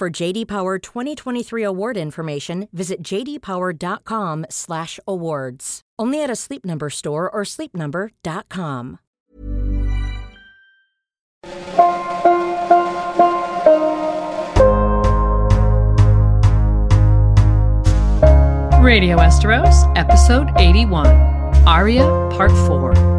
For JD Power 2023 award information, visit jdpower.com/awards. Only at a Sleep Number store or sleepnumber.com. Radio Westeros, Episode 81, Arya, Part 4.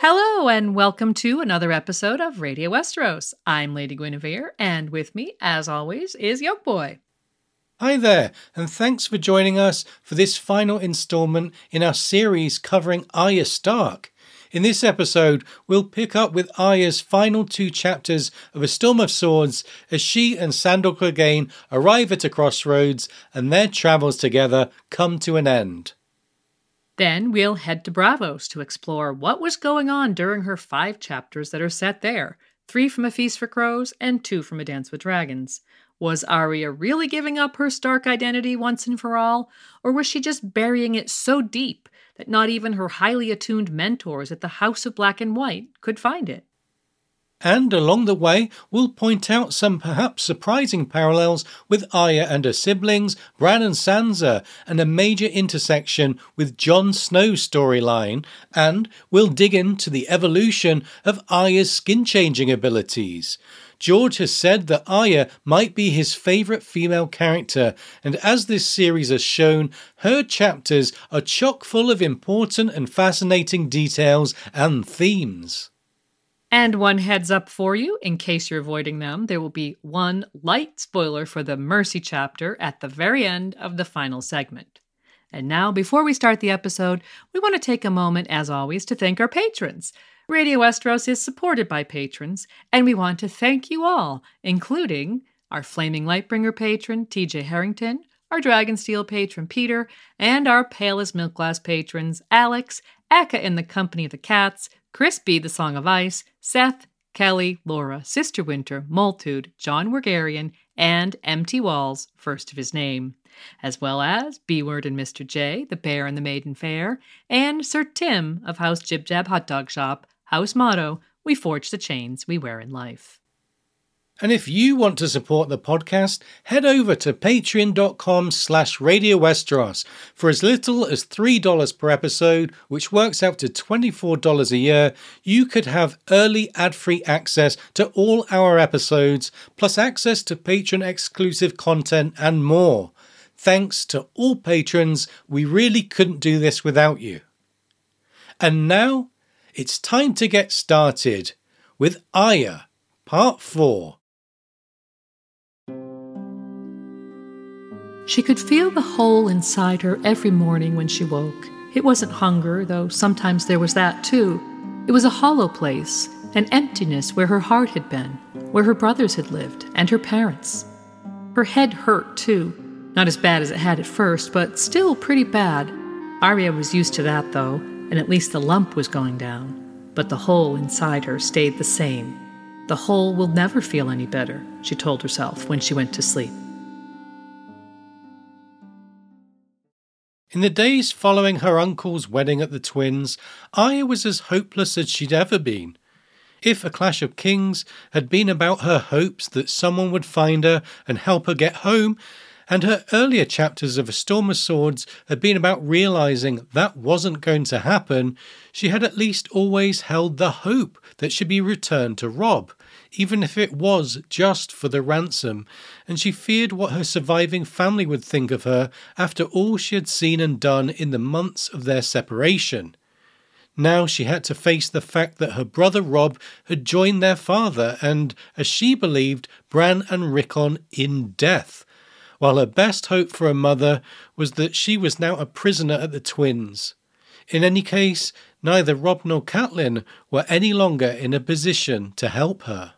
Hello, and welcome to another episode of Radio Westeros. I'm Lady Gwynhyfvar, and with me, as always, is Yolkboy. Hi there, and thanks for joining us for this final installment in our series covering Arya Stark. In this episode, we'll pick up with Arya's final two chapters of A Storm of Swords as she and Sandor Clegane arrive at a crossroads and their travels together come to an end. Then we'll head to Braavos to explore what was going on during her five chapters that are set there three from A Feast for Crows and two from A Dance with Dragons. Was Arya really giving up her Stark identity once and for all, or was she just burying it so deep that not even her highly attuned mentors at the House of Black and White could find it? And along the way, we'll point out some perhaps surprising parallels with Arya and her siblings, Bran and Sansa, and a major intersection with Jon Snow's storyline, and we'll dig into the evolution of Arya's skin changing abilities. George has said that Arya might be his favourite female character, and as this series has shown, her chapters are chock full of important and fascinating details and themes. And one heads up for you, in case you're avoiding them, there will be one light spoiler for the Mercy chapter at the very end of the final segment. And now, before we start the episode, we want to take a moment, as always, to thank our patrons. Radio Westeros is supported by patrons, and we want to thank you all, including our Flaming Lightbringer patron, TJ Harrington, our Dragonsteel patron, Peter, and our Pale as Milk Glass patrons, Alex, Aka in the Company of the Cats, Chris B. The Song of Ice, Seth, Kelly, Laura, Sister Winter, Multude, John Wergarian, and Empty Walls, first of his name, as well as B Word and Mr. J, The Bear and the Maiden Fair, and Sir Tim of House Jib Jab Hot Dog Shop, house motto, We Forge the Chains We Wear in Life. And if you want to support the podcast, head over to patreon.com slash Radio Westeros. For as little as $3 per episode, which works out to $24 a year, you could have early ad-free access to all our episodes, plus access to patron exclusive content and more. Thanks to all patrons, we really couldn't do this without you. And now, it's time to get started with Arya, Part 4. She could feel the hole inside her every morning when she woke. It wasn't hunger, though sometimes there was that too. It was a hollow place, an emptiness where her heart had been, where her brothers had lived, and her parents. Her head hurt too. Not as bad as it had at first, but still pretty bad. Arya was used to that, though, and at least the lump was going down. But the hole inside her stayed the same. The hole will never feel any better, she told herself when she went to sleep. In the days following her uncle's wedding at the Twins, Arya was as hopeless as she'd ever been. If A Clash of Kings had been about her hopes that someone would find her and help her get home, and her earlier chapters of A Storm of Swords had been about realizing that wasn't going to happen, she had at least always held the hope that she'd be returned to Robb, even if it was just for the ransom, and she feared what her surviving family would think of her after all she had seen and done in the months of their separation. Now she had to face the fact that her brother Robb had joined their father and, as she believed, Bran and Rickon in death, while her best hope for a mother was that she was now a prisoner at the twins. In any case, neither Robb nor Catelyn were any longer in a position to help her.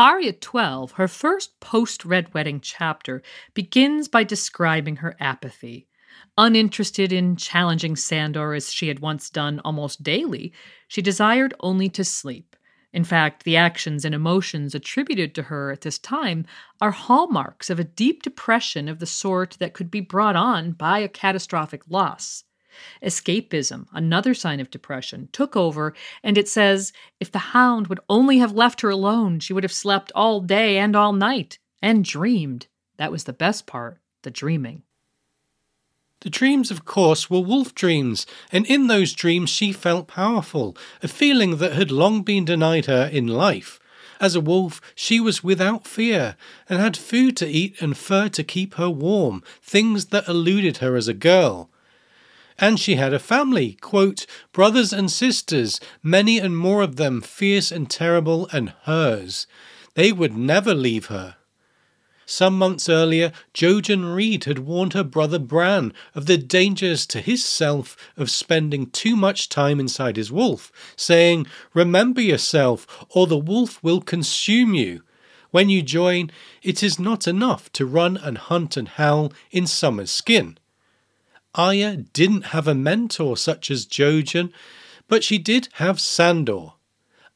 Arya 12, her first post Red Wedding chapter, begins by describing her apathy. Uninterested in challenging Sandor as she had once done almost daily, she desired only to sleep. In fact, the actions and emotions attributed to her at this time are hallmarks of a deep depression of the sort that could be brought on by a catastrophic loss. Escapism, another sign of depression, took over, and it says if the hound would only have left her alone, she would have slept all day and all night and dreamed. That was the best part, the dreaming. The dreams, of course, were wolf dreams, and in those dreams she felt powerful, a feeling that had long been denied her in life. As a wolf, she was without fear, and had food to eat and fur to keep her warm, things that eluded her as a girl. And she had a family, quote, brothers and sisters, many and more of them fierce and terrible, and hers. They would never leave her. Some months earlier, Jojen Reed had warned her brother Bran of the dangers to his self of spending too much time inside his wolf, saying, Remember yourself, or the wolf will consume you. When you join, it is not enough to run and hunt and howl in summer's skin. Arya didn't have a mentor such as Jojen, but she did have Sandor,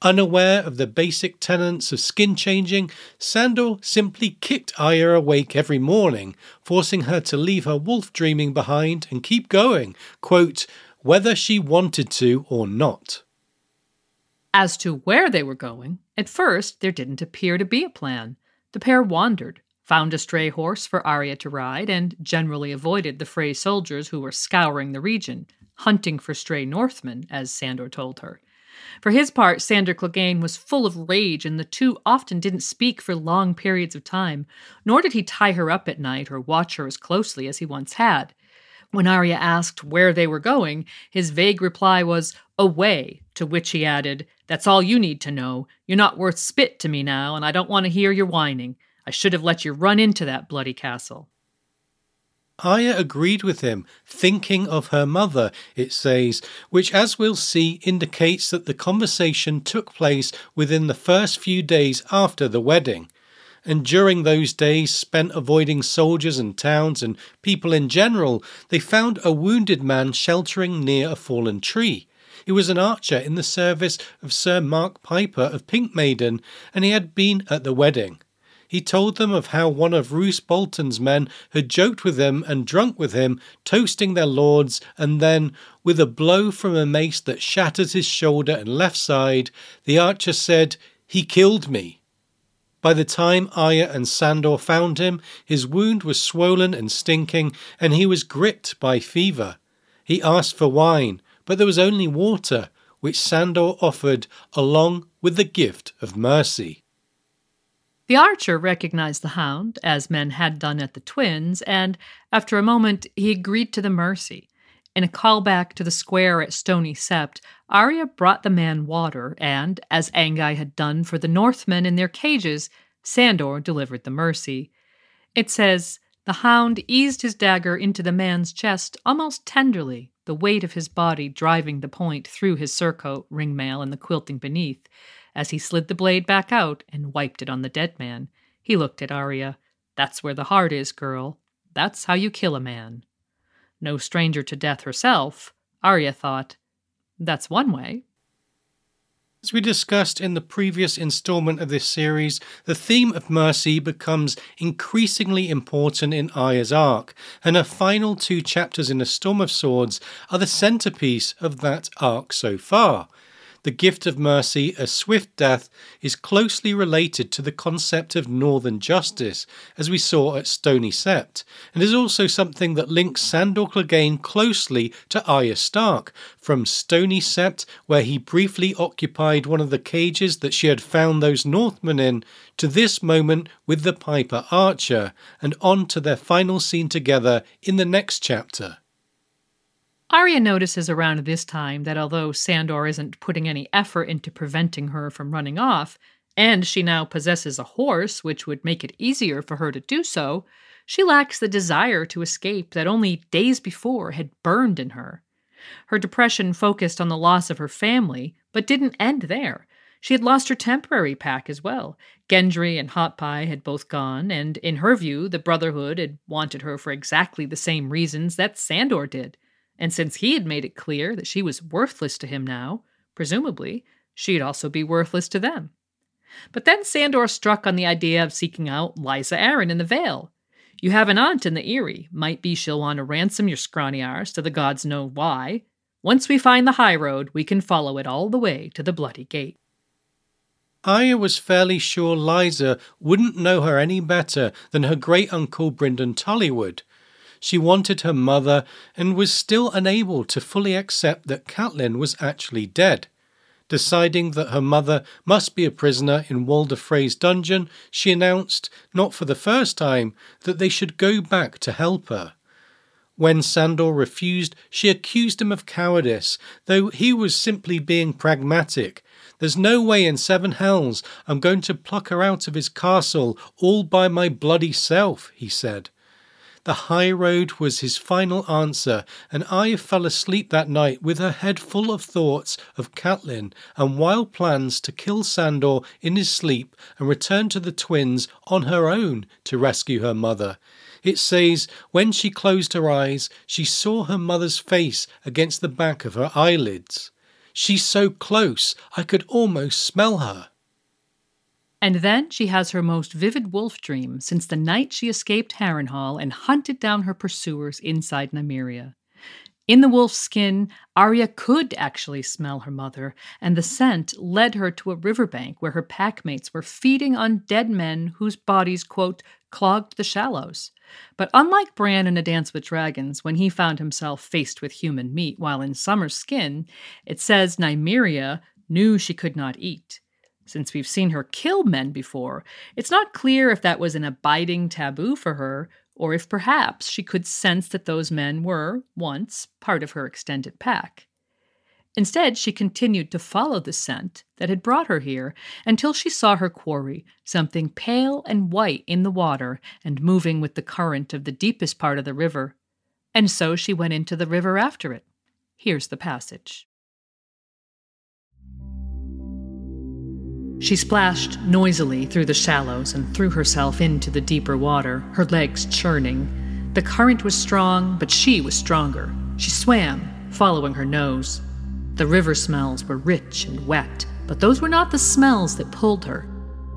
Unaware of the basic tenets of skin changing, Sandor simply kicked Arya awake every morning, forcing her to leave her wolf dreaming behind and keep going, quote, whether she wanted to or not. As to where they were going, at first there didn't appear to be a plan. The pair wandered, found a stray horse for Arya to ride, and generally avoided the Frey soldiers who were scouring the region, hunting for stray Northmen, as Sandor told her. For his part, Sandor Clegane was full of rage, and the two often didn't speak for long periods of time, nor did he tie her up at night or watch her as closely as he once had. When Arya asked where they were going, his vague reply was, Away, to which he added, That's all you need to know. You're not worth spit to me now, and I don't want to hear your whining. I should have let you run into that bloody castle. Arya agreed with him, thinking of her mother, it says, which, as we'll see, indicates that the conversation took place within the first few days after the wedding. And during those days spent avoiding soldiers and towns and people in general, they found a wounded man sheltering near a fallen tree. He was an archer in the service of Sir Marq Piper of Pinkmaiden, and he had been at the wedding. He told them of how one of Roose Bolton's men had joked with him and drunk with him, toasting their lords, and then, with a blow from a mace that shattered his shoulder and left side, the archer said, He killed me. By the time Arya and Sandor found him, his wound was swollen and stinking, and he was gripped by fever. He asked for wine, but there was only water, which Sandor offered along with the gift of mercy. The archer recognized the hound, as men had done at the twins, and after a moment he agreed to the mercy. In a callback to the square at Stony Sept, Arya brought the man water, and, as Anguy had done for the Northmen in their cages, Sandor delivered the mercy. It says, The hound eased his dagger into the man's chest almost tenderly, the weight of his body driving the point through his surcoat, ringmail, and the quilting beneath. As he slid the blade back out and wiped it on the dead man, he looked at Arya. That's where the heart is, girl. That's how you kill a man. No stranger to death herself, Arya thought, that's one way. As we discussed in the previous installment of this series, the theme of mercy becomes increasingly important in Arya's arc, and her final two chapters in A Storm of Swords are the centerpiece of that arc so far. The gift of mercy, a swift death, is closely related to the concept of northern justice, as we saw at Stony Sept, and is also something that links Sandor Clegane closely to Arya Stark, from Stony Sept, where he briefly occupied one of the cages that she had found those Northmen in, to this moment with the Piper Archer, and on to their final scene together in the next chapter. Arya notices around this time that although Sandor isn't putting any effort into preventing her from running off, and she now possesses a horse which would make it easier for her to do so, she lacks the desire to escape that only days before had burned in her. Her depression focused on the loss of her family, but didn't end there. She had lost her temporary pack as well. Gendry and Hot Pie had both gone, and in her view, the Brotherhood had wanted her for exactly the same reasons that Sandor did. And since he had made it clear that she was worthless to him now, presumably, she'd also be worthless to them. But then Sandor struck on the idea of seeking out Lysa Arryn in the Vale. You have an aunt in the Eyrie. Might be she'll want to ransom your scrawny arse to the gods know why. Once we find the high road, we can follow it all the way to the Bloody Gate. Arya was fairly sure Lysa wouldn't know her any better than her great uncle Brynden Tully would, she wanted her mother and was still unable to fully accept that Catelyn was actually dead. Deciding that her mother must be a prisoner in Walder Frey's dungeon, she announced, not for the first time, that they should go back to help her. When Sandor refused, she accused him of cowardice, though he was simply being pragmatic. There's no way in seven hells I'm going to pluck her out of his castle all by my bloody self, he said. The high road was his final answer, and I fell asleep that night with her head full of thoughts of Catelyn and wild plans to kill Sandor in his sleep and return to the twins on her own to rescue her mother. It says, when she closed her eyes, she saw her mother's face against the back of her eyelids. She's so close, I could almost smell her. And then she has her most vivid wolf dream since the night she escaped Harrenhal and hunted down her pursuers inside Nymeria. In the wolf's skin, Arya could actually smell her mother, and the scent led her to a riverbank where her packmates were feeding on dead men whose bodies, quote, clogged the shallows. But unlike Bran in A Dance with Dragons, when he found himself faced with human meat while in Summer's skin, it says Nymeria knew she could not eat. Since we've seen her kill men before, it's not clear if that was an abiding taboo for her, or if perhaps she could sense that those men were, once, part of her extended pack. Instead, she continued to follow the scent that had brought her here until she saw her quarry, something pale and white in the water and moving with the current of the deepest part of the river. And so she went into the river after it. Here's the passage. She splashed noisily through the shallows and threw herself into the deeper water, her legs churning. The current was strong, but she was stronger. She swam, following her nose. The river smells were rich and wet, but those were not the smells that pulled her.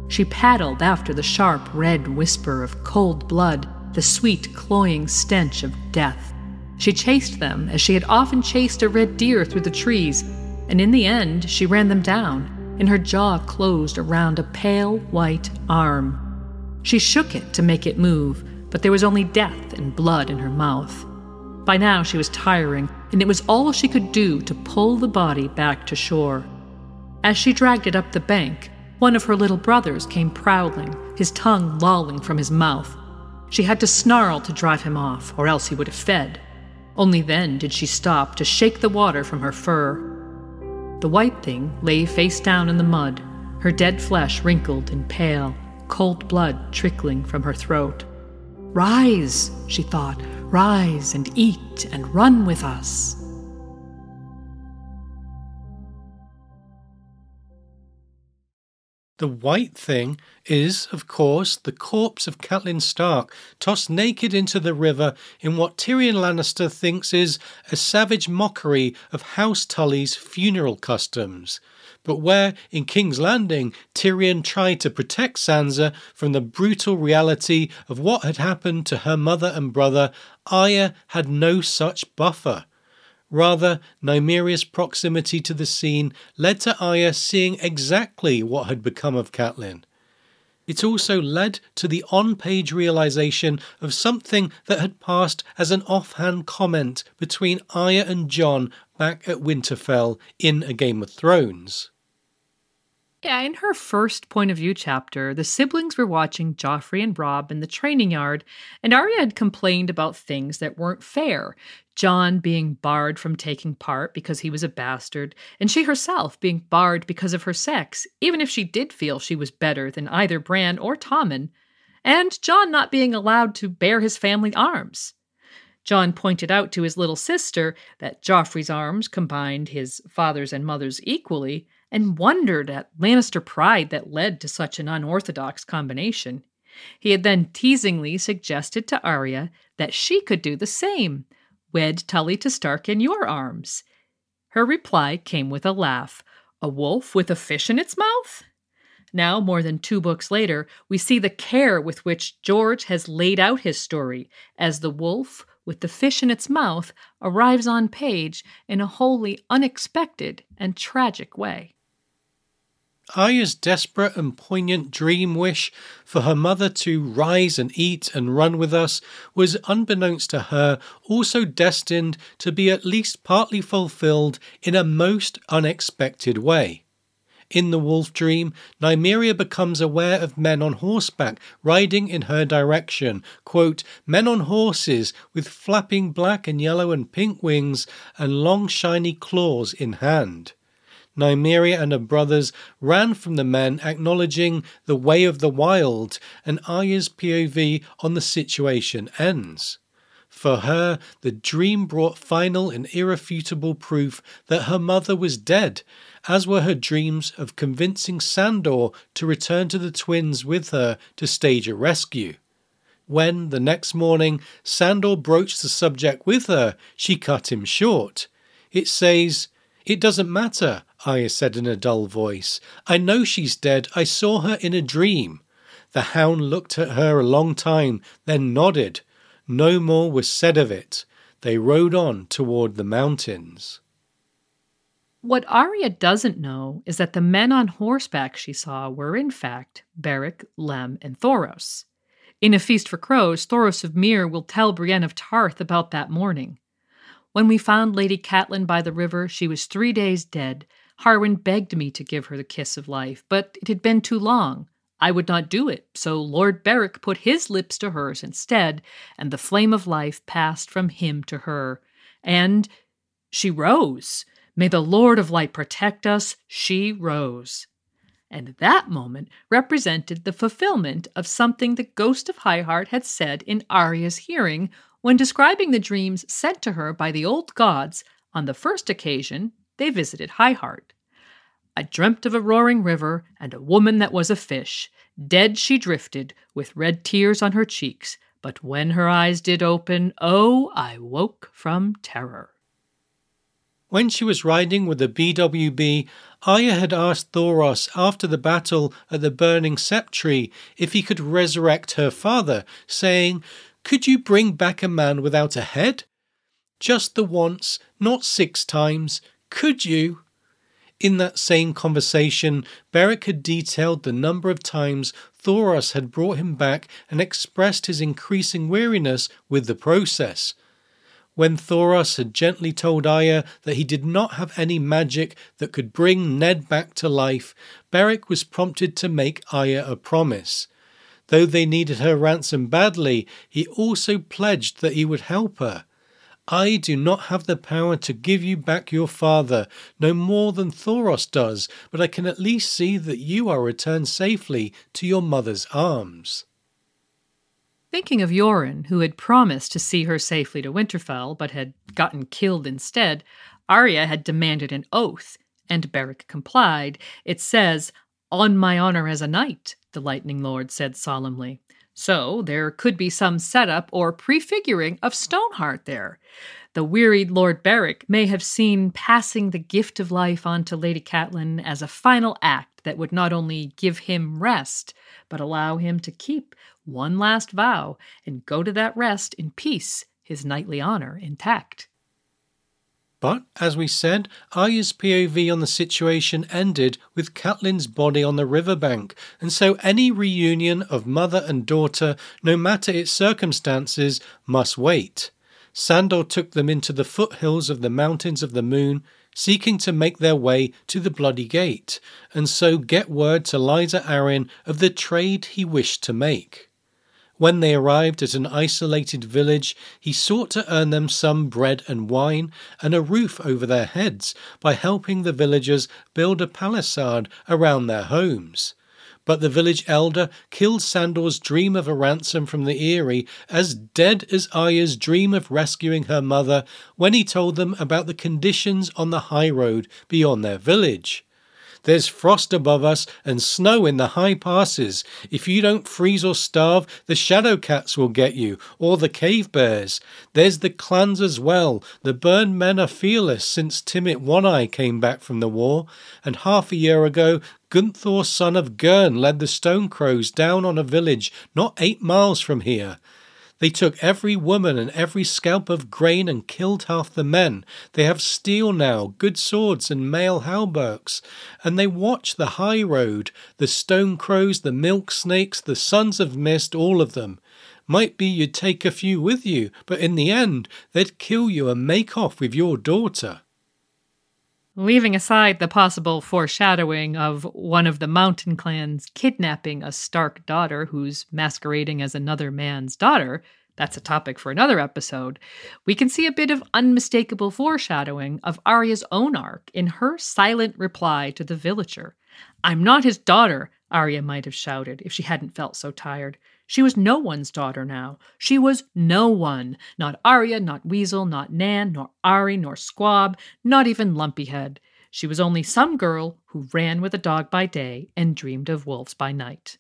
She paddled after the sharp red whisper of cold blood, the sweet cloying stench of death. She chased them as she had often chased a red deer through the trees, and in the end she ran them down and her jaw closed around a pale white arm. She shook it to make it move, but there was only death and blood in her mouth. By now she was tiring, and it was all she could do to pull the body back to shore. As she dragged it up the bank, one of her little brothers came prowling, his tongue lolling from his mouth. She had to snarl to drive him off, or else he would have fed. Only then did she stop to shake the water from her fur. The white thing lay face down in the mud, her dead flesh wrinkled and pale, cold blood trickling from her throat. Rise, she thought, rise and eat and run with us. The white thing is, of course, the corpse of Catelyn Stark, tossed naked into the river in what Tyrion Lannister thinks is a savage mockery of House Tully's funeral customs. But where, in King's Landing, Tyrion tried to protect Sansa from the brutal reality of what had happened to her mother and brother, Arya had no such buffer. Rather, Nymeria's proximity to the scene led to Arya seeing exactly what had become of Catelyn. It also led to the on page realization of something that had passed as an offhand comment between Arya and Jon back at Winterfell in A Game of Thrones. Yeah, in her first point of view chapter, the siblings were watching Joffrey and Rob in the training yard, and Arya had complained about things that weren't fair. Jon being barred from taking part because he was a bastard, and she herself being barred because of her sex, even if she did feel she was better than either Bran or Tommen, and Jon not being allowed to bear his family arms. Jon pointed out to his little sister that Joffrey's arms combined his father's and mother's equally, and wondered at Lannister pride that led to such an unorthodox combination. He had then teasingly suggested to Arya that she could do the same wed Tully to Stark in your arms. Her reply came with a laugh. A wolf with a fish in its mouth? Now, more than two books later, we see the care with which George has laid out his story as the wolf with the fish in its mouth arrives on page in a wholly unexpected and tragic way. Arya's desperate and poignant dream wish for her mother to rise and eat and run with us was, unbeknownst to her, also destined to be at least partly fulfilled in a most unexpected way. In the wolf dream, Nymeria becomes aware of men on horseback riding in her direction. Quote, men on horses with flapping black and yellow and pink wings and long shiny claws in hand. Nymeria and her brothers ran from the men, acknowledging the way of the wild, and Arya's POV on the situation ends. For her, the dream brought final and irrefutable proof that her mother was dead, as were her dreams of convincing Sandor to return to the twins with her to stage a rescue. When, the next morning, Sandor broached the subject with her, she cut him short. It says, It doesn't matter, Arya said in a dull voice. I know she's dead. I saw her in a dream. The hound looked at her a long time, then nodded. No more was said of it. They rode on toward the mountains. What Arya doesn't know is that the men on horseback she saw were, in fact, Beric, Lem, and Thoros. In A Feast for Crows, Thoros of Myr will tell Brienne of Tarth about that morning. When we found Lady Catelyn by the river, she was three days dead. Harwin begged me to give her the kiss of life, but it had been too long. I would not do it, so Lord Beric put his lips to hers instead, and the flame of life passed from him to her. And she rose. May the Lord of Light protect us, she rose. And that moment represented the fulfillment of something the ghost of High Heart had said in Arya's hearing when describing the dreams sent to her by the old gods on the first occasion they visited High Heart. I dreamt of a roaring river and a woman that was a fish. Dead she drifted, with red tears on her cheeks, but when her eyes did open, oh, I woke from terror. When she was riding with the BWB, Arya had asked Thoros after the battle at the burning sept tree if he could resurrect her father, saying, Could you bring back a man without a head? Just the once, not six times. Could you? In that same conversation, Beric had detailed the number of times Thoros had brought him back and expressed his increasing weariness with the process. When Thoros had gently told Arya that he did not have any magic that could bring Ned back to life, Beric was prompted to make Arya a promise. Though they needed her ransom badly, he also pledged that he would help her. I do not have the power to give you back your father, no more than Thoros does, but I can at least see that you are returned safely to your mother's arms. Thinking of Yoren, who had promised to see her safely to Winterfell but had gotten killed instead, Arya had demanded an oath, and Beric complied. It says, On my honor as a knight, the Lightning Lord said solemnly. So there could be some setup or prefiguring of Stoneheart there. The wearied Lord Beric may have seen passing the gift of life on to Lady Catelyn as a final act that would not only give him rest, but allow him to keep one last vow and go to that rest in peace, his knightly honor intact. But, as we said, Arya's POV on the situation ended with Catelyn's body on the riverbank, and so any reunion of mother and daughter, no matter its circumstances, must wait. Sandor took them into the foothills of the Mountains of the Moon, seeking to make their way to the Bloody Gate, and so get word to Lysa Arryn of the trade he wished to make. When they arrived at an isolated village, he sought to earn them some bread and wine and a roof over their heads by helping the villagers build a palisade around their homes. But the village elder killed Sandor's dream of a ransom from the Eyrie as dead as Arya's dream of rescuing her mother when he told them about the conditions on the high road beyond their village. There's frost above us and snow in the high passes. If you don't freeze or starve, the shadow cats will get you, or the cave bears. There's the clans as well. The burned men are fearless since Timett One Eye came back from the war, and half a year ago Gunthor son of Gurn led the Stone Crows down on a village not eight miles from here. They took every woman and every scalp of grain and killed half the men. They have steel now, good swords and mail hauberks, and they watch the high road, the stone crows, the milk snakes, the sons of mist, all of them. Might be you'd take a few with you, but in the end they'd kill you and make off with your daughter. Leaving aside the possible foreshadowing of one of the mountain clans kidnapping a Stark daughter who's masquerading as another man's daughter, that's a topic for another episode, we can see a bit of unmistakable foreshadowing of Arya's own arc in her silent reply to the villager. I'm not his daughter, Arya might have shouted if she hadn't felt so tired. She was no one's daughter now. She was no one. Not Arya, not Weasel, not Nan, nor Ari, nor Squab, not even Lumpyhead. She was only some girl who ran with a dog by day and dreamed of wolves by night.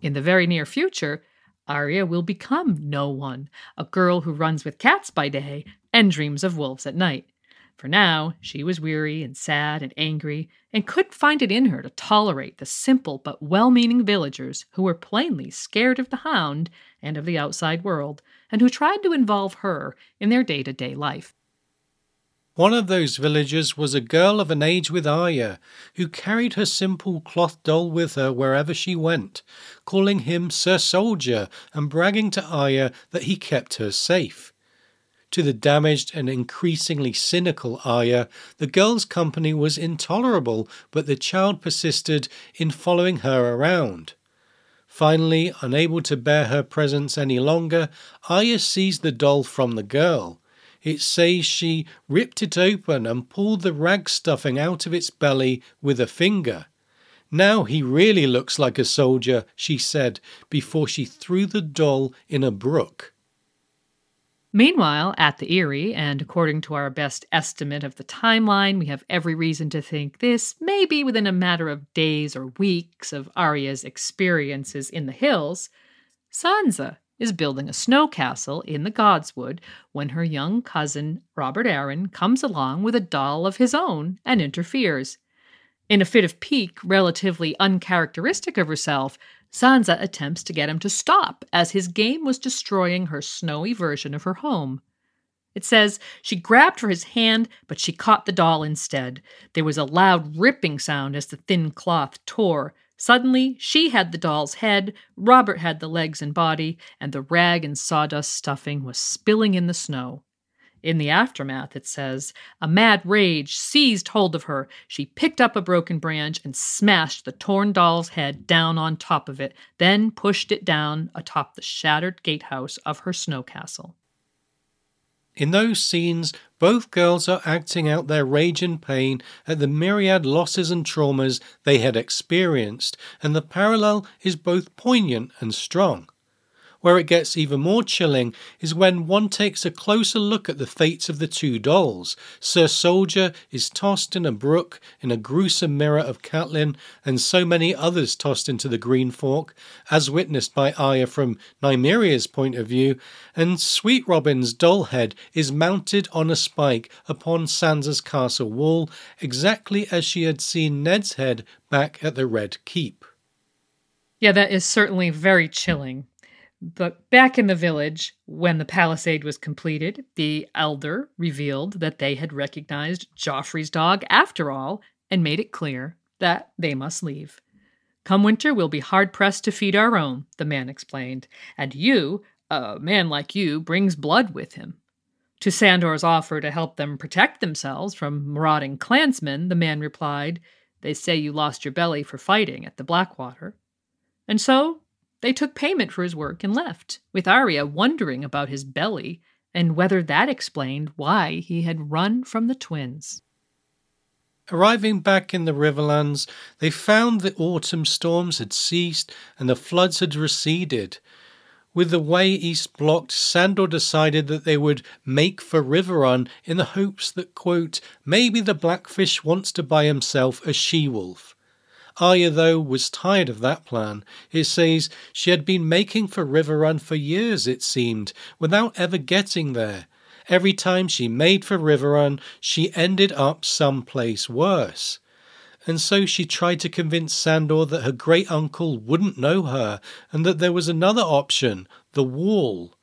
In the very near future, Arya will become no one, a girl who runs with cats by day and dreams of wolves at night. For now, she was weary and sad and angry, and couldn't find it in her to tolerate the simple but well meaning villagers who were plainly scared of the hound and of the outside world, and who tried to involve her in their day to day life. One of those villagers was a girl of an age with Arya, who carried her simple cloth doll with her wherever she went, calling him Sir Soldier and bragging to Arya that he kept her safe. To the damaged and increasingly cynical Arya, the girl's company was intolerable, but the child persisted in following her around. Finally, unable to bear her presence any longer, Arya seized the doll from the girl. It says she ripped it open and pulled the rag stuffing out of its belly with a finger. Now he really looks like a soldier, she said, before she threw the doll in a brook. Meanwhile, at the Eyrie, and according to our best estimate of the timeline, we have every reason to think this may be within a matter of days or weeks of Arya's experiences in the hills. Sansa is building a snow castle in the Godswood when her young cousin Robert Arryn comes along with a doll of his own and interferes. In a fit of pique relatively uncharacteristic of herself, Sansa attempts to get him to stop as his game was destroying her snowy version of her home. It says she grabbed for his hand, but she caught the doll instead. There was a loud ripping sound as the thin cloth tore. Suddenly, she had the doll's head, Robert had the legs and body, and the rag and sawdust stuffing was spilling in the snow. In the aftermath, it says, a mad rage seized hold of her. She picked up a broken branch and smashed the torn doll's head down on top of it, then pushed it down atop the shattered gatehouse of her snow castle. In those scenes, both girls are acting out their rage and pain at the myriad losses and traumas they had experienced, and the parallel is both poignant and strong. Where it gets even more chilling is when one takes a closer look at the fates of the two dolls. Sir Soldier is tossed in a brook in a gruesome mirror of Catelyn, and so many others tossed into the Green Fork, as witnessed by Arya from Nymeria's point of view, and Sweet Robin's doll head is mounted on a spike upon Sansa's castle wall, exactly as she had seen Ned's head back at the Red Keep. Yeah, that is certainly very chilling. But back in the village, when the palisade was completed, the elder revealed that they had recognized Joffrey's dog after all and made it clear that they must leave. Come winter, we'll be hard pressed to feed our own, the man explained, and you, a man like you, brings blood with him. To Sandor's offer to help them protect themselves from marauding clansmen, the man replied, They say you lost your belly for fighting at the Blackwater. And so they took payment for his work and left, with Arya wondering about his belly and whether that explained why he had run from the twins. Arriving back in the Riverlands, they found the autumn storms had ceased and the floods had receded. With the way east blocked, Sandor decided that they would make for Riverrun in the hopes that, quote, maybe the Blackfish wants to buy himself a she wolf. Arya, though, was tired of that plan. It says she had been making for Riverrun for years, it seemed, without ever getting there. Every time she made for Riverrun, she ended up someplace worse. And so she tried to convince Sandor that her great uncle wouldn't know her and that there was another option, the wall.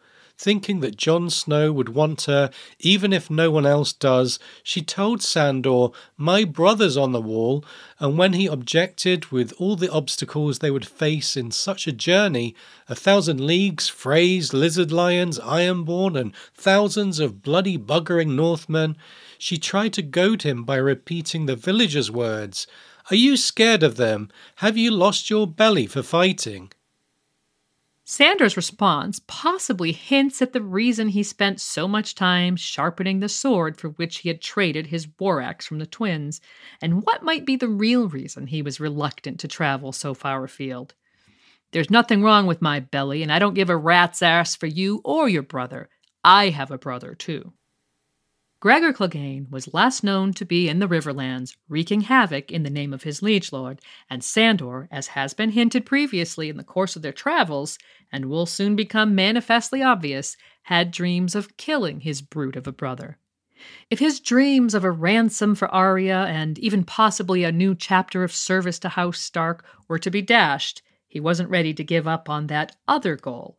Thinking that Jon Snow would want her, even if no one else does, she told Sandor, My brother's on the wall, and when he objected with all the obstacles they would face in such a journey a thousand leagues, Freys, lizard lions, ironborn, and thousands of bloody buggering Northmen she tried to goad him by repeating the villagers' words. Are you scared of them? Have you lost your belly for fighting? Sandor's response possibly hints at the reason he spent so much time sharpening the sword for which he had traded his war axe from the twins, and what might be the real reason he was reluctant to travel so far afield. There's nothing wrong with my belly, and I don't give a rat's ass for you or your brother. I have a brother, too. Gregor Clegane was last known to be in the Riverlands, wreaking havoc in the name of his liege lord, and Sandor, as has been hinted previously in the course of their travels, and will soon become manifestly obvious, had dreams of killing his brute of a brother. If his dreams of a ransom for Arya and even possibly a new chapter of service to House Stark were to be dashed, he wasn't ready to give up on that other goal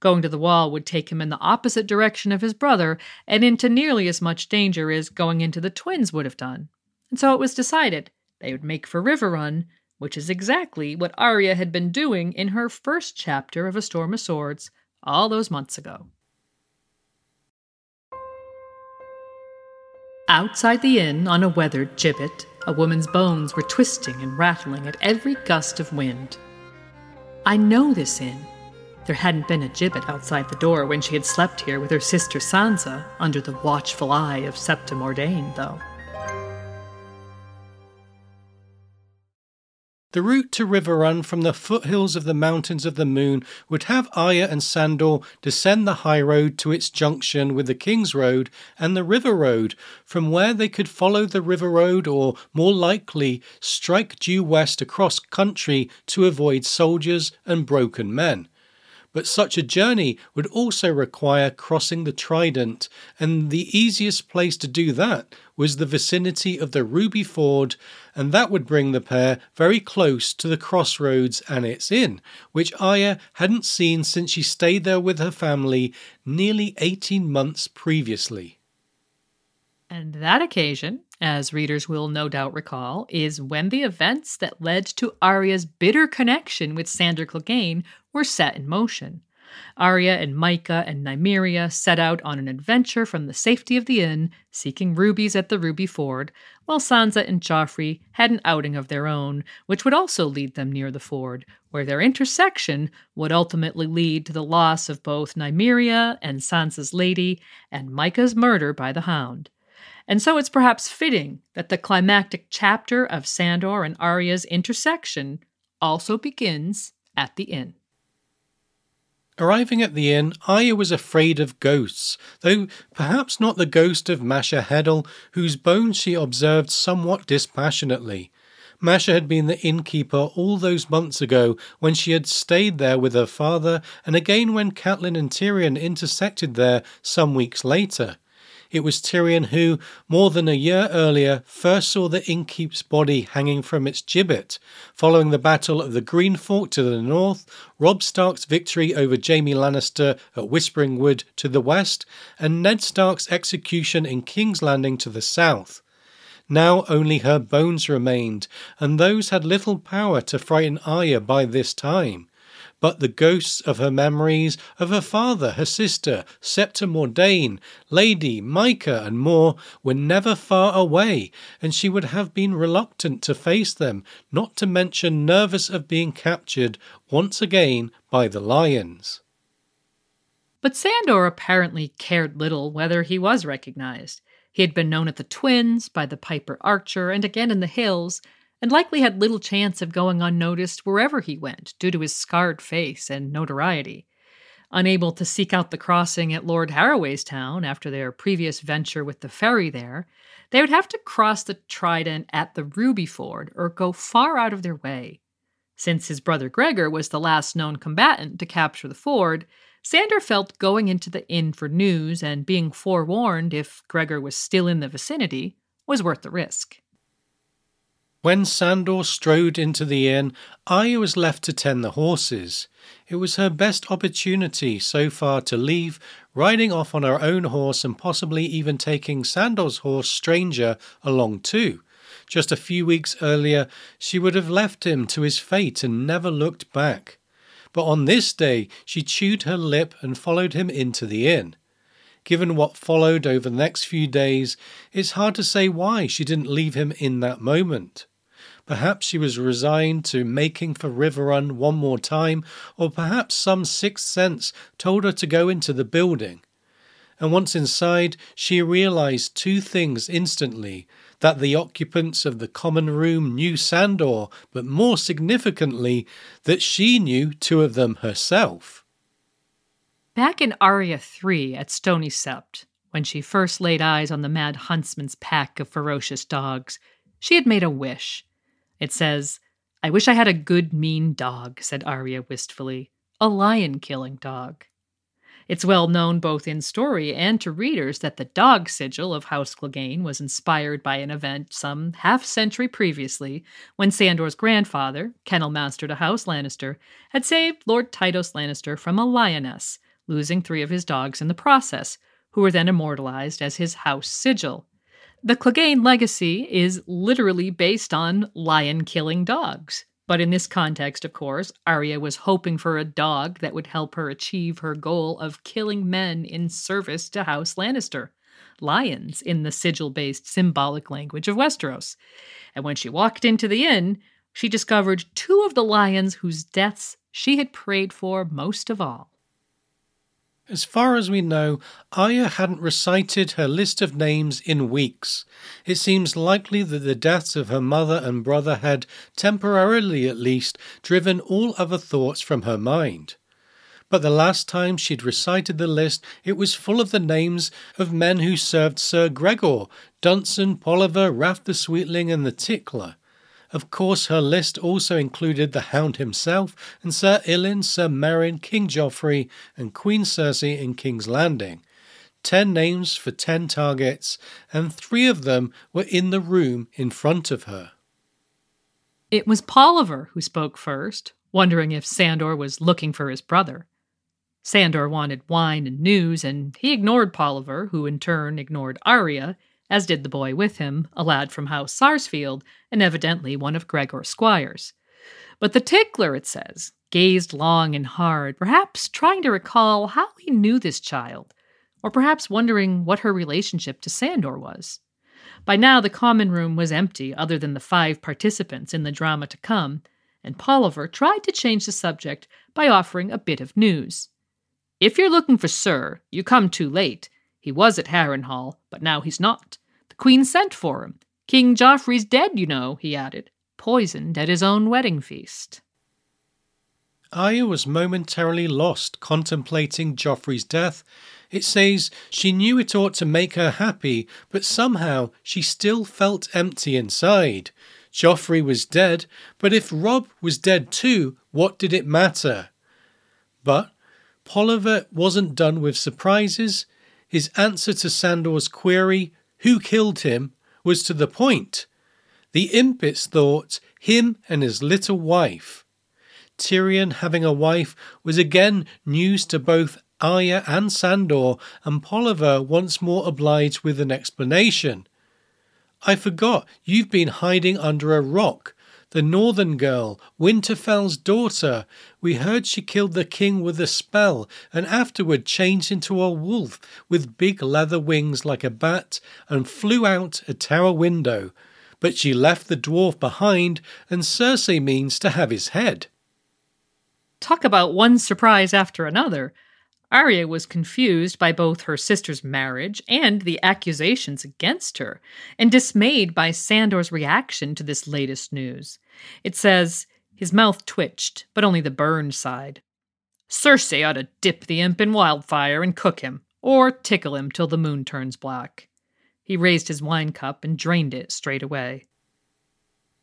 Going to the wall would take him in the opposite direction of his brother and into nearly as much danger as going into the twins would have done. And so it was decided they would make for Riverrun, which is exactly what Arya had been doing in her first chapter of A Storm of Swords all those months ago. Outside the inn, on a weathered gibbet, a woman's bones were twisting and rattling at every gust of wind. I know this inn, there hadn't been a gibbet outside the door when she had slept here with her sister Sansa under the watchful eye of Septa Mordane, though. The route to Riverrun from the foothills of the Mountains of the Moon would have Arya and Sandor descend the high road to its junction with the King's Road and the River Road, from where they could follow the River Road or, more likely, strike due west across country to avoid soldiers and broken men but such a journey would also require crossing the Trident, and the easiest place to do that was the vicinity of the Ruby Ford, and that would bring the pair very close to the crossroads and its inn, which Arya hadn't seen since she stayed there with her family nearly 18 months previously. And that occasion, as readers will no doubt recall, is when the events that led to Arya's bitter connection with Sandor Clegane were set in motion. Arya and Mycah and Nymeria set out on an adventure from the safety of the inn, seeking rubies at the Ruby Ford, while Sansa and Joffrey had an outing of their own, which would also lead them near the ford, where their intersection would ultimately lead to the loss of both Nymeria and Sansa's lady, and Mycah's murder by the Hound. And so it's perhaps fitting that the climactic chapter of Sandor and Arya's intersection also begins at the inn. Arriving at the inn, Arya was afraid of ghosts, though perhaps not the ghost of Masha Heddle, whose bones she observed somewhat dispassionately. Masha had been the innkeeper all those months ago when she had stayed there with her father, and again when Catelyn and Tyrion intersected there some weeks later. It was Tyrion who, more than a year earlier, first saw the innkeep's body hanging from its gibbet, following the Battle of the Green Fork to the north, Robb Stark's victory over Jaime Lannister at Whispering Wood to the west, and Ned Stark's execution in King's Landing to the south. Now only her bones remained, and those had little power to frighten Arya by this time. But the ghosts of her memories of her father, her sister, Septa Mordane, Lady, Mycah, and more were never far away, and she would have been reluctant to face them, not to mention nervous of being captured once again by the lions. But Sandor apparently cared little whether he was recognized. He had been known at the Twins, by the Piper Archer, and again in the hills, and likely had little chance of going unnoticed wherever he went due to his scarred face and notoriety. Unable to seek out the crossing at Lord Harroway's town after their previous venture with the ferry there, they would have to cross the Trident at the Ruby Ford or go far out of their way. Since his brother Gregor was the last known combatant to capture the ford, Sandor felt going into the inn for news and being forewarned if Gregor was still in the vicinity was worth the risk. When Sandor strode into the inn, Arya was left to tend the horses. It was her best opportunity so far to leave, riding off on her own horse and possibly even taking Sandor's horse Stranger along too. Just a few weeks earlier, she would have left him to his fate and never looked back. But on this day, she chewed her lip and followed him into the inn. Given what followed over the next few days, it's hard to say why she didn't leave him in that moment. Perhaps she was resigned to making for Riverrun one more time, or perhaps some sixth sense told her to go into the building. And once inside, she realized two things instantly that the occupants of the common room knew Sandor, but more significantly, that she knew two of them herself. Back in Arya 3 at Stony Sept, when she first laid eyes on the mad huntsman's pack of ferocious dogs, she had made a wish it says, I wish I had a good, mean dog, said Arya wistfully. A lion killing dog. It's well known both in story and to readers that the dog sigil of House Clegane was inspired by an event some half century previously when Sandor's grandfather, kennel master to House Lannister, had saved Lord Tytos Lannister from a lioness, losing three of his dogs in the process, who were then immortalized as his house sigil. The Clegane legacy is literally based on lion killing dogs. But in this context, of course, Arya was hoping for a dog that would help her achieve her goal of killing men in service to House Lannister. Lions in the sigil based symbolic language of Westeros. And when she walked into the inn, she discovered two of the lions whose deaths she had prayed for most of all. As far as we know, Arya hadn't recited her list of names in weeks. It seems likely that the deaths of her mother and brother had, temporarily at least, driven all other thoughts from her mind. But the last time she'd recited the list, it was full of the names of men who served Sir Gregor, Dunsen, Polliver, Raff the Sweetling, and the Tickler. Of course, her list also included the Hound himself, and Sir Ilyn, Sir Meryn, King Joffrey, and Queen Cersei in King's Landing. Ten names for ten targets, and three of them were in the room in front of her. It was Polliver who spoke first, wondering if Sandor was looking for his brother. Sandor wanted wine and news, and he ignored Polliver, who in turn ignored Arya, as did the boy with him, a lad from House Sarsfield, and evidently one of Gregor's squires. But the tickler, it says, gazed long and hard, perhaps trying to recall how he knew this child, or perhaps wondering what her relationship to Sandor was. By now, the common room was empty, other than the five participants in the drama to come, and Polliver tried to change the subject by offering a bit of news. If you're looking for Sir, you come too late. He was at Harrenhal, but now he's not. Queen sent for him. King Joffrey's dead, you know, he added, poisoned at his own wedding feast. Arya was momentarily lost contemplating Joffrey's death. It says she knew it ought to make her happy, but somehow she still felt empty inside. Joffrey was dead, but if Robb was dead too, what did it matter? But Polliver wasn't done with surprises. His answer to Sandor's query, who killed him, was to the point. The impets thought him and his little wife. Tyrion having a wife was again news to both Arya and Sandor, and Polliver once more obliged with an explanation. I forgot you've been hiding under a rock. The northern girl, Winterfell's daughter. We heard she killed the king with a spell, and afterward changed into a wolf with big leather wings like a bat, and flew out a tower window. But she left the dwarf behind, and Cersei means to have his head. Talk about one surprise after another. Arya was confused by both her sister's marriage and the accusations against her, and dismayed by Sandor's reaction to this latest news. It says, his mouth twitched, but only the burned side. Cersei ought to dip the imp in wildfire and cook him, or tickle him till the moon turns black. He raised his wine cup and drained it straight away.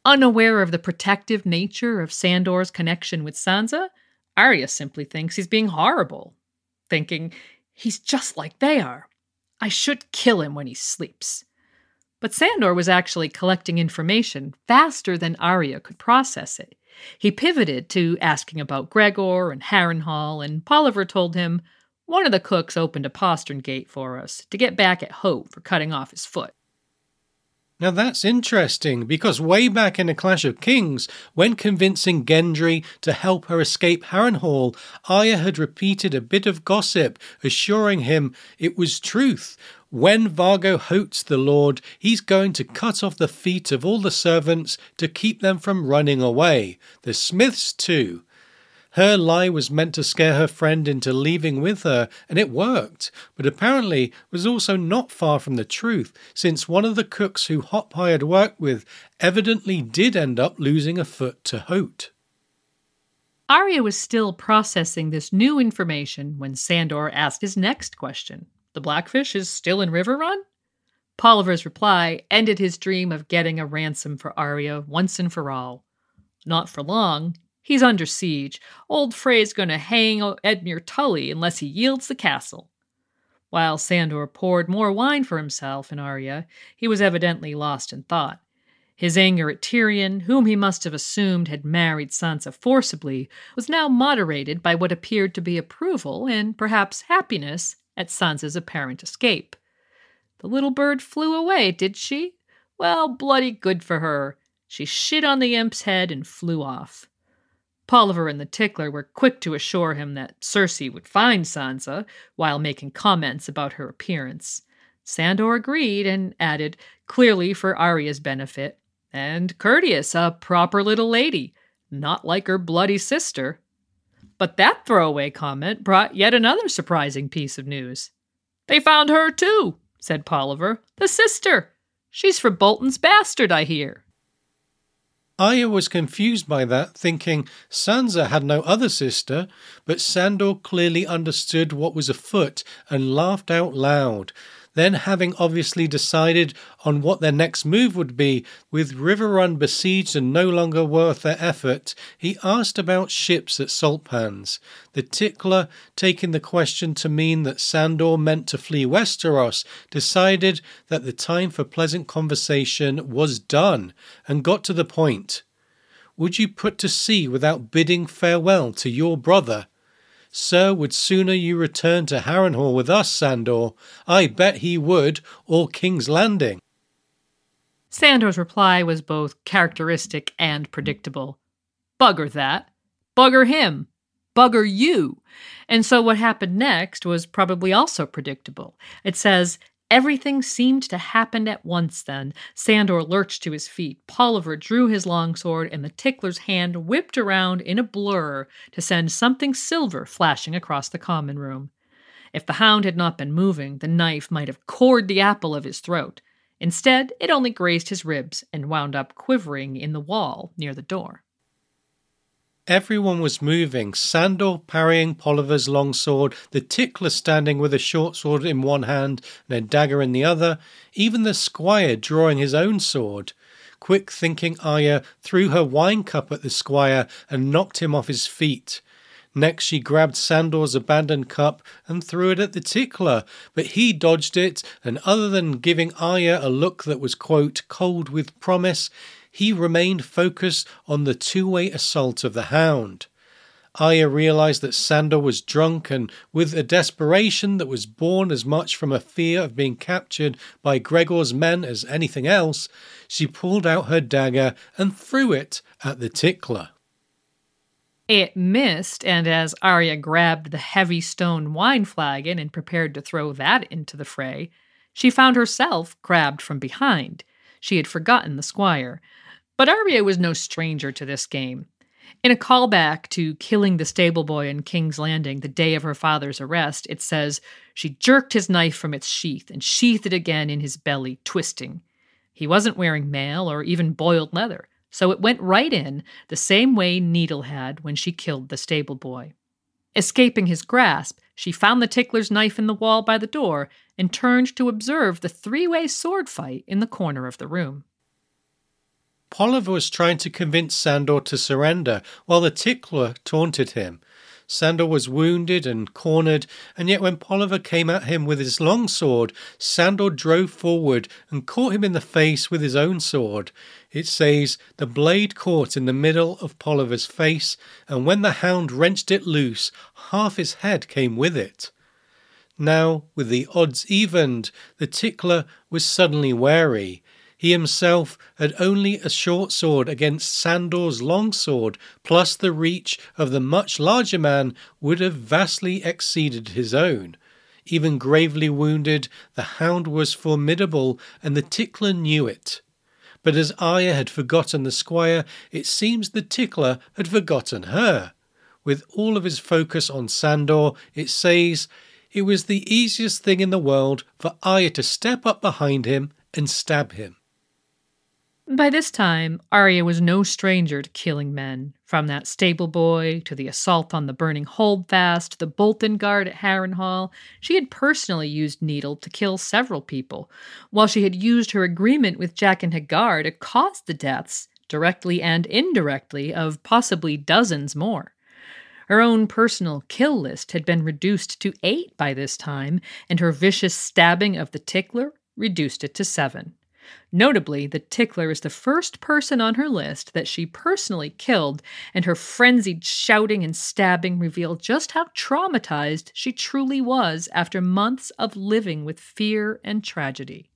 Unaware of the protective nature of Sandor's connection with Sansa, Arya simply thinks he's being horrible, thinking, he's just like they are. I should kill him when he sleeps. But Sandor was actually collecting information faster than Arya could process it. He pivoted to asking about Gregor and Harrenhal, and Polliver told him one of the cooks opened a postern gate for us to get back at Hoat for cutting off his foot. Now that's interesting because way back in A Clash of Kings, when convincing Gendry to help her escape Harrenhal, Arya had repeated a bit of gossip, assuring him it was truth. When Vargo Hoat's the Lord, he's going to cut off the feet of all the servants to keep them from running away. The Smiths too. Her lie was meant to scare her friend into leaving with her, and it worked, but apparently was also not far from the truth, since one of the cooks who Hot Pie had worked with evidently did end up losing a foot to Hoat. Arya was still processing this new information when Sandor asked his next question. The Blackfish is still in Riverrun? Polliver's reply ended his dream of getting a ransom for Arya once and for all. Not for long, He's under siege. Old Frey's going to hang Edmure Tully unless he yields the castle. While Sandor poured more wine for himself and Arya, he was evidently lost in thought. His anger at Tyrion, whom he must have assumed had married Sansa forcibly, was now moderated by what appeared to be approval and perhaps happiness at Sansa's apparent escape. The little bird flew away, did she? Well, bloody good for her. She shit on the imp's head and flew off. Polliver and the Tickler were quick to assure him that Cersei would find Sansa while making comments about her appearance. Sandor agreed and added, clearly for Arya's benefit, and courteous, a proper little lady, not like her bloody sister. But that throwaway comment brought yet another surprising piece of news. They found her too, said Polliver. The sister. She's for Bolton's bastard, I hear. Arya was confused by that, thinking Sansa had no other sister, but Sandor clearly understood what was afoot and laughed out loud. Then, having obviously decided on what their next move would be, with Riverrun besieged and no longer worth their effort, he asked about ships at Saltpans. The tickler, taking the question to mean that Sandor meant to flee Westeros, decided that the time for pleasant conversation was done and got to the point. Would you put to sea without bidding farewell to your brother? Sir, would sooner you return to Harrenhal with us, Sandor. I bet he would, or King's Landing. Sandor's reply was both characteristic and predictable. Bugger that. Bugger him. Bugger you. And so what happened next was probably also predictable. It says, Everything seemed to happen at once then. Sandor lurched to his feet. Polliver drew his longsword, and the tickler's hand whipped around in a blur to send something silver flashing across the common room. If the hound had not been moving, the knife might have cored the apple of his throat. Instead, it only grazed his ribs and wound up quivering in the wall near the door. Everyone was moving, Sandor parrying Polliver's long sword, the tickler standing with a short sword in one hand and a dagger in the other, even the squire drawing his own sword. Quick thinking Arya threw her wine cup at the squire and knocked him off his feet. Next, she grabbed Sandor's abandoned cup and threw it at the tickler, but he dodged it, and other than giving Arya a look that was, quote, cold with promise, he remained focused on the two way assault of the hound. Arya realized that Sandor was drunk, and with a desperation that was born as much from a fear of being captured by Gregor's men as anything else, she pulled out her dagger and threw it at the tickler. It missed, and as Arya grabbed the heavy stone wine flagon and prepared to throw that into the fray, she found herself grabbed from behind. She had forgotten the squire. But Arya was no stranger to this game. In a callback to killing the stable boy in King's Landing the day of her father's arrest, it says, She jerked his knife from its sheath and sheathed it again in his belly, twisting. He wasn't wearing mail or even boiled leather so it went right in the same way Needle had when she killed the stable boy. Escaping his grasp, she found the tickler's knife in the wall by the door and turned to observe the three way sword fight in the corner of the room. Polliver was trying to convince Sandor to surrender while the tickler taunted him. Sandor was wounded and cornered, and yet when Polliver came at him with his long sword, Sandor drove forward and caught him in the face with his own sword. It says, The blade caught in the middle of Polliver's face, and when the hound wrenched it loose, half his head came with it. Now, with the odds evened, the tickler was suddenly wary. He himself had only a short sword against Sandor's long sword, plus the reach of the much larger man would have vastly exceeded his own. Even gravely wounded, the hound was formidable, and the tickler knew it. But as Arya had forgotten the squire, it seems the tickler had forgotten her. With all of his focus on Sandor, it says it was the easiest thing in the world for Arya to step up behind him and stab him. By this time, Arya was no stranger to killing men, from that stable boy to the assault on the burning holdfast, the Bolton guard at Harrenhal. She had personally used Needle to kill several people, while she had used her agreement with Jaqen H'ghar to cause the deaths, directly and indirectly, of possibly dozens more. Her own personal kill list had been reduced to eight by this time, and her vicious stabbing of the tickler reduced it to seven. Notably, the tickler is the first person on her list that she personally killed, and her frenzied shouting and stabbing reveal just how traumatized she truly was after months of living with fear and tragedy.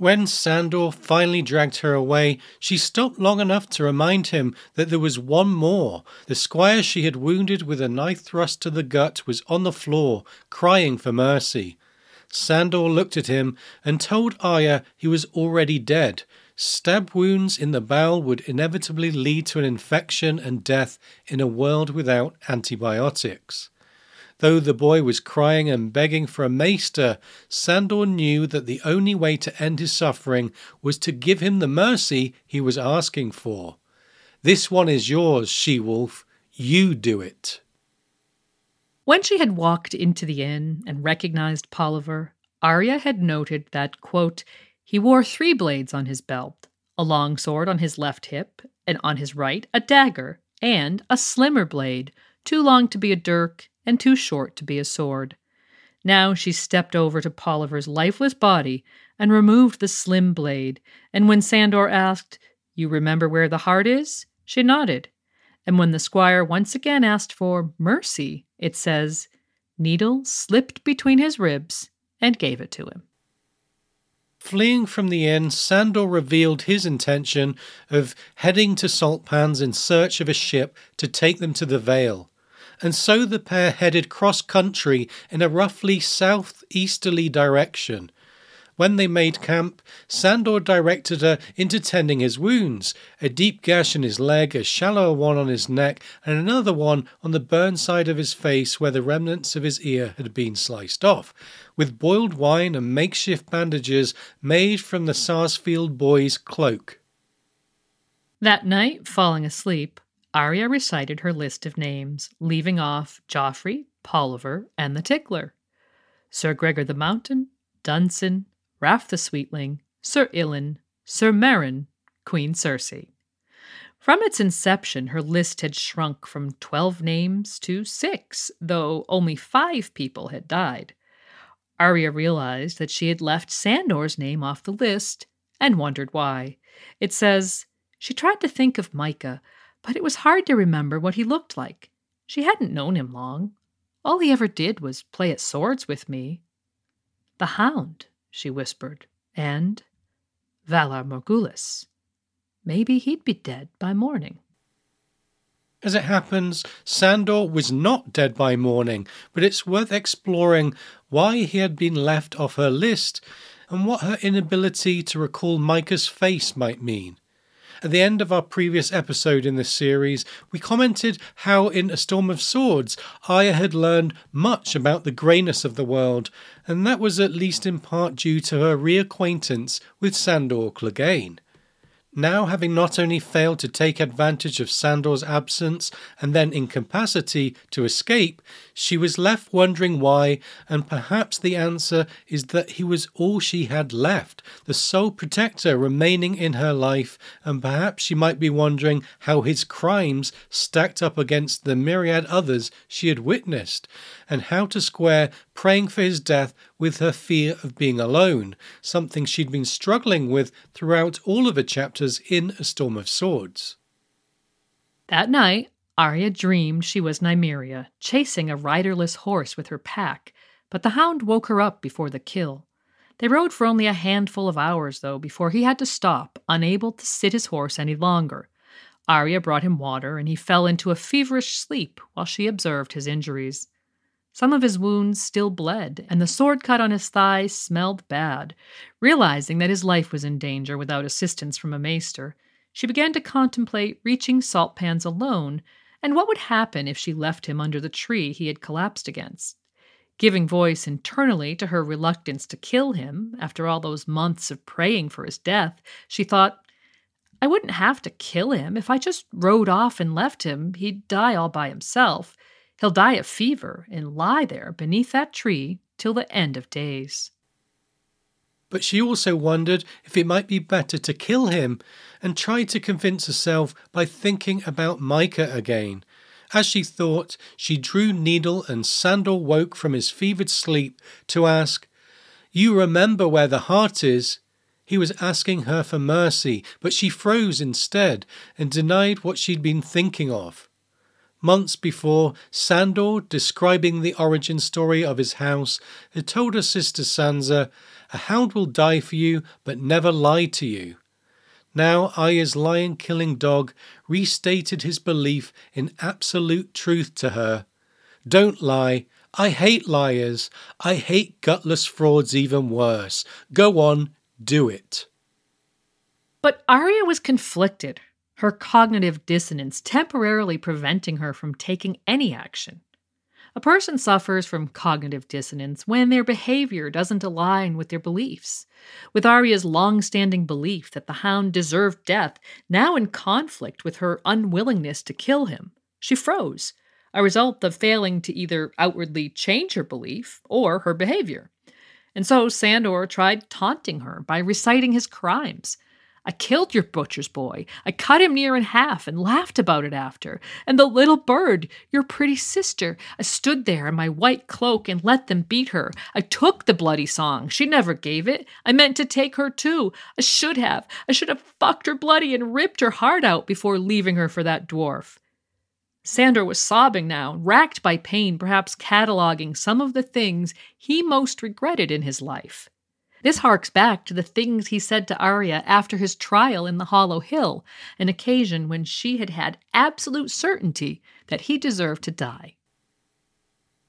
When Sandor finally dragged her away, she stopped long enough to remind him that there was one more. The squire she had wounded with a knife thrust to the gut was on the floor, crying for mercy. Sandor looked at him and told Arya he was already dead. Stab wounds in the bowel would inevitably lead to an infection and death in a world without antibiotics. Though the boy was crying and begging for a maester, Sandor knew that the only way to end his suffering was to give him the mercy he was asking for. This one is yours, she wolf. You do it. When she had walked into the inn and recognized Polliver, Arya had noted that, quote, he wore three blades on his belt a long sword on his left hip, and on his right a dagger, and a slimmer blade, too long to be a dirk and too short to be a sword. Now she stepped over to Polliver's lifeless body and removed the slim blade, and when Sandor asked, You remember where the heart is? she nodded. And when the squire once again asked for mercy, it says, Needle slipped between his ribs and gave it to him. Fleeing from the inn, Sandor revealed his intention of heading to Saltpans in search of a ship to take them to the Vale. And so the pair headed cross country in a roughly southeasterly direction, when they made camp, Sandor directed her into tending his wounds a deep gash in his leg, a shallower one on his neck, and another one on the burned side of his face where the remnants of his ear had been sliced off, with boiled wine and makeshift bandages made from the Sarsfield boy's cloak. That night, falling asleep, Arya recited her list of names, leaving off Joffrey, Polliver, and the Tickler. Sir Gregor the Mountain, Dunsen, Raff the Sweetling, Sir Ilyn, Sir Meryn, Queen Cersei. From its inception, her list had shrunk from 12 names to six, though only five people had died. Arya realized that she had left Sandor's name off the list and wondered why. It says, She tried to think of Mycah, but it was hard to remember what he looked like. She hadn't known him long. All he ever did was play at swords with me. The Hound, she whispered, and Valar Morghulis. Maybe he'd be dead by morning. As it happens, Sandor was not dead by morning, but it's worth exploring why he had been left off her list and what her inability to recall Mycah's face might mean. At the end of our previous episode in this series, we commented how in A Storm of Swords, Arya had learned much about the greyness of the world, and that was at least in part due to her reacquaintance with Sandor Clegane. Now, having not only failed to take advantage of Sandor's absence and then incapacity to escape, she was left wondering why, and perhaps the answer is that he was all she had left, the sole protector remaining in her life, and perhaps she might be wondering how his crimes stacked up against the myriad others she had witnessed, and how to square praying for his death with her fear of being alone, something she'd been struggling with throughout all of the chapters in A Storm of Swords. That night, Arya dreamed she was Nymeria, chasing a riderless horse with her pack, but the hound woke her up before the kill. They rode for only a handful of hours, though, before he had to stop, unable to sit his horse any longer. Arya brought him water, and he fell into a feverish sleep while she observed his injuries. Some of his wounds still bled, and the sword cut on his thigh smelled bad. Realizing that his life was in danger without assistance from a maester, she began to contemplate reaching Saltpans alone and what would happen if she left him under the tree he had collapsed against. Giving voice internally to her reluctance to kill him after all those months of praying for his death, she thought, I wouldn't have to kill him. If I just rode off and left him, he'd die all by himself. He'll die of fever and lie there beneath that tree till the end of days. But she also wondered if it might be better to kill him and tried to convince herself by thinking about Mycah again. As she thought, she drew needle and Sandor woke from his fevered sleep to ask, You remember where the heart is? He was asking her for mercy, but she froze instead and denied what she'd been thinking of. Months before, Sandor, describing the origin story of his house, had told her sister Sansa, A hound will die for you, but never lie to you. Now Arya's lion killing dog restated his belief in absolute truth to her. Don't lie. I hate liars. I hate gutless frauds even worse. Go on, do it. But Arya was conflicted her cognitive dissonance temporarily preventing her from taking any action. A person suffers from cognitive dissonance when their behavior doesn't align with their beliefs. With Arya's long standing belief that the hound deserved death now in conflict with her unwillingness to kill him, she froze, a result of failing to either outwardly change her belief or her behavior. And so Sandor tried taunting her by reciting his crimes I killed your butcher's boy. I cut him near in half and laughed about it after. And the little bird, your pretty sister, I stood there in my white cloak and let them beat her. I took the bloody song. She never gave it. I meant to take her too. I should have. I should have fucked her bloody and ripped her heart out before leaving her for that dwarf. Sandor was sobbing now, racked by pain, perhaps cataloging some of the things he most regretted in his life. This harks back to the things he said to Arya after his trial in the Hollow Hill, an occasion when she had had absolute certainty that he deserved to die.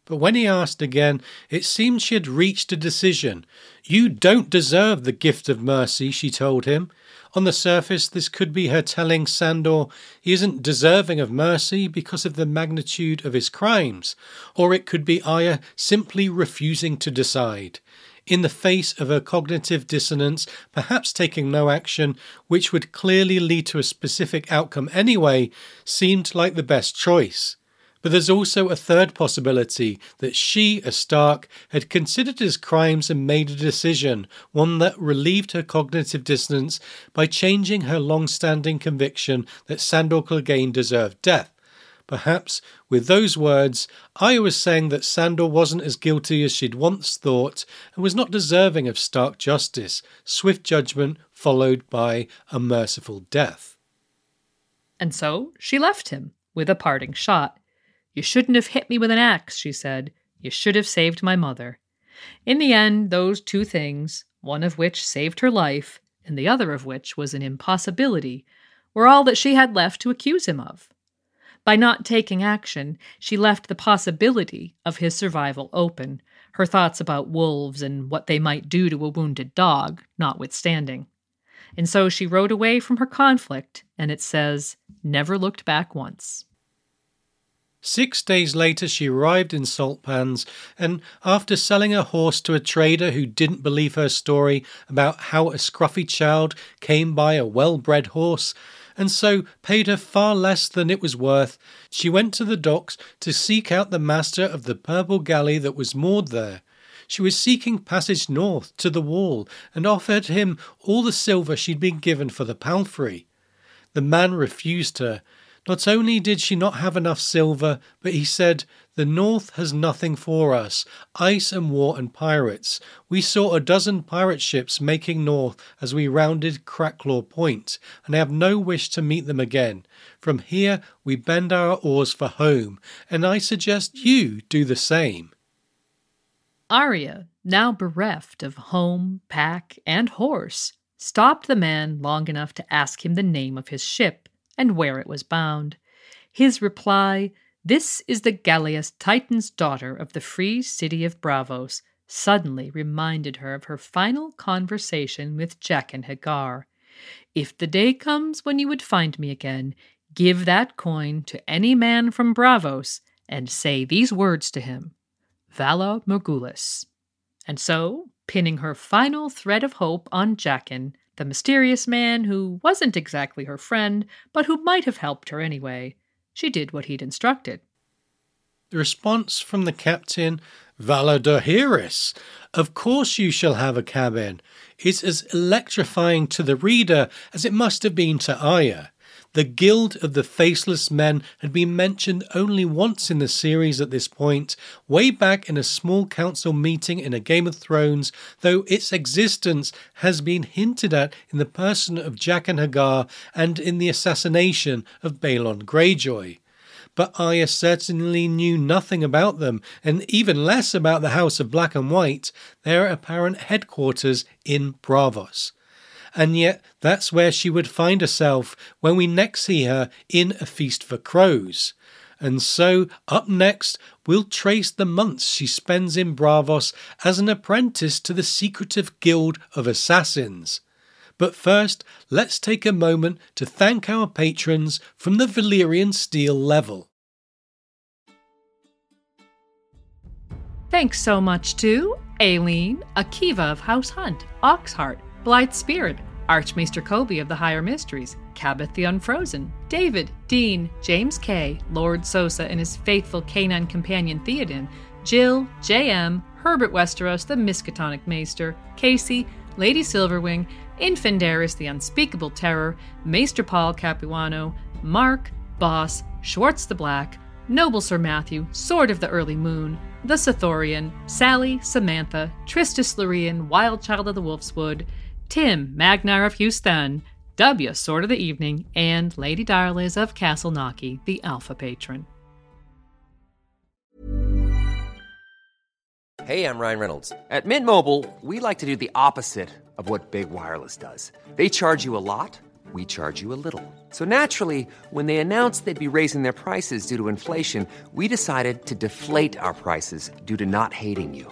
But when he asked again, it seemed she had reached a decision. You don't deserve the gift of mercy, she told him. On the surface, this could be her telling Sandor he isn't deserving of mercy because of the magnitude of his crimes, or it could be Arya simply refusing to decide in the face of a cognitive dissonance, perhaps taking no action, which would clearly lead to a specific outcome anyway, seemed like the best choice. But there's also a third possibility that she, a Stark, had considered his crimes and made a decision, one that relieved her cognitive dissonance by changing her long standing conviction that Sandor Clegane deserved death. Perhaps with those words, Arya was saying that Sandor wasn't as guilty as she'd once thought and was not deserving of stark justice, swift judgment followed by a merciful death. And so she left him with a parting shot. You shouldn't have hit me with an axe, she said. You should have saved my mother. In the end, those two things, one of which saved her life, and the other of which was an impossibility, were all that she had left to accuse him of. By not taking action, she left the possibility of his survival open, her thoughts about wolves and what they might do to a wounded dog notwithstanding. And so she rode away from her conflict, and it says, never looked back once. Six days later, she arrived in Saltpans, and after selling her horse to a trader who didn't believe her story about how a scruffy child came by a well bred horse, and so paid her far less than it was worth, she went to the docks to seek out the master of the purple galley that was moored there. She was seeking passage north to the wall, and offered him all the silver she'd been given for the palfrey. The man refused her, not only did she not have enough silver, but he said, The North has nothing for us ice and war and pirates. We saw a dozen pirate ships making north as we rounded Cracklaw Point, and I have no wish to meet them again. From here we bend our oars for home, and I suggest you do the same. Arya, now bereft of home, pack, and horse, stopped the man long enough to ask him the name of his ship and where it was bound. His reply, This is the galleass Titan's daughter of the free city of Braavos, suddenly reminded her of her final conversation with Jaqen H'ghar. If the day comes when you would find me again, give that coin to any man from Braavos and say these words to him Valar Morghulis. And so, pinning her final thread of hope on Jaqen, the mysterious man who wasn't exactly her friend, but who might have helped her anyway. She did what he'd instructed. The response from the captain, Vala of course you shall have a cabin, is as electrifying to the reader as it must have been to Arya. The Guild of the Faceless Men had been mentioned only once in the series at this point, way back in a small council meeting in a Game of Thrones, though its existence has been hinted at in the person of Jaqen H'ghar and in the assassination of Balon Greyjoy. But Arya certainly knew nothing about them, and even less about the House of Black and White, their apparent headquarters in Braavos and yet that's where she would find herself when we next see her in A Feast for Crows. And so, up next, we'll trace the months she spends in Braavos as an apprentice to the secretive Guild of Assassins. But first, let's take a moment to thank our patrons from the Valyrian Steel level. Thanks so much to Aileen, Akiva of House Hunt, Oxheart, Blythe Spirit, Archmaester Kobe of the Higher Mysteries, Cabot the Unfrozen, David, Dean, James K., Lord Sosa and his faithful canine companion Theoden, Jill, J.M., Herbert Westeros, the Miskatonic Maester, Casey, Lady Silverwing, Infandaris, the Unspeakable Terror, Maester Paul Capuano, Mark, Boss, Schwartz the Black, Noble Sir Matthew, Sword of the Early Moon, the Sithorian, Sally, Samantha, Tristis Lorien, Wild Child of the Wolfswood, Tim, Magnar of Houston, W, Sword of the Evening, and Lady Darlies of Castle Naki, the Alpha Patron. Hey, I'm Ryan Reynolds. At Mint Mobile, we like to do the opposite of what Big Wireless does. They charge you a lot, we charge you a little. So naturally, when they announced they'd be raising their prices due to inflation, we decided to deflate our prices due to not hating you.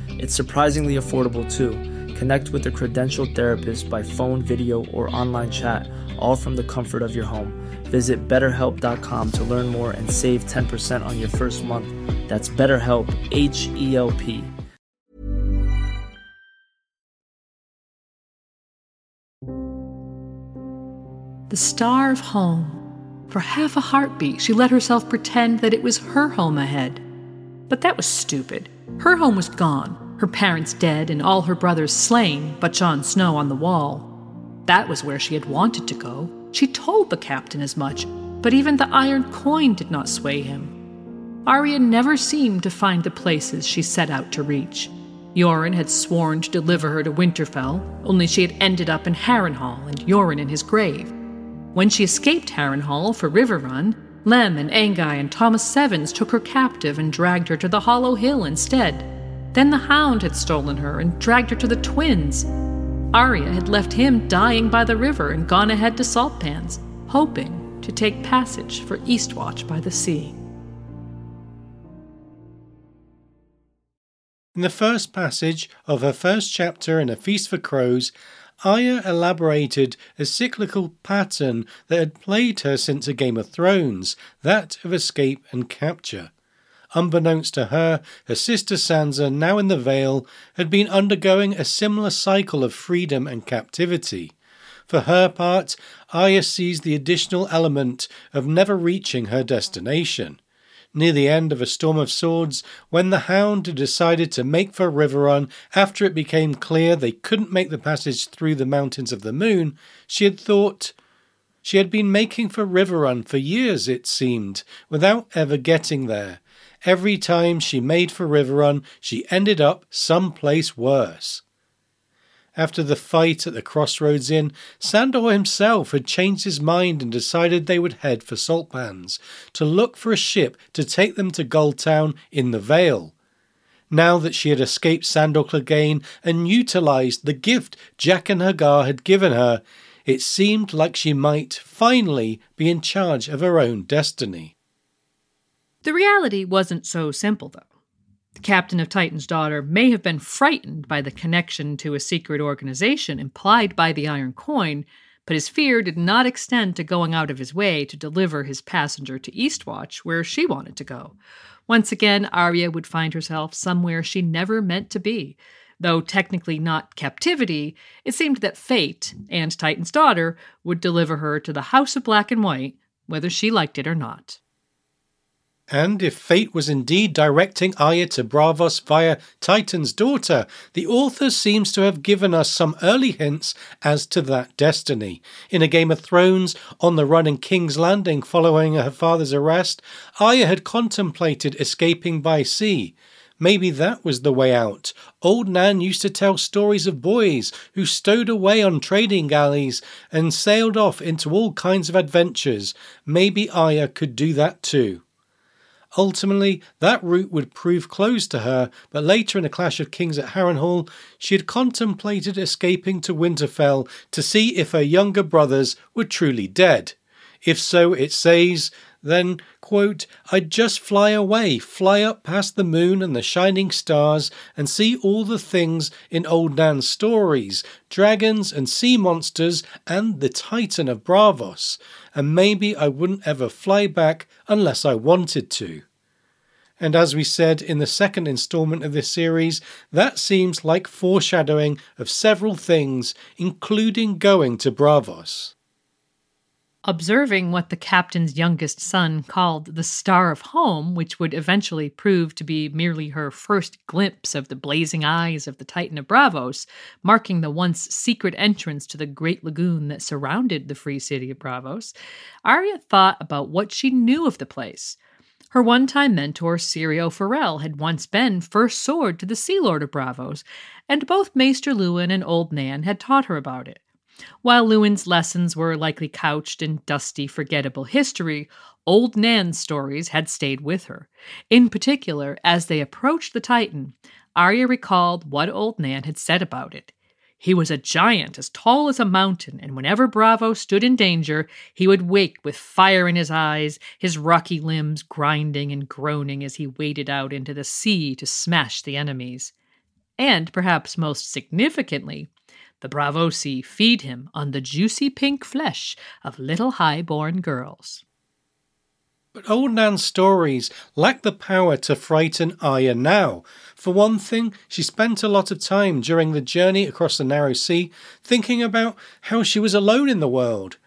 It's surprisingly affordable too. Connect with a credentialed therapist by phone, video, or online chat, all from the comfort of your home. Visit betterhelp.com to learn more and save 10% on your first month. That's BetterHelp, H E L P. The star of home. For half a heartbeat, she let herself pretend that it was her home ahead. But that was stupid. Her home was gone, her parents dead, and all her brothers slain, but Jon Snow on the wall. That was where she had wanted to go. She told the captain as much, but even the iron coin did not sway him. Arya never seemed to find the places she set out to reach. Yoren had sworn to deliver her to Winterfell, only she had ended up in Harrenhal and Yoren in his grave. When she escaped Harrenhal for Riverrun, Lem and Anguy and Tom o' Sevens took her captive and dragged her to the Hollow Hill instead. Then the Hound had stolen her and dragged her to the Twins. Arya had left him dying by the river and gone ahead to Saltpans, hoping to take passage for Eastwatch by the sea. In the first passage of her first chapter in A Feast for Crows, Arya elaborated a cyclical pattern that had plagued her since A Game of Thrones, that of escape and capture. Unbeknownst to her, her sister Sansa, now in the Vale, had been undergoing a similar cycle of freedom and captivity. For her part, Arya sees the additional element of never reaching her destination. Near the end of A Storm of Swords, when the Hound decided to make for Riverrun after it became clear they couldn't make the passage through the Mountains of the Moon, she had thought. She had been making for Riverrun for years, it seemed, without ever getting there. Every time she made for Riverrun, she ended up someplace worse. After the fight at the Crossroads Inn, Sandor himself had changed his mind and decided they would head for Saltpans to look for a ship to take them to Gulltown in the Vale. Now that she had escaped Sandor Clegane and utilized the gift Jaqen H'ghar had given her, it seemed like she might finally be in charge of her own destiny. The reality wasn't so simple, though. Captain of Titan's daughter may have been frightened by the connection to a secret organization implied by the iron coin, but his fear did not extend to going out of his way to deliver his passenger to Eastwatch, where she wanted to go. Once again, Arya would find herself somewhere she never meant to be. Though technically not captivity, it seemed that fate and Titan's daughter would deliver her to the House of Black and White, whether she liked it or not. And if fate was indeed directing Arya to Braavos via Titan's daughter, the author seems to have given us some early hints as to that destiny. In A Game of Thrones, on the run in King's Landing following her father's arrest, Arya had contemplated escaping by sea. Maybe that was the way out. Old Nan used to tell stories of boys who stowed away on trading galleys and sailed off into all kinds of adventures. Maybe Arya could do that too. Ultimately, that route would prove closed to her, but later in a clash of kings at Harrenhal, she had contemplated escaping to Winterfell to see if her younger brothers were truly dead. If so, it says, then, quote, I'd just fly away, fly up past the moon and the shining stars, and see all the things in Old Nan's stories dragons and sea monsters and the Titan of Braavos, and maybe I wouldn't ever fly back unless I wanted to. And as we said in the second installment of this series, that seems like foreshadowing of several things, including going to Braavos. Observing what the captain's youngest son called the Star of Home, which would eventually prove to be merely her first glimpse of the blazing eyes of the Titan of Braavos, marking the once secret entrance to the great lagoon that surrounded the free city of Braavos, Arya thought about what she knew of the place. Her one time mentor, Syrio Forel, had once been First Sword to the Sea Lord of Braavos, and both Maester Luwin and Old Nan had taught her about it. While Luwin's lessons were likely couched in dusty, forgettable history, Old Nan's stories had stayed with her. In particular, as they approached the Titan, Arya recalled what Old Nan had said about it. He was a giant as tall as a mountain, and whenever Braavos stood in danger, he would wake with fire in his eyes, his rocky limbs grinding and groaning as he waded out into the sea to smash the enemies. And perhaps most significantly, the Braavosi feed him on the juicy pink flesh of little high-born girls. But old Nan's stories lack the power to frighten Arya now. For one thing, she spent a lot of time during the journey across the narrow sea thinking about how she was alone in the world.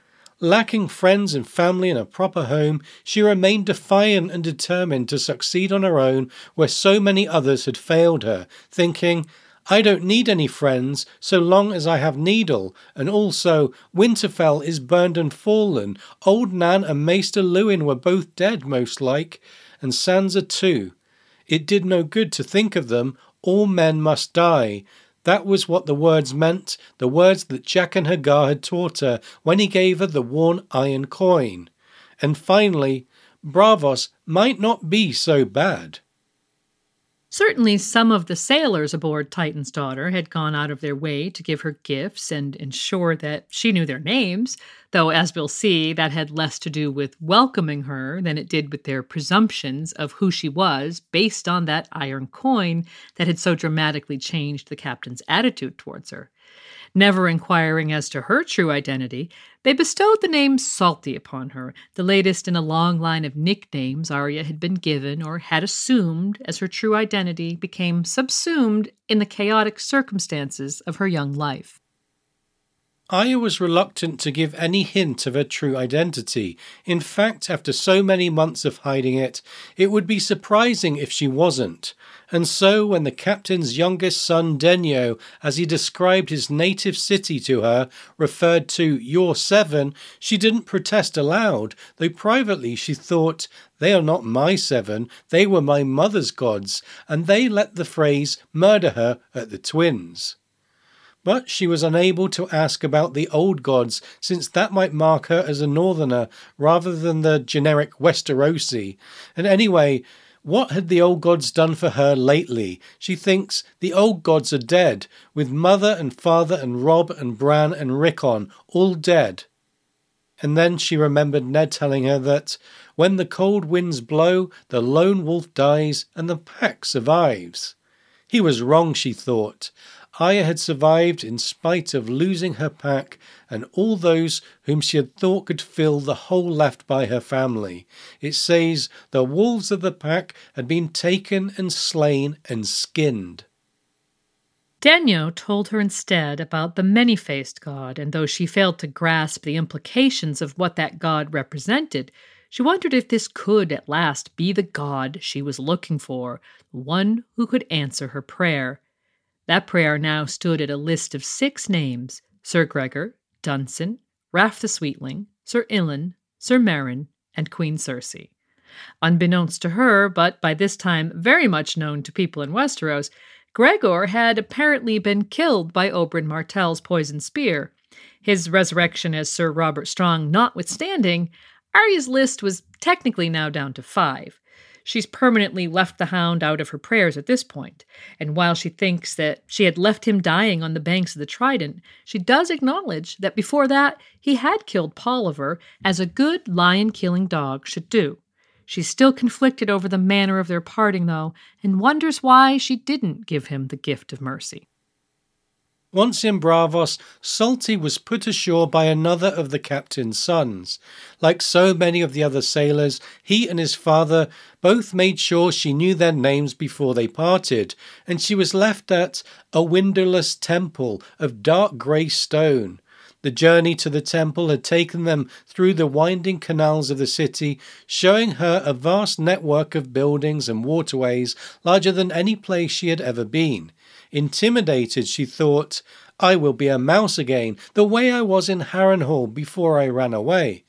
Lacking friends and family and a proper home, she remained defiant and determined to succeed on her own where so many others had failed her, thinking, I don't need any friends so long as I have Needle, and also Winterfell is burned and fallen. Old Nan and Maester Luwin were both dead, most like, and Sansa too. It did no good to think of them. All men must die. That was what the words meant, the words that Jaqen H'ghar had taught her when he gave her the worn iron coin. And finally, Braavos might not be so bad. Certainly, some of the sailors aboard Titan's Daughter had gone out of their way to give her gifts and ensure that she knew their names, though, as we'll see, that had less to do with welcoming her than it did with their presumptions of who she was based on that iron coin that had so dramatically changed the captain's attitude towards her. Never inquiring as to her true identity, they bestowed the name Salty upon her, the latest in a long line of nicknames Arya had been given or had assumed as her true identity became subsumed in the chaotic circumstances of her young life. Arya was reluctant to give any hint of her true identity. In fact, after so many months of hiding it, it would be surprising if she wasn't. And so, when the captain's youngest son, Denyo, as he described his native city to her, referred to your seven, she didn't protest aloud, though privately she thought, They are not my seven, they were my mother's gods, and they let the Freys murder her at the twins. But she was unable to ask about the old gods, since that might mark her as a northerner rather than the generic Westerosi. And anyway, what had the old gods done for her lately? She thinks the old gods are dead, with mother and father and Robb and Bran and Rickon all dead. And then she remembered Ned telling her that when the cold winds blow, the lone wolf dies and the pack survives. He was wrong, she thought. Arya had survived in spite of losing her pack and all those whom she had thought could fill the hole left by her family. It says the wolves of the pack had been taken and slain and skinned. Denyo told her instead about the many faced god, and though she failed to grasp the implications of what that god represented, she wondered if this could at last be the god she was looking for, one who could answer her prayer. That prayer now stood at a list of six names Sir Gregor, Dunsen, Raff the Sweetling, Sir Ilyn, Sir Meryn, and Queen Cersei. Unbeknownst to her, but by this time very much known to people in Westeros, Gregor had apparently been killed by Oberyn Martell's poisoned spear. His resurrection as Sir Robert Strong notwithstanding, Arya's list was technically now down to five. She's permanently left the hound out of her prayers at this point, and while she thinks that she had left him dying on the banks of the Trident, she does acknowledge that before that he had killed Polliver, as a good lion killing dog should do. She's still conflicted over the manner of their parting, though, and wonders why she didn't give him the gift of mercy. Once in Braavos, Salty was put ashore by another of the captain's sons. Like so many of the other sailors, he and his father both made sure she knew their names before they parted, and she was left at a windowless temple of dark grey stone. The journey to the temple had taken them through the winding canals of the city, showing her a vast network of buildings and waterways larger than any place she had ever been. Intimidated, she thought, I will be a mouse again, the way I was in Harrenhal before I ran away.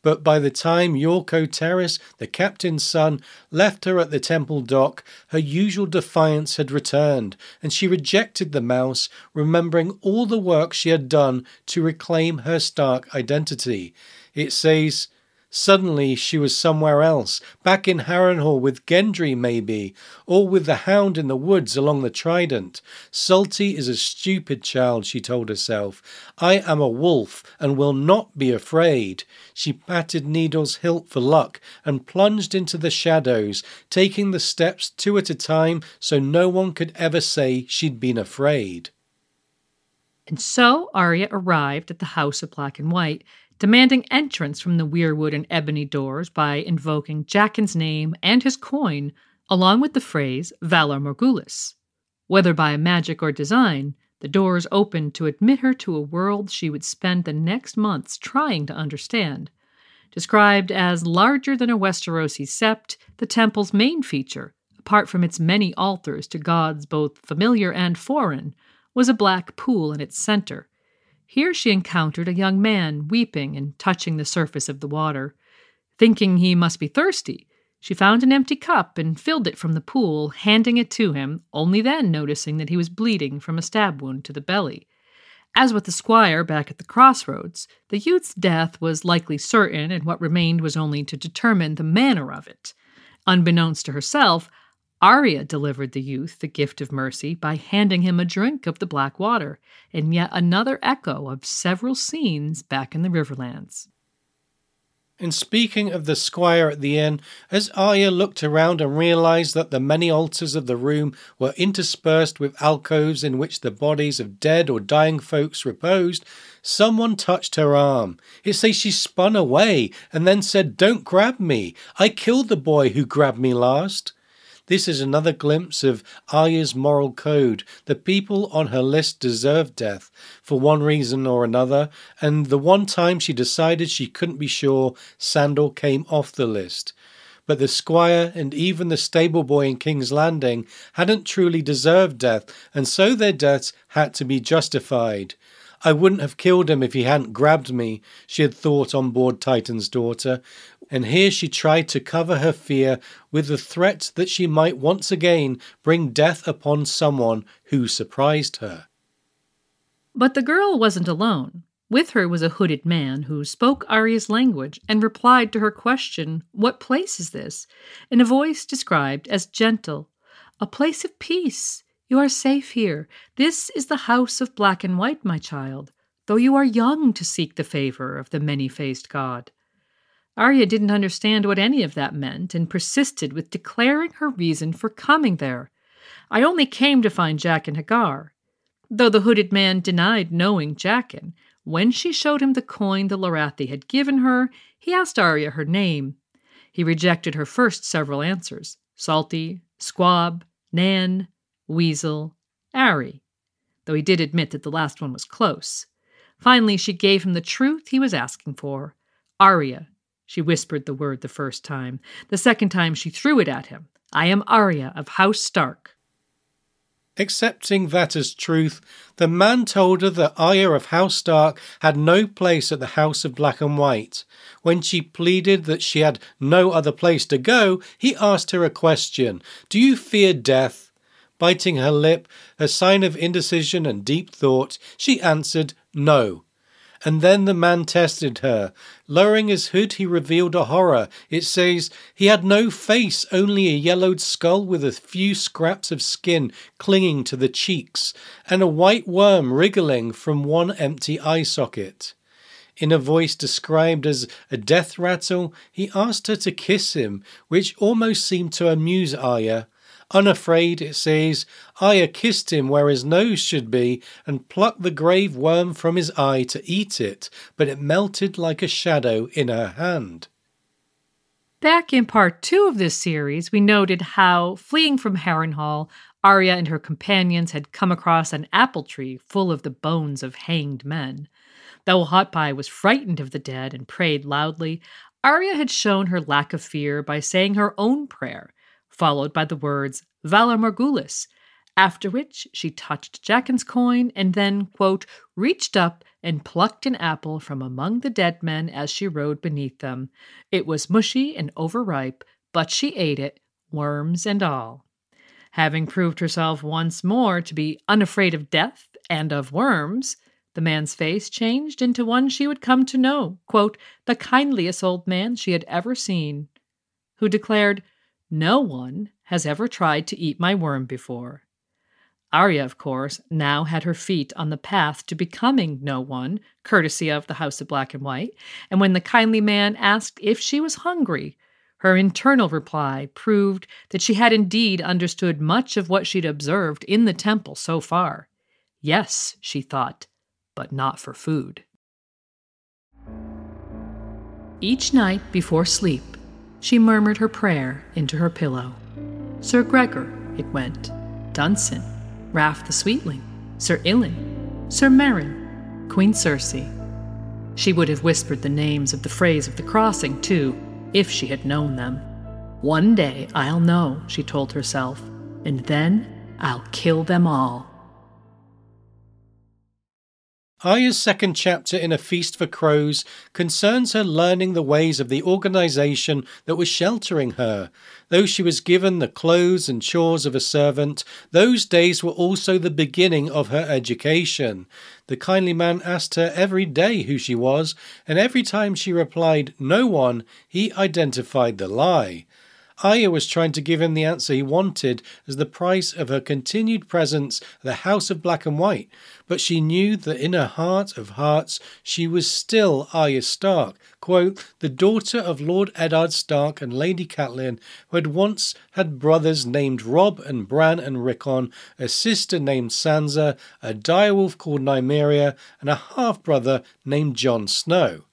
But by the time Yorko Terys, the captain's son, left her at the temple dock, her usual defiance had returned, and she rejected the mouse, remembering all the work she had done to reclaim her Stark identity. It says, Suddenly she was somewhere else, back in Harrenhal with Gendry, maybe, or with the hound in the woods along the Trident. Salty is a stupid child, she told herself. I am a wolf and will not be afraid. She patted Needle's hilt for luck and plunged into the shadows, taking the steps two at a time so no one could ever say she'd been afraid. And so Arya arrived at the House of Black and White demanding entrance from the weirwood and ebony doors by invoking Jaqen's name and his coin, along with the phrase Valar Morghulis. Whether by magic or design, the doors opened to admit her to a world she would spend the next months trying to understand. Described as larger than a Westerosi sept, the temple's main feature, apart from its many altars to gods both familiar and foreign, was a black pool in its center, here she encountered a young man weeping and touching the surface of the water. Thinking he must be thirsty, she found an empty cup and filled it from the pool, handing it to him, only then noticing that he was bleeding from a stab wound to the belly. As with the squire back at the crossroads, the youth's death was likely certain, and what remained was only to determine the manner of it. Unbeknownst to herself, Arya delivered the youth the gift of mercy by handing him a drink of the black water, and yet another echo of several scenes back in the Riverlands. In speaking of the squire at the inn, as Arya looked around and realized that the many altars of the room were interspersed with alcoves in which the bodies of dead or dying folks reposed, someone touched her arm. It says she spun away and then said, Don't grab me. I killed the boy who grabbed me last. This is another glimpse of Arya's moral code. The people on her list deserved death for one reason or another, and the one time she decided she couldn't be sure, Sandor came off the list. But the squire and even the stable boy in King's Landing hadn't truly deserved death, and so their deaths had to be justified. I wouldn't have killed him if he hadn't grabbed me, she had thought on board Titan's daughter, and here she tried to cover her fear with the threat that she might once again bring death upon someone who surprised her. But the girl wasn't alone. With her was a hooded man who spoke Arya's language and replied to her question, What place is this? in a voice described as gentle. A place of peace. You are safe here. This is the house of black and white, my child, though you are young to seek the favor of the many faced god. Arya didn't understand what any of that meant and persisted with declaring her reason for coming there. I only came to find Jaqen H'ghar. Though the hooded man denied knowing Jaqen, when she showed him the coin the Lorathi had given her, he asked Arya her name. He rejected her first several answers Salty, Squab, Nan, Weasel, Arry, though he did admit that the last one was close. Finally, she gave him the truth he was asking for Arya, she whispered the word the first time. The second time she threw it at him. I am Arya of House Stark. Accepting that as truth, the man told her that Arya of House Stark had no place at the House of Black and White. When she pleaded that she had no other place to go, he asked her a question Do you fear death? Biting her lip, a sign of indecision and deep thought, she answered, No. And then the man tested her. Lowering his hood, he revealed a horror. It says he had no face, only a yellowed skull with a few scraps of skin clinging to the cheeks, and a white worm wriggling from one empty eye socket. In a voice described as a death rattle, he asked her to kiss him, which almost seemed to amuse Arya. Unafraid, it says, Arya kissed him where his nose should be and plucked the grave worm from his eye to eat it, but it melted like a shadow in her hand. Back in part two of this series, we noted how, fleeing from Harrenhal, Arya and her companions had come across an apple tree full of the bones of hanged men. Though Hot Pie was frightened of the dead and prayed loudly, Arya had shown her lack of fear by saying her own prayer followed by the words Valar Morghulis, after which she touched Jaqen's coin and then, quote, reached up and plucked an apple from among the dead men as she rode beneath them. It was mushy and overripe, but she ate it, worms and all. Having proved herself once more to be unafraid of death and of worms, The man's face changed into one she would come to know, quote, the kindliest old man she had ever seen, who declared, No one has ever tried to eat my worm before. Arya, of course, now had her feet on the path to becoming no one, courtesy of the House of Black and White, and when the kindly man asked if she was hungry, her internal reply proved that she had indeed understood much of what she'd observed in the temple so far. Yes, she thought, but not for food. Each night before sleep, she murmured her prayer into her pillow. Sir Gregor, it went, Dunsen, Raff the Sweetling, Sir Ilyn, Sir Meryn, Queen Cersei. She would have whispered the names of the Freys of the crossing, too, if she had known them. One day I'll know, she told herself, and then I'll kill them all. Arya's second chapter in A Feast for Crows concerns her learning the ways of the organization that was sheltering her. Though she was given the clothes and chores of a servant, those days were also the beginning of her education. The kindly man asked her every day who she was, and every time she replied, No one, he identified the lie. Arya was trying to give him the answer he wanted as the price of her continued presence at the House of Black and White, but she knew that in her heart of hearts she was still Arya Stark, quote, the daughter of Lord Eddard Stark and Lady Catelyn, who had once had brothers named Robb and Bran and Rickon, a sister named Sansa, a direwolf called Nymeria, and a half brother named Jon Snow.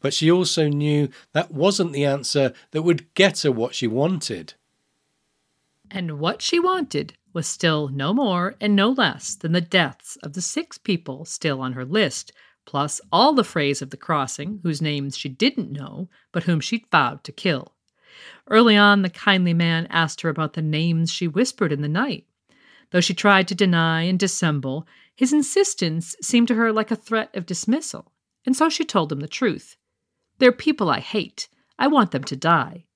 But she also knew that wasn't the answer that would get her what she wanted. And what she wanted was still no more and no less than the deaths of the six people still on her list, plus all the Freys of the crossing whose names she didn't know, but whom she'd vowed to kill. Early on, the kindly man asked her about the names she whispered in the night. Though she tried to deny and dissemble, his insistence seemed to her like a threat of dismissal, and so she told him the truth. They're people I hate. I want them to die.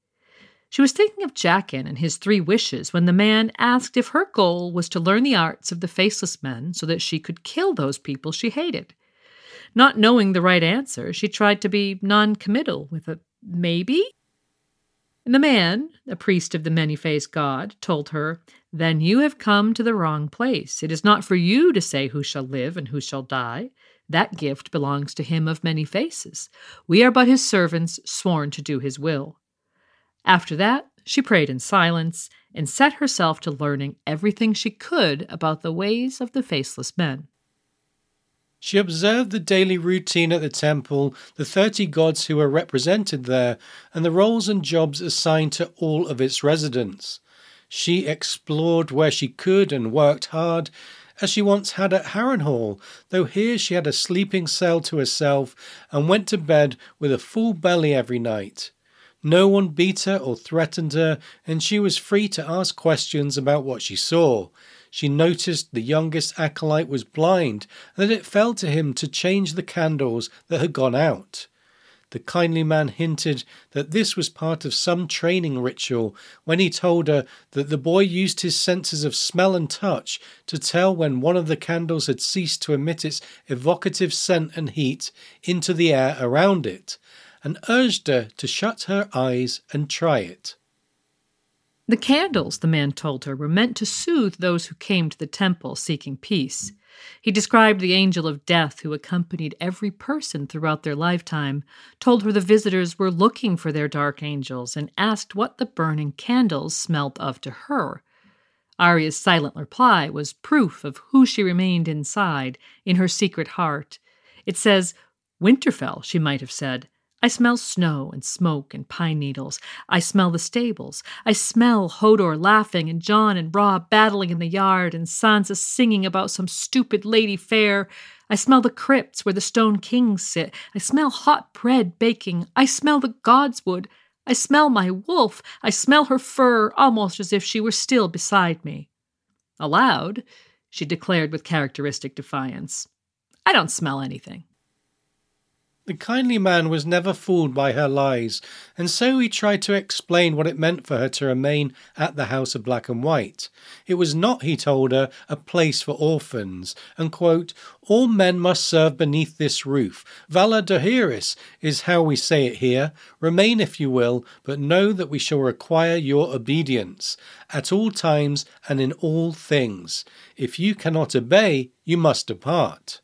She was thinking of Jaqen and his three wishes when the man asked if her goal was to learn the arts of the faceless men so that she could kill those people she hated. Not knowing the right answer, she tried to be non committal with a maybe. And the man, a priest of the many faced god, told her, Then you have come to the wrong place. It is not for you to say who shall live and who shall die. That gift belongs to him of many faces. We are but his servants, sworn to do his will. After that, she prayed in silence and set herself to learning everything she could about the ways of the faceless men. She observed the daily routine at the temple, the thirty gods who were represented there, and the roles and jobs assigned to all of its residents. She explored where she could and worked hard, as she once had at Harrenhal, though here she had a sleeping cell to herself and went to bed with a full belly every night. No one beat her or threatened her, and she was free to ask questions about what she saw. She noticed the youngest acolyte was blind, and that it fell to him to change the candles that had gone out. The kindly man hinted that this was part of some training ritual when he told her that the boy used his senses of smell and touch to tell when one of the candles had ceased to emit its evocative scent and heat into the air around it, and urged her to shut her eyes and try it. The candles, the man told her, were meant to soothe those who came to the temple seeking peace. He described the angel of death who accompanied every person throughout their lifetime, told her the visitors were looking for their dark angels, and asked what the burning candles smelt of to her. Arya's silent reply was proof of who she remained inside, in her secret heart. It says, Winterfell, she might have said, I smell snow and smoke and pine needles. I smell the stables. I smell Hodor laughing and Jon and Robb battling in the yard and Sansa singing about some stupid lady fair. I smell the crypts where the stone kings sit. I smell hot bread baking. I smell the godswood. I smell my wolf. I smell her fur almost as if she were still beside me. Aloud, she declared with characteristic defiance, I don't smell anything. The kindly man was never fooled by her lies, and so he tried to explain what it meant for her to remain at the House of Black and White. It was not, he told her, a place for orphans, and quote, all men must serve beneath this roof. Valar Dohaeris is how we say it here. Remain if you will, but know that we shall require your obedience at all times and in all things. If you cannot obey, you must depart.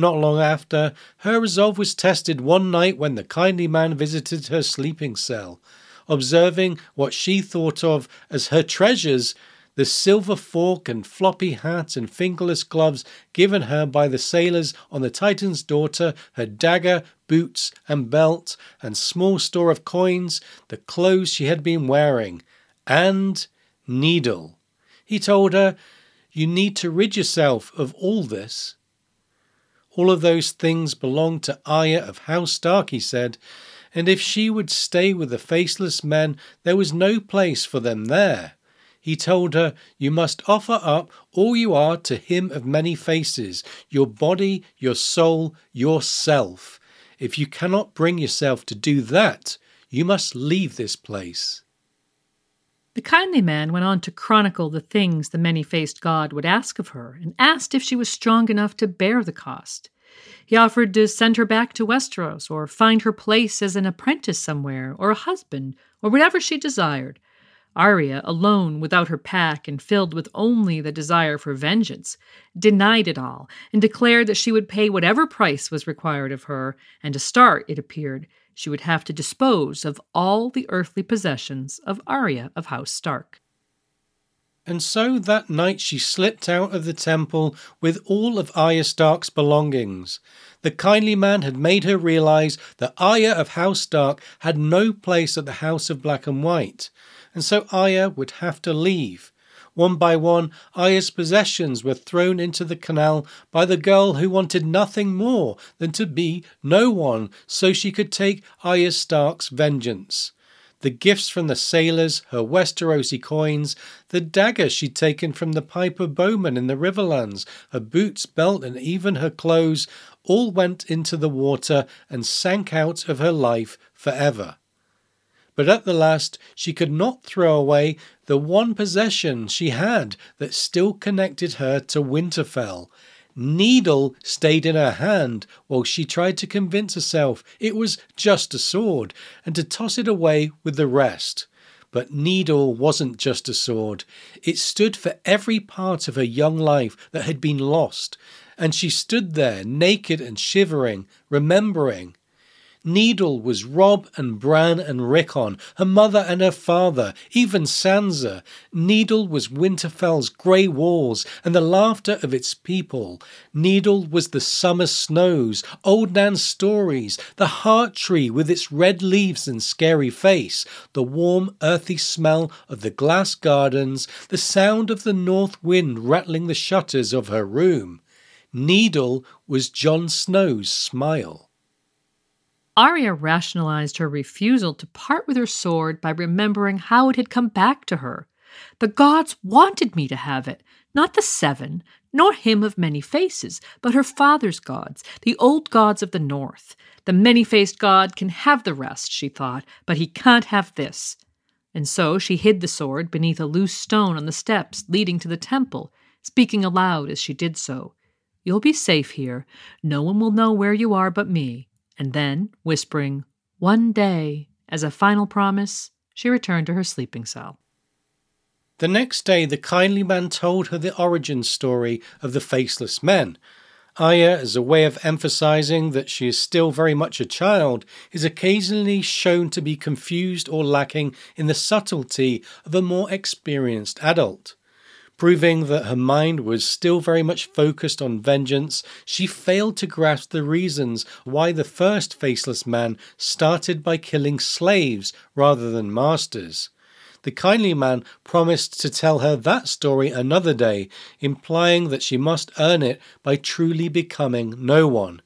Not long after, her resolve was tested one night when the kindly man visited her sleeping cell. Observing what she thought of as her treasures, the silver fork and floppy hat and fingerless gloves given her by the sailors on the Titan's daughter, her dagger, boots, and belt, and small store of coins, the clothes she had been wearing, and needle. He told her, You need to rid yourself of all this. All of those things belonged to Arya of House Stark, he said, and if she would stay with the faceless men, there was no place for them there. He told her, You must offer up all you are to him of many faces, your body, your soul, yourself. If you cannot bring yourself to do that, you must leave this place. The kindly man went on to chronicle the things the many faced god would ask of her, and asked if she was strong enough to bear the cost. He offered to send her back to Westeros, or find her place as an apprentice somewhere, or a husband, or whatever she desired. Arya, alone without her pack and filled with only the desire for vengeance, denied it all and declared that she would pay whatever price was required of her, and to start, it appeared, she would have to dispose of all the earthly possessions of Arya of House Stark. And so that night she slipped out of the temple with all of Arya Stark's belongings. The kindly man had made her realize that Arya of House Stark had no place at the House of Black and White, and so Arya would have to leave. One by one, Arya's possessions were thrown into the canal by the girl who wanted nothing more than to be no one so she could take Arya Stark's vengeance. The gifts from the sailors, her Westerosi coins, the dagger she'd taken from the Piper bowman in the Riverlands, her boots, belt, and even her clothes all went into the water and sank out of her life forever. But at the last she could not throw away the one possession she had that still connected her to Winterfell. Needle stayed in her hand while she tried to convince herself it was just a sword and to toss it away with the rest. But Needle wasn't just a sword. It stood for every part of her young life that had been lost, and she stood there naked and shivering, remembering. Needle was Robb and Bran and Rickon, her mother and her father, even Sansa. Needle was Winterfell's grey walls and the laughter of its people. Needle was the summer snows, old Nan's stories, the heart tree with its red leaves and scary face, the warm, earthy smell of the glass gardens, the sound of the north wind rattling the shutters of her room. Needle was Jon Snow's smile. Arya rationalized her refusal to part with her sword by remembering how it had come back to her. The gods wanted me to have it, not the seven, nor him of many faces, but her father's gods, the old gods of the north. The many faced god can have the rest, she thought, but he can't have this. And so she hid the sword beneath a loose stone on the steps leading to the temple, speaking aloud as she did so. You'll be safe here. No one will know where you are but me and then, whispering, One day, as a final promise, she returned to her sleeping cell. The next day, the kindly man told her the origin story of the faceless men. Arya, as a way of emphasizing that she is still very much a child, is occasionally shown to be confused or lacking in the subtlety of a more experienced adult. Proving that her mind was still very much focused on vengeance, she failed to grasp the reasons why the first faceless man started by killing slaves rather than masters. The kindly man promised to tell her that story another day, implying that she must earn it by truly becoming no one.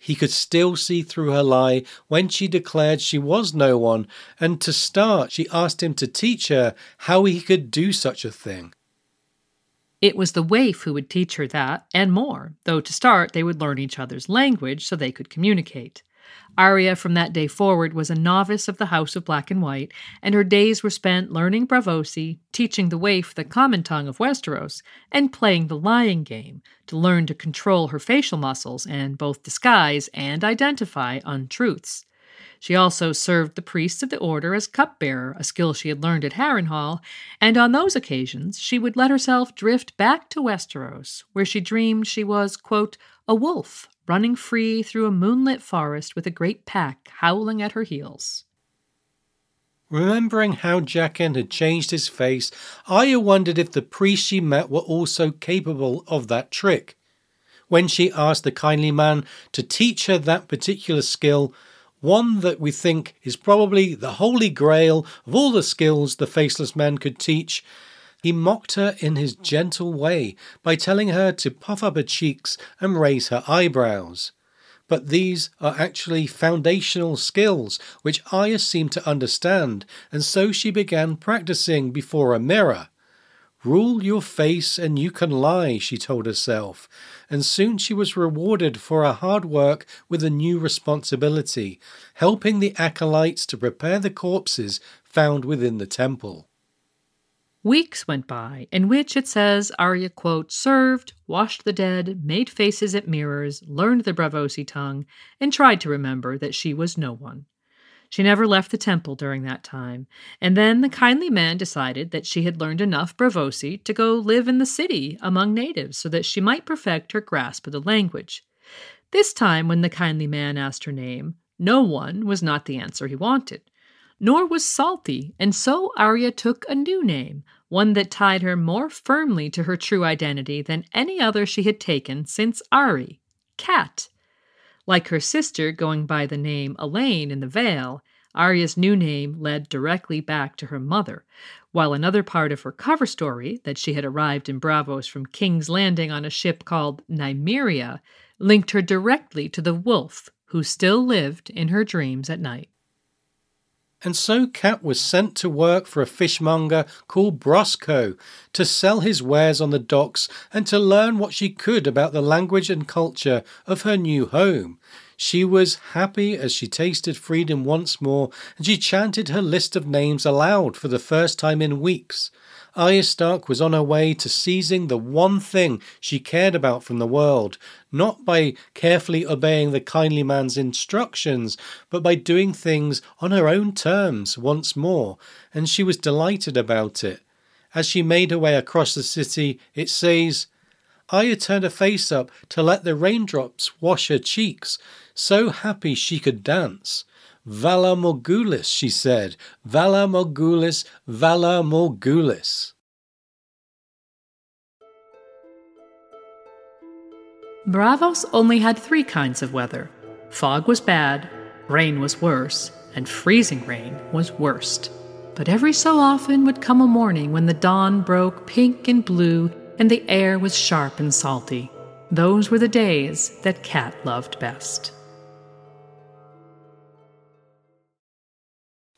He could still see through her lie when she declared she was no one, and to start, she asked him to teach her how he could do such a thing. It was the waif who would teach her that and more, though to start they would learn each other's language so they could communicate. Arya, from that day forward, was a novice of the House of Black and White, and her days were spent learning Braavosi, teaching the waif the common tongue of Westeros, and playing the lying game to learn to control her facial muscles and both disguise and identify untruths. She also served the priests of the order as cupbearer, a skill she had learned at Harrenhal, and on those occasions she would let herself drift back to Westeros, where she dreamed she was, quote, a wolf running free through a moonlit forest with a great pack howling at her heels. Remembering how Jaqen had changed his face, Arya wondered if the priests she met were also capable of that trick. When she asked the kindly man to teach her that particular skill, one that we think is probably the holy grail of all the skills the faceless man could teach, he mocked her in his gentle way by telling her to puff up her cheeks and raise her eyebrows. But these are actually foundational skills which Arya seemed to understand, and so she began practicing before a mirror. Rule your face and you can lie, she told herself, and soon she was rewarded for her hard work with a new responsibility, helping the acolytes to prepare the corpses found within the temple. Weeks went by, in which it says Arya, quote, served, washed the dead, made faces at mirrors, learned the Braavosi tongue, and tried to remember that she was no one. She never left the temple during that time, and then the kindly man decided that she had learned enough Braavosi to go live in the city among natives so that she might perfect her grasp of the language. This time, when the kindly man asked her name, no one was not the answer he wanted nor was salty, and so Arya took a new name, one that tied her more firmly to her true identity than any other she had taken since Arry, Cat. Like her sister going by the name Alayne in the Vale, Arya's new name led directly back to her mother, while another part of her cover story, that she had arrived in Braavos from King's Landing on a ship called Nymeria, linked her directly to the wolf who still lived in her dreams at night. And so Cat was sent to work for a fishmonger called Brusco to sell his wares on the docks and to learn what she could about the language and culture of her new home. She was happy as she tasted freedom once more, and she chanted her list of names aloud for the first time in weeks. Arya Stark was on her way to seizing the one thing she cared about from the world, not by carefully obeying the kindly man's instructions, but by doing things on her own terms once more, and she was delighted about it. As she made her way across the city, it says, Arya turned her face up to let the raindrops wash her cheeks, so happy she could dance. Valar Morghulis, she said. Valar Morghulis, Valar Morghulis. Braavos only had three kinds of weather fog was bad, rain was worse, and freezing rain was worst. But every so often would come a morning when the dawn broke pink and blue and the air was sharp and salty. Those were the days that Cat loved best.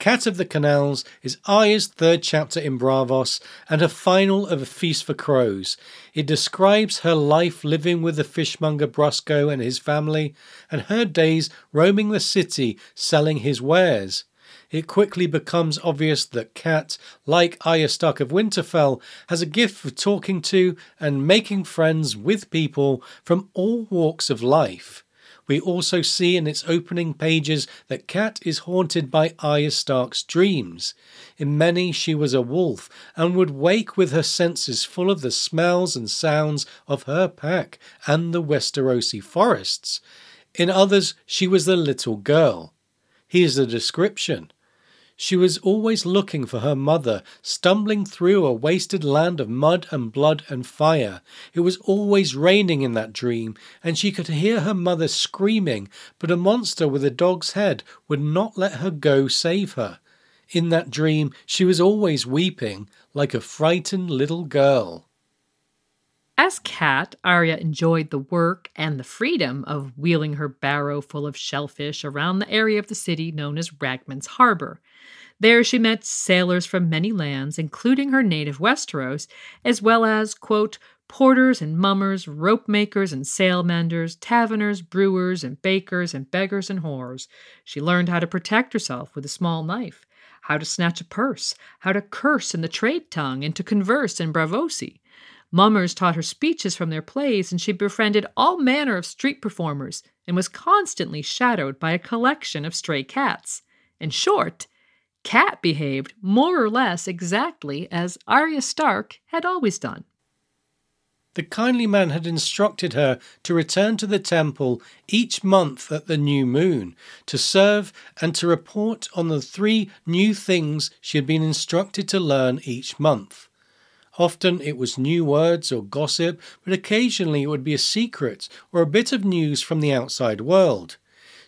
Cat of the Canals is Arya's third chapter in Braavos and her final of A Feast for Crows. It describes her life living with the fishmonger Brusco and his family, and her days roaming the city selling his wares. It quickly becomes obvious that Cat, like Arya Stark of Winterfell, has a gift for talking to and making friends with people from all walks of life. We also see in its opening pages that Cat is haunted by Arya Stark's dreams. In many, she was a wolf and would wake with her senses full of the smells and sounds of her pack and the Westerosi forests. In others, she was the little girl. Here's the description. She was always looking for her mother, stumbling through a wasted land of mud and blood and fire. It was always raining in that dream, and she could hear her mother screaming, but a monster with a dog's head would not let her go save her. In that dream, she was always weeping, like a frightened little girl. As Cat, Arya enjoyed the work and the freedom of wheeling her barrow full of shellfish around the area of the city known as Ragman's Harbor. There she met sailors from many lands, including her native Westeros, as well as, quote, porters and mummers, rope makers and sail menders, taverners, brewers and bakers and beggars and whores. She learned how to protect herself with a small knife, how to snatch a purse, how to curse in the trade tongue, and to converse in Braavosi. Mummers taught her speeches from their plays, and she befriended all manner of street performers and was constantly shadowed by a collection of stray cats. In short, Cat behaved more or less exactly as Arya Stark had always done. The kindly man had instructed her to return to the temple each month at the new moon, to serve and to report on the three new things she had been instructed to learn each month. Often it was new words or gossip, but occasionally it would be a secret or a bit of news from the outside world.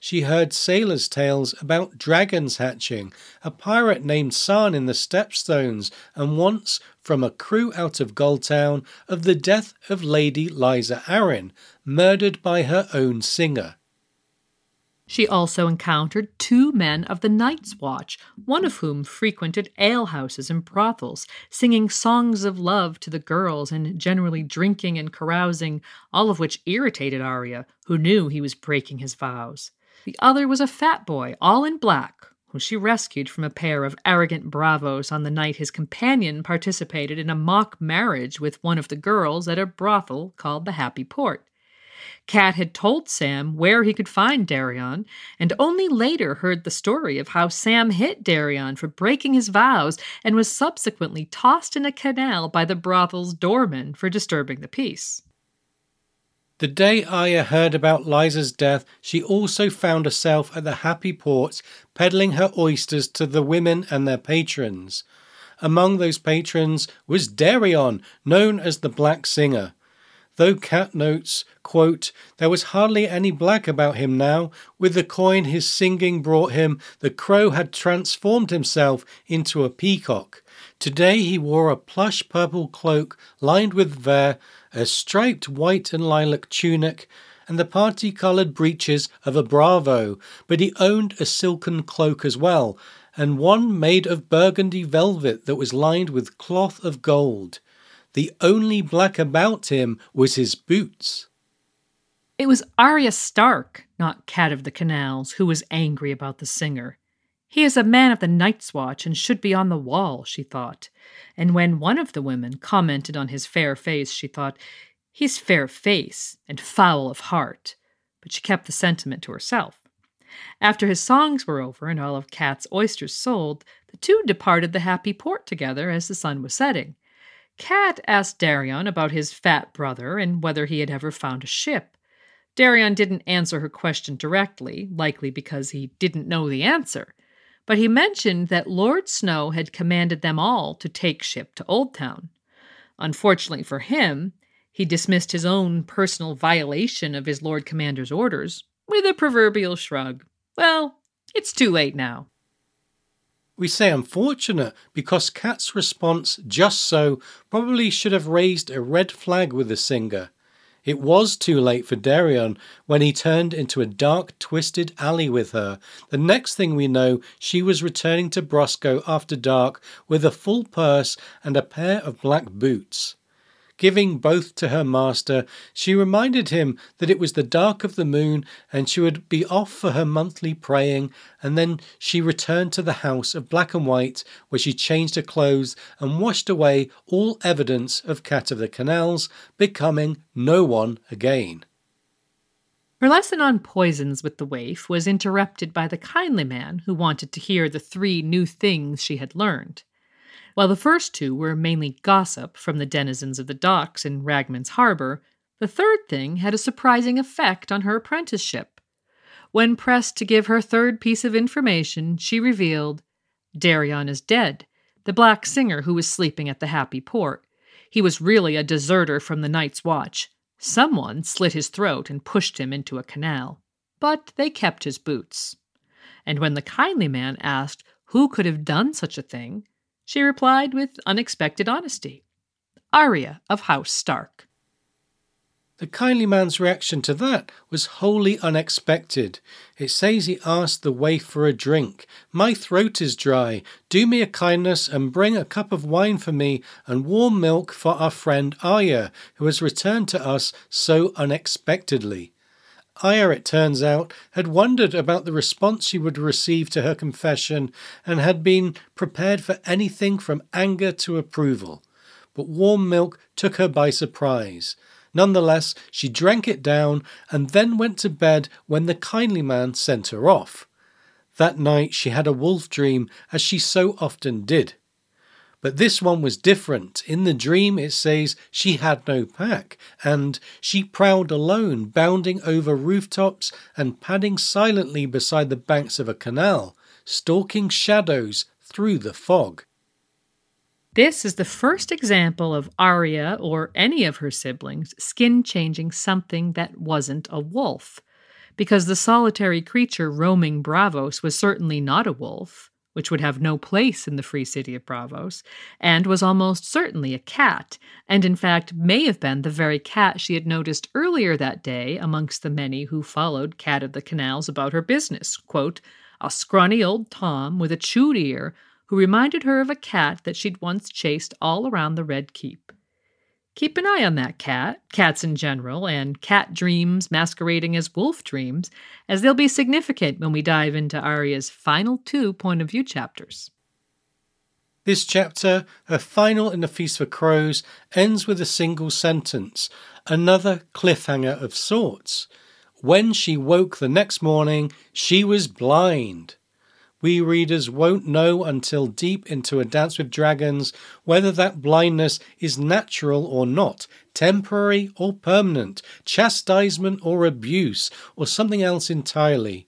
She heard sailors' tales about dragons hatching, a pirate named Saan in the Stepstones, and once, from a crew out of Gulltown, of the death of Lady Lysa Arryn, murdered by her own singer. She also encountered two men of the Night's Watch, one of whom frequented alehouses and brothels, singing songs of love to the girls and generally drinking and carousing, all of which irritated Arya, who knew he was breaking his vows. The other was a fat boy, all in black, whom she rescued from a pair of arrogant bravos on the night his companion participated in a mock marriage with one of the girls at a brothel called the Happy Port. Cat had told Sam where he could find Dareon, and only later heard the story of how Sam hit Dareon for breaking his vows and was subsequently tossed in a canal by the brothel's doorman for disturbing the peace. The day Arya heard about Lysa's death, she also found herself at the Happy Ports peddling her oysters to the women and their patrons. Among those patrons was Dareon, known as the Black Singer. Though Cat notes, quote, there was hardly any black about him now. With the coin his singing brought him, the crow had transformed himself into a peacock. Today he wore a plush purple cloak lined with vair, a striped white and lilac tunic, and the party coloured breeches of a bravo, but he owned a silken cloak as well, and one made of burgundy velvet that was lined with cloth of gold. The only black about him was his boots. It was Arya Stark, not Cat of the Canals, who was angry about the singer. He is a man of the Night's Watch and should be on the wall, she thought. And when one of the women commented on his fair face, she thought, He's fair face and foul of heart. But she kept the sentiment to herself. After his songs were over and all of Cat's oysters sold, the two departed the happy port together as the sun was setting. Cat asked Dareon about his fat brother and whether he had ever found a ship. Dareon didn't answer her question directly, likely because he didn't know the answer. But he mentioned that Lord Snow had commanded them all to take ship to Oldtown. Unfortunately for him, he dismissed his own personal violation of his Lord Commander's orders with a proverbial shrug. Well, it's too late now. We say unfortunate because Cat's response, just so, probably should have raised a red flag with the singer. It was too late for Dareon when he turned into a dark, twisted alley with her. The next thing we know, she was returning to Brusco after dark with a full purse and a pair of black boots. Giving both to her master, she reminded him that it was the dark of the moon and she would be off for her monthly praying, and then she returned to the house of black and white, where she changed her clothes and washed away all evidence of Cat of the Canals, becoming no one again. Her lesson on poisons with the waif was interrupted by the kindly man who wanted to hear the three new things she had learned. While the first two were mainly gossip from the denizens of the docks in Ragman's Harbor, the third thing had a surprising effect on her apprenticeship. When pressed to give her third piece of information, she revealed Dareon is dead, the black singer who was sleeping at the Happy Port. He was really a deserter from the Night's Watch. Someone slit his throat and pushed him into a canal. But they kept his boots. And when the kindly man asked who could have done such a thing, she replied with unexpected honesty Arya of House Stark. The kindly man's reaction to that was wholly unexpected. It says he asked the waif for a drink. My throat is dry. Do me a kindness and bring a cup of wine for me and warm milk for our friend Arya, who has returned to us so unexpectedly. Arya, it turns out, had wondered about the response she would receive to her confession and had been prepared for anything from anger to approval. But warm milk took her by surprise. Nonetheless, she drank it down and then went to bed when the kindly man sent her off. That night she had a wolf dream, as she so often did. But this one was different. In the dream, it says she had no pack, and she prowled alone, bounding over rooftops and padding silently beside the banks of a canal, stalking shadows through the fog. This is the first example of Arya or any of her siblings skin changing something that wasn't a wolf, because the solitary creature roaming Braavos was certainly not a wolf, which would have no place in the free city of Braavos, and was almost certainly a cat, and in fact may have been the very cat she had noticed earlier that day amongst the many who followed Cat of the Canals about her business. Quote, a scrawny old Tom with a chewed ear who reminded her of a cat that she'd once chased all around the Red Keep. Keep an eye on that cat, cats in general, and cat dreams masquerading as wolf dreams, as they'll be significant when we dive into Arya's final two point of view chapters. This chapter, her final in the Feast for Crows, ends with a single sentence, another cliffhanger of sorts. When she woke the next morning, she was blind we readers won't know until deep into A Dance with Dragons whether that blindness is natural or not, temporary or permanent, chastisement or abuse, or something else entirely.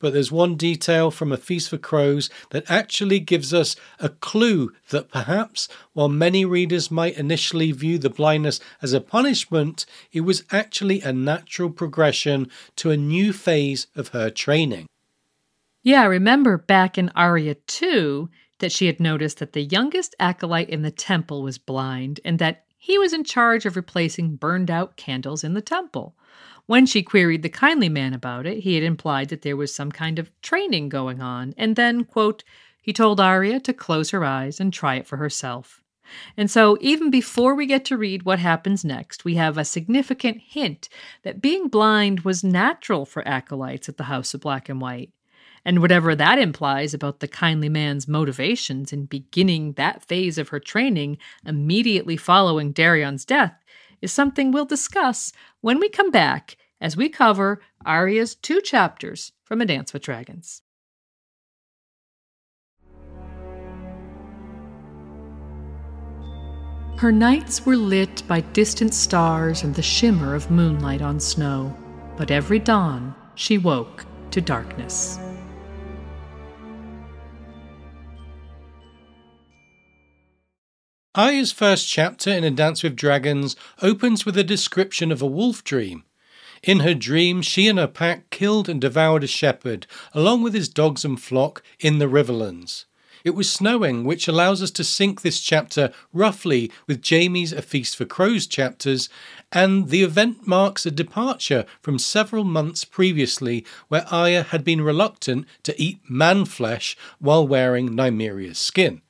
But there's one detail from A Feast for Crows that actually gives us a clue that perhaps, while many readers might initially view the blindness as a punishment, it was actually a natural progression to a new phase of her training. Yeah, remember back in Arya 2 that she had noticed that the youngest acolyte in the temple was blind and that he was in charge of replacing burned out candles in the temple. When she queried the kindly man about it, he had implied that there was some kind of training going on, and then, quote, he told Arya to close her eyes and try it for herself. And so, even before we get to read what happens next, we have a significant hint that being blind was natural for acolytes at the House of Black and White. And whatever that implies about the kindly man's motivations in beginning that phase of her training immediately following Dareon's death is something we'll discuss when we come back as we cover Arya's two chapters from A Dance with Dragons. Her nights were lit by distant stars and the shimmer of moonlight on snow, but every dawn she woke to darkness. Arya's first chapter in A Dance with Dragons opens with a description of a wolf dream. In her dream, she and her pack killed and devoured a shepherd, along with his dogs and flock, in the Riverlands. It was snowing, which allows us to sync this chapter roughly with Jaime's A Feast for Crows chapters, and the event marks a departure from several months previously where Arya had been reluctant to eat man flesh while wearing Nymeria's skin.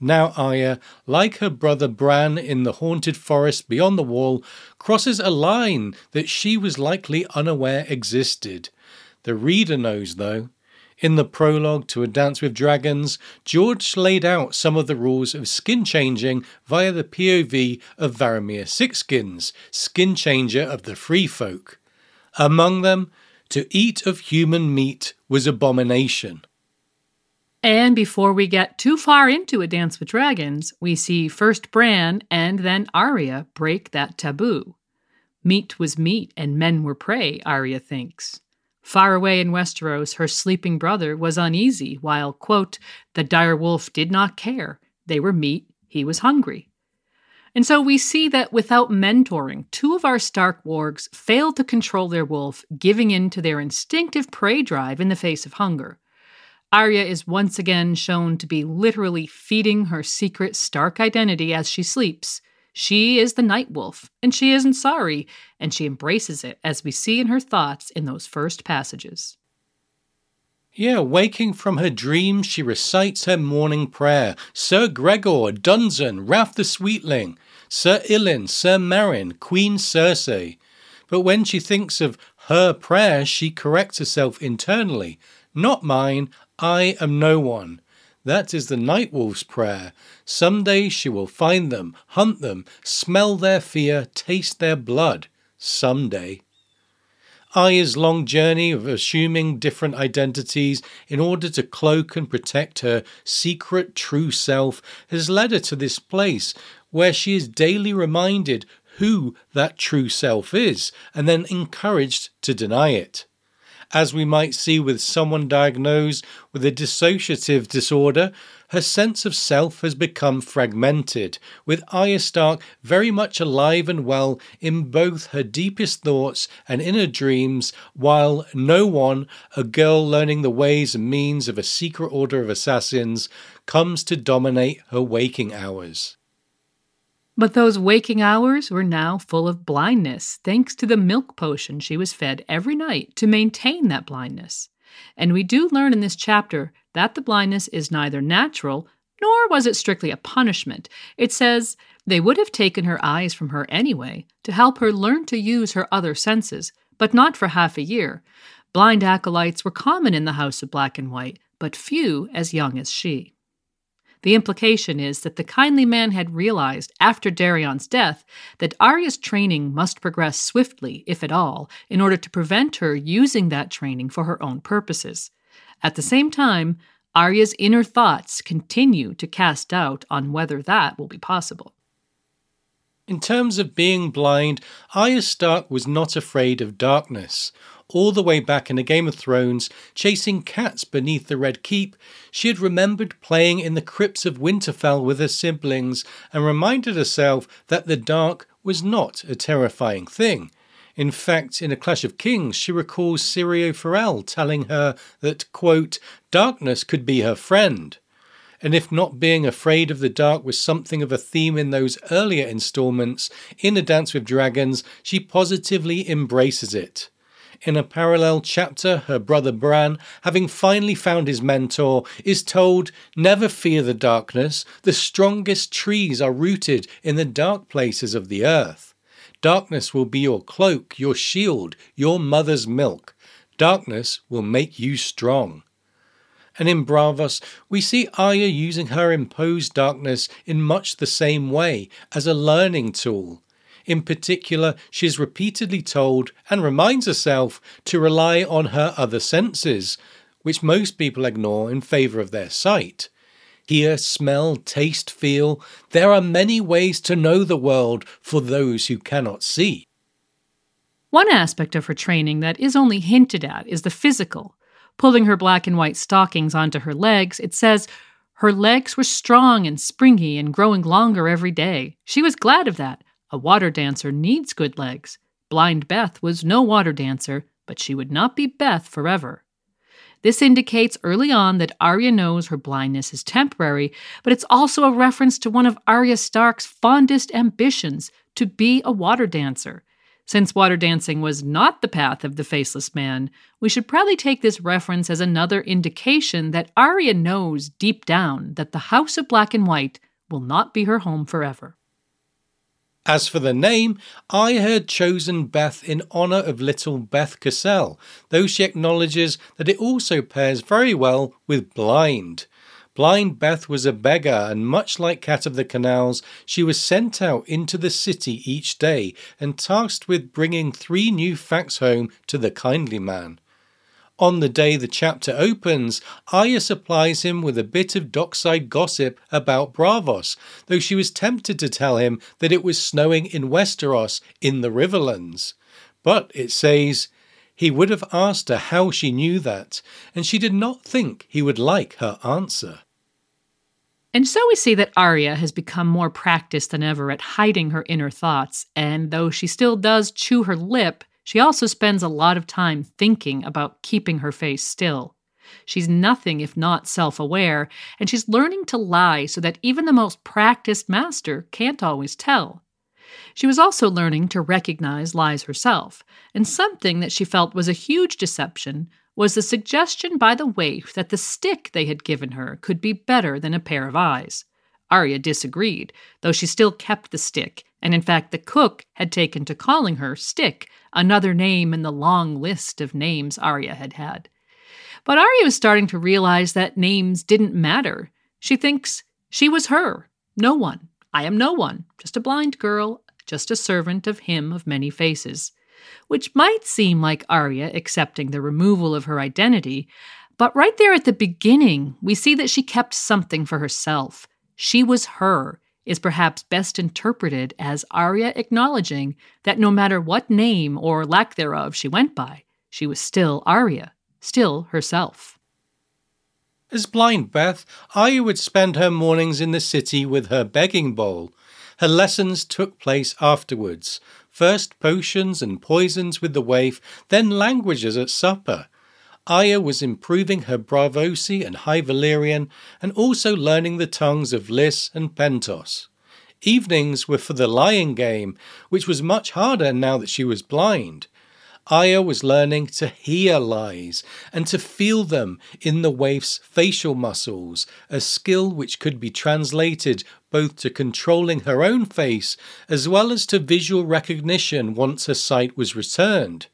Now Arya, like her brother Bran in the haunted forest beyond the wall, crosses a line that she was likely unaware existed. The reader knows, though. In the prologue to A Dance with Dragons, George laid out some of the rules of skin changing via the POV of Varamir Sixskins, skin changer of the free folk. Among them, to eat of human meat was abomination. And before we get too far into A Dance with Dragons, we see first Bran and then Arya break that taboo. Meat was meat and men were prey, Arya thinks. Far away in Westeros, her sleeping brother was uneasy, while, quote, the dire wolf did not care. They were meat, he was hungry. And so we see that without mentoring, two of our Stark wargs failed to control their wolf, giving in to their instinctive prey drive in the face of hunger. Arya is once again shown to be literally feeding her secret Stark identity as she sleeps. She is the night wolf, and she isn't sorry, and she embraces it, as we see in her thoughts in those first passages. Yeah, waking from her dreams, she recites her morning prayer. Sir Gregor, Dunsen, Raff the Sweetling, Sir Ilyn, Sir Meryn, Queen Cersei. But when she thinks of her prayer, she corrects herself internally. Not mine, I am no one. That is the night wolf's prayer. Some day she will find them, hunt them, smell their fear, taste their blood. Some day. Arya's long journey of assuming different identities in order to cloak and protect her secret true self has led her to this place where she is daily reminded who that true self is and then encouraged to deny it as we might see with someone diagnosed with a dissociative disorder, her sense of self has become fragmented, with Arya Stark very much alive and well in both her deepest thoughts and inner dreams, while no one, a girl learning the ways and means of a secret order of assassins, comes to dominate her waking hours. But those waking hours were now full of blindness, thanks to the milk potion she was fed every night to maintain that blindness. And we do learn in this chapter that the blindness is neither natural nor was it strictly a punishment. It says they would have taken her eyes from her anyway to help her learn to use her other senses, but not for half a year. Blind acolytes were common in the House of Black and White, but few as young as she. The implication is that the kindly man had realized after Dareon's death that Arya's training must progress swiftly, if at all, in order to prevent her using that training for her own purposes. At the same time, Arya's inner thoughts continue to cast doubt on whether that will be possible. In terms of being blind, Arya Stark was not afraid of darkness all the way back in A Game of Thrones, chasing cats beneath the Red Keep, she had remembered playing in the crypts of Winterfell with her siblings and reminded herself that the dark was not a terrifying thing. In fact, in A Clash of Kings, she recalls Syrio Forel telling her that, quote, darkness could be her friend. And if not being afraid of the dark was something of a theme in those earlier installments, in A Dance with Dragons, she positively embraces it. In a parallel chapter, her brother Bran, having finally found his mentor, is told, Never fear the darkness. The strongest trees are rooted in the dark places of the earth. Darkness will be your cloak, your shield, your mother's milk. Darkness will make you strong. And in Braavos, we see Arya using her imposed darkness in much the same way as a learning tool. In particular, she is repeatedly told and reminds herself to rely on her other senses, which most people ignore in favour of their sight. Hear, smell, taste, feel. There are many ways to know the world for those who cannot see. One aspect of her training that is only hinted at is the physical. Pulling her black and white stockings onto her legs, it says her legs were strong and springy and growing longer every day. She was glad of that, a water dancer needs good legs. Blind Beth was no water dancer, but she would not be Beth forever. This indicates early on that Arya knows her blindness is temporary, but it's also a reference to one of Arya Stark's fondest ambitions to be a water dancer. Since water dancing was not the path of the faceless man, we should probably take this reference as another indication that Arya knows deep down that the House of Black and White will not be her home forever. As for the name, I had chosen Beth in honour of little Beth Cassell, though she acknowledges that it also pairs very well with blind. Blind Beth was a beggar, and much like Cat of the Canals, she was sent out into the city each day and tasked with bringing three new facts home to the kindly man. On the day the chapter opens, Arya supplies him with a bit of dockside gossip about Braavos, though she was tempted to tell him that it was snowing in Westeros in the Riverlands. But it says, he would have asked her how she knew that, and she did not think he would like her answer. And so we see that Arya has become more practiced than ever at hiding her inner thoughts, and though she still does chew her lip, she also spends a lot of time thinking about keeping her face still. She's nothing if not self aware, and she's learning to lie so that even the most practiced master can't always tell. She was also learning to recognize lies herself, and something that she felt was a huge deception was the suggestion by the waif that the stick they had given her could be better than a pair of eyes. Arya disagreed, though she still kept the stick, and in fact the cook had taken to calling her Stick, another name in the long list of names Arya had had. But Arya was starting to realize that names didn't matter. She thinks she was her, no one. I am no one, just a blind girl, just a servant of him of many faces which might seem like Arya accepting the removal of her identity, but right there at the beginning, we see that she kept something for herself. She was her, is perhaps best interpreted as Arya acknowledging that no matter what name or lack thereof she went by, she was still Arya, still herself. As blind Beth, Arya would spend her mornings in the city with her begging bowl. Her lessons took place afterwards, First potions and poisons with the waif, then languages at supper. Arya was improving her Braavosi and High Valyrian, and also learning the tongues of Lys and Pentos. Evenings were for the lying game, which was much harder now that she was blind. Arya was learning to hear lies and to feel them in the waif's facial muscles, a skill which could be translated both to controlling her own face as well as to visual recognition once her sight was returned.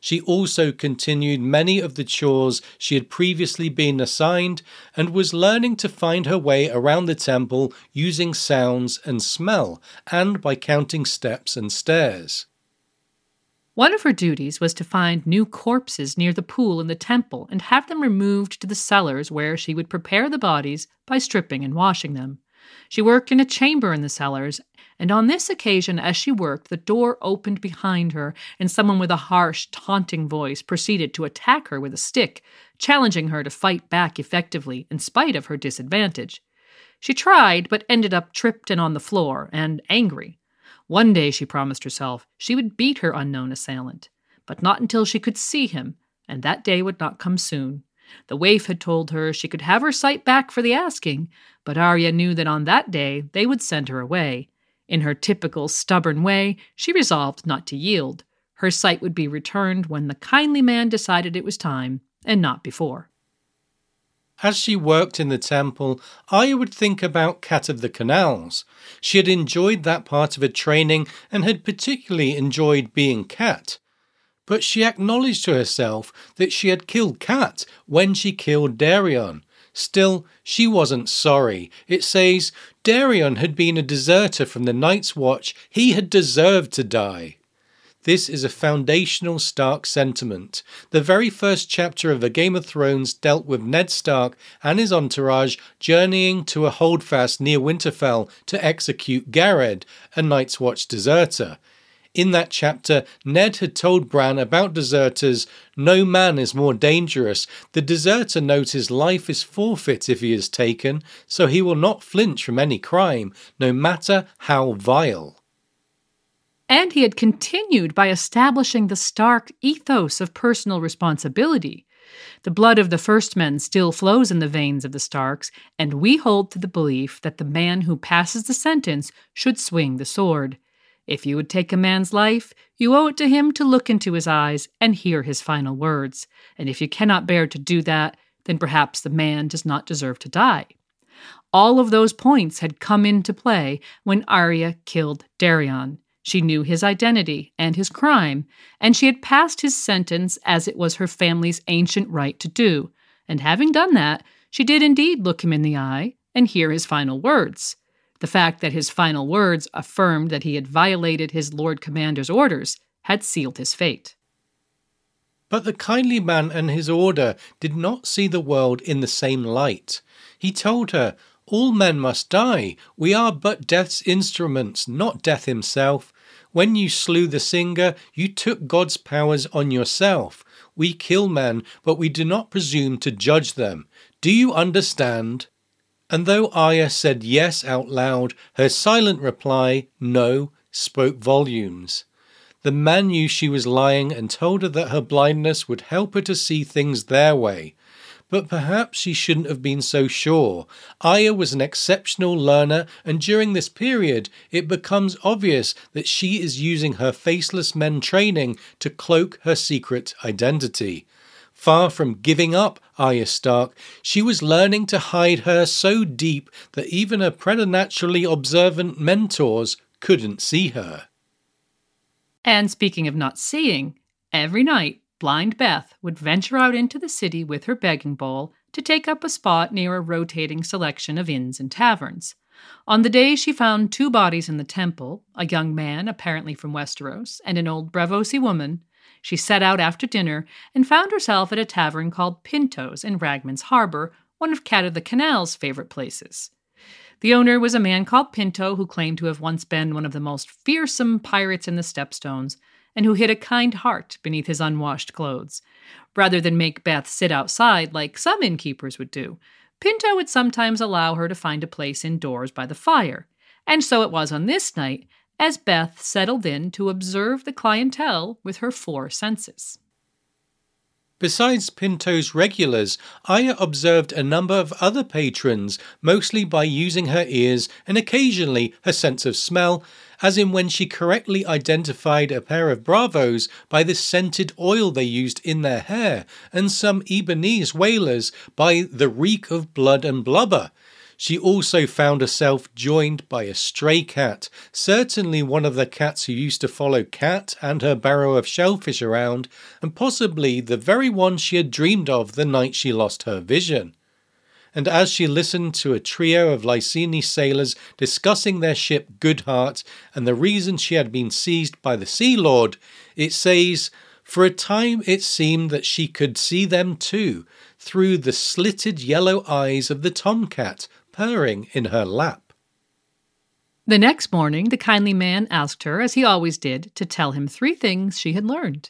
She also continued many of the chores she had previously been assigned and was learning to find her way around the temple using sounds and smell, and by counting steps and stairs. One of her duties was to find new corpses near the pool in the temple and have them removed to the cellars where she would prepare the bodies by stripping and washing them. She worked in a chamber in the cellars, and on this occasion, as she worked, the door opened behind her, and someone with a harsh, taunting voice proceeded to attack her with a stick, challenging her to fight back effectively in spite of her disadvantage. She tried, but ended up tripped and on the floor, and angry. One day, she promised herself, she would beat her unknown assailant, but not until she could see him, and that day would not come soon. The waif had told her she could have her sight back for the asking, but Arya knew that on that day they would send her away. In her typical stubborn way, she resolved not to yield. Her sight would be returned when the kindly man decided it was time, and not before. As she worked in the temple, Arya would think about Cat of the Canals. She had enjoyed that part of her training and had particularly enjoyed being Cat. But she acknowledged to herself that she had killed Cat when she killed Dareon. Still, she wasn't sorry. It says, Dareon had been a deserter from the Night's Watch. He had deserved to die. This is a foundational Stark sentiment. The very first chapter of A Game of Thrones dealt with Ned Stark and his entourage journeying to a holdfast near Winterfell to execute Gared, a Night's Watch deserter. In that chapter, Ned had told Bran about deserters no man is more dangerous. The deserter knows his life is forfeit if he is taken, so he will not flinch from any crime, no matter how vile. And he had continued by establishing the stark ethos of personal responsibility. The blood of the first men still flows in the veins of the Starks, and we hold to the belief that the man who passes the sentence should swing the sword. If you would take a man's life, you owe it to him to look into his eyes and hear his final words. And if you cannot bear to do that, then perhaps the man does not deserve to die. All of those points had come into play when Arya killed Dareon. She knew his identity and his crime, and she had passed his sentence as it was her family's ancient right to do. And having done that, she did indeed look him in the eye and hear his final words. The fact that his final words affirmed that he had violated his Lord Commander's orders had sealed his fate. But the kindly man and his order did not see the world in the same light. He told her, all men must die. We are but death's instruments, not death himself. When you slew the singer, you took God's powers on yourself. We kill men, but we do not presume to judge them. Do you understand? And though Arya said yes out loud, her silent reply, no, spoke volumes. The man knew she was lying and told her that her blindness would help her to see things their way. but perhaps she shouldn't have been so sure. Arya was an exceptional learner, and during this period, it becomes obvious that she is using her faceless men training to cloak her secret identity. Far from giving up Arya Stark, she was learning to hide her so deep that even her preternaturally observant mentors couldn't see her. And speaking of not seeing, every night Blind Beth would venture out into the city with her begging bowl to take up a spot near a rotating selection of inns and taverns. On the day she found two bodies in the temple, a young man apparently from Westeros and an old Braavosi woman, she set out after dinner and found herself at a tavern called Pinto's in Ragman's Harbor, one of Cat of the Canal's favorite places. The owner was a man called Pinto who claimed to have once been one of the most fearsome pirates in the Stepstones and who hid a kind heart beneath his unwashed clothes. Rather than make Beth sit outside like some innkeepers would do, Pinto would sometimes allow her to find a place indoors by the fire. And so it was on this night as Beth settled in to observe the clientele with her four senses. Besides Pinto's regulars, Arya observed a number of other patrons, mostly by using her ears and occasionally her sense of smell, as in when she correctly identified a pair of Braavos by the scented oil they used in their hair, and some Ibbenese whalers by the reek of blood and blubber. She also found herself joined by a stray cat, certainly one of the cats who used to follow Cat and her barrow of shellfish around, and possibly the very one she had dreamed of the night she lost her vision. And as she listened to a trio of Lyseni sailors discussing their ship Goodheart and the reason she had been seized by the Sea Lord, it says, For a time it seemed that she could see them too, through the slitted yellow eyes of the tomcat purring in her lap. The next morning, the kindly man asked her, as he always did, to tell him three things she had learned.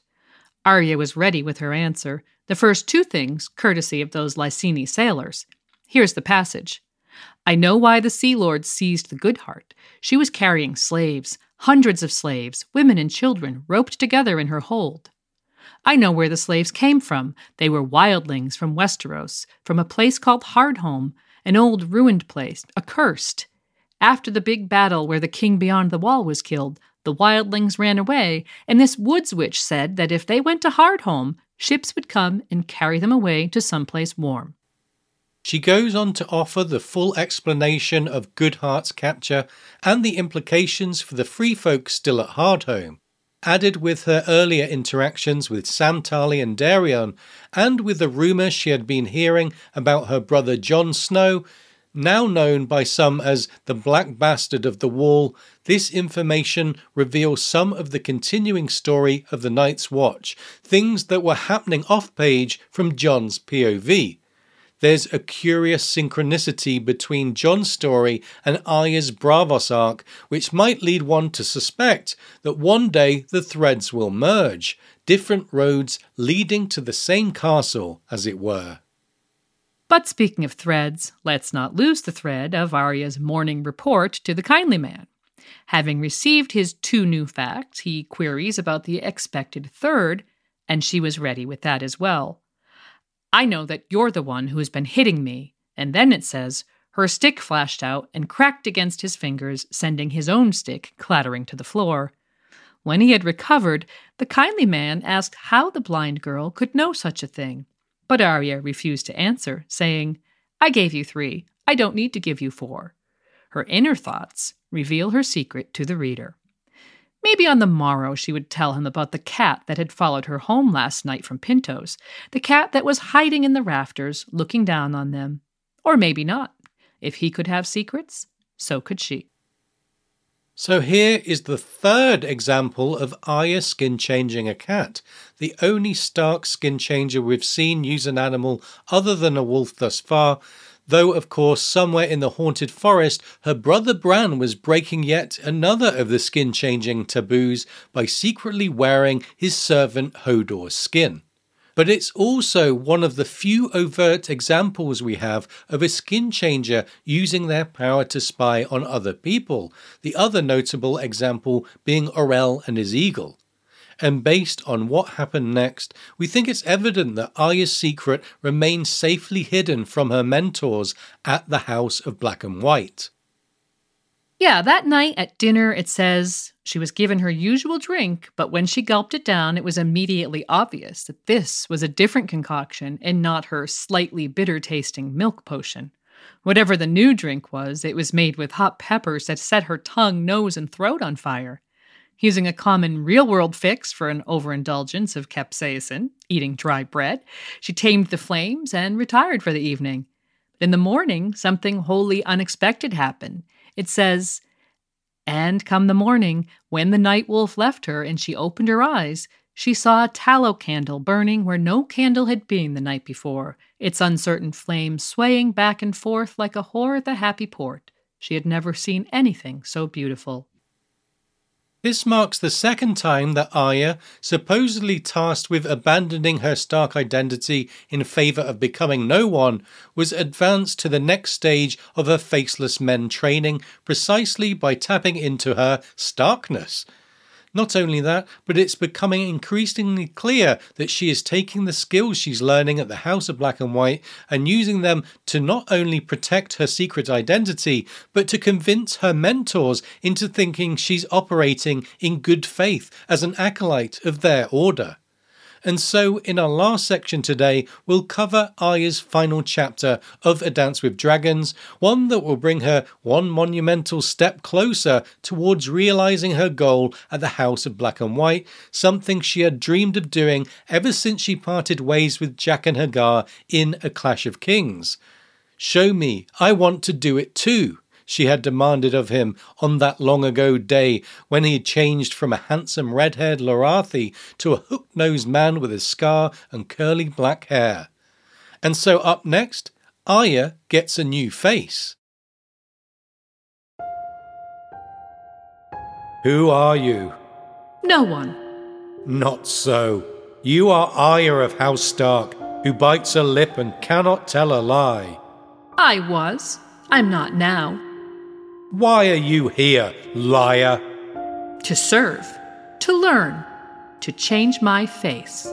Arya was ready with her answer, the first two things courtesy of those Lyseni sailors. Here's the passage I know why the Sea Lord seized the Goodheart. She was carrying slaves, hundreds of slaves, women and children, roped together in her hold. I know where the slaves came from. They were wildlings from Westeros, from a place called Hardhome, an old ruined place, accursed. After the big battle where the king beyond the wall was killed, the wildlings ran away, and this woods witch said that if they went to Hardhome, ships would come and carry them away to some place warm. She goes on to offer the full explanation of Goodheart's capture and the implications for the free folk still at Hardhome added with her earlier interactions with Sam Tarly and Dareon, and with the rumour she had been hearing about her brother Jon Snow, now known by some as the Black Bastard of the Wall, this information reveals some of the continuing story of the Night's Watch, things that were happening off page from Jon's POV there's a curious synchronicity between Jon's story and Arya's Braavos arc, which might lead one to suspect that one day the threads will merge, different roads leading to the same castle, as it were. But speaking of threads, let's not lose the thread of Arya's morning report to the kindly man. Having received his two new facts, he queries about the expected third, and she was ready with that as well. I know that you're the one who has been hitting me. And then it says, her stick flashed out and cracked against his fingers, sending his own stick clattering to the floor. When he had recovered, the kindly man asked how the blind girl could know such a thing. But Arya refused to answer, saying, I gave you three. I don't need to give you four. Her inner thoughts reveal her secret to the reader. Maybe on the morrow she would tell him about the cat that had followed her home last night from Pinto's, the cat that was hiding in the rafters, looking down on them. Or maybe not. If he could have secrets, so could she. So here is the third example of Arya skin changing a cat, the only Stark skin changer we've seen use an animal other than a wolf thus far, though, of course, somewhere in the haunted forest, her brother Bran was breaking yet another of the skin changing taboos by secretly wearing his servant Hodor's skin. But it's also one of the few overt examples we have of a skin changer using their power to spy on other people, the other notable example being Orell and his eagle. And based on what happened next, we think it's evident that Arya's secret remained safely hidden from her mentors at the House of Black and White. Yeah, that night at dinner, it says she was given her usual drink, but when she gulped it down, it was immediately obvious that this was a different concoction and not her slightly bitter tasting milk potion. Whatever the new drink was, it was made with hot peppers that set her tongue, nose, and throat on fire. Using a common real world fix for an overindulgence of capsaicin, eating dry bread, she tamed the flames and retired for the evening. In the morning, something wholly unexpected happened. It says, And come the morning, when the night wolf left her and she opened her eyes, she saw a tallow candle burning where no candle had been the night before, its uncertain flame swaying back and forth like a whore at the happy port. She had never seen anything so beautiful. This marks the second time that Arya, supposedly tasked with abandoning her Stark identity in favour of becoming no one, was advanced to the next stage of her faceless men training precisely by tapping into her Starkness. Not only that, but it's becoming increasingly clear that she is taking the skills she's learning at the House of Black and White and using them to not only protect her secret identity, but to convince her mentors into thinking she's operating in good faith as an acolyte of their order. And so, in our last section today, we'll cover Arya's final chapter of A Dance with Dragons, one that will bring her one monumental step closer towards realizing her goal at the House of Black and White, something she had dreamed of doing ever since she parted ways with Jaqen H'ghar in A Clash of Kings. Show me, I want to do it too she had demanded of him on that long ago day when he had changed from a handsome red haired Lorathi to a hook nosed man with a scar and curly black hair. And so up next, Arya gets a new face. Who are you? No one. Not so. You are Arya of House Stark, who bites a lip and cannot tell a lie. I was. I'm not now. Why are you here, liar? To serve, to learn, to change my face.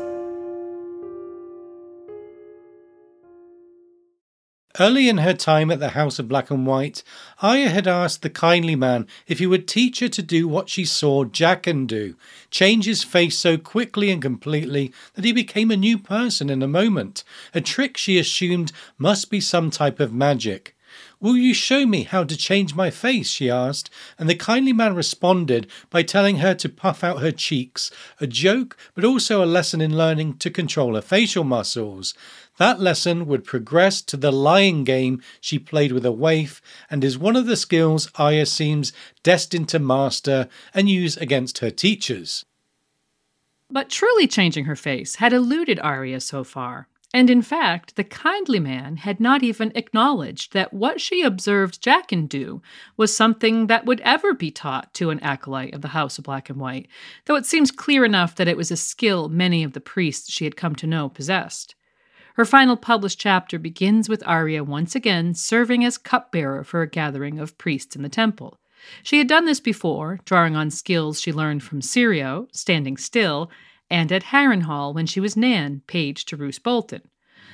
Early in her time at the House of Black and White, Arya had asked the kindly man if he would teach her to do what she saw Jaqen do, change his face so quickly and completely that he became a new person in a moment, a trick she assumed must be some type of magic. Will you show me how to change my face? she asked, and the kindly man responded by telling her to puff out her cheeks, a joke, but also a lesson in learning to control her facial muscles. That lesson would progress to the lying game she played with a waif, and is one of the skills Arya seems destined to master and use against her teachers. But truly changing her face had eluded Arya so far. And in fact, the kindly man had not even acknowledged that what she observed Jaqen do was something that would ever be taught to an acolyte of the House of Black and White, though it seems clear enough that it was a skill many of the priests she had come to know possessed. Her final published chapter begins with Arya once again serving as cupbearer for a gathering of priests in the temple. She had done this before, drawing on skills she learned from Syrio, standing still, and at Harrenhal when she was Nan, page to Roose Bolton.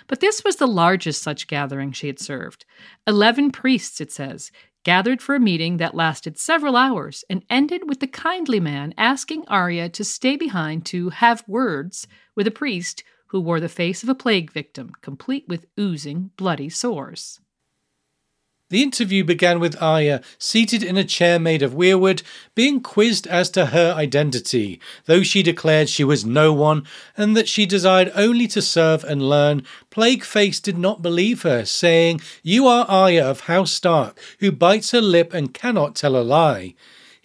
But this was the largest such gathering she had served. Eleven priests, it says, gathered for a meeting that lasted several hours and ended with the kindly man asking Arya to stay behind to have words with a priest who wore the face of a plague victim, complete with oozing, bloody sores. The interview began with Arya, seated in a chair made of weirwood, being quizzed as to her identity, though she declared she was no one and that she desired only to serve and learn. Plagueface did not believe her, saying, You are Arya of House Stark, who bites her lip and cannot tell a lie.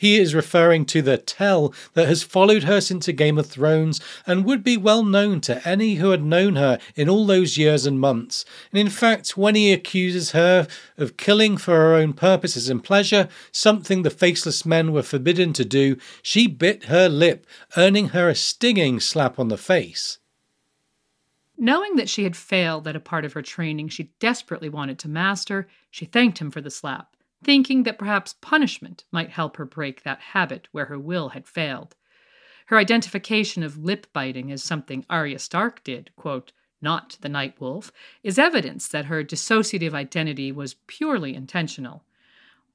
He is referring to the tell that has followed her since Game of Thrones and would be well known to any who had known her in all those years and months. And in fact, when he accuses her of killing for her own purposes and pleasure, something the faceless men were forbidden to do, she bit her lip, earning her a stinging slap on the face. Knowing that she had failed at a part of her training she desperately wanted to master, she thanked him for the slap thinking that perhaps punishment might help her break that habit where her will had failed. Her identification of lip biting as something Arya Stark did, quote, not the Night Wolf, is evidence that her dissociative identity was purely intentional.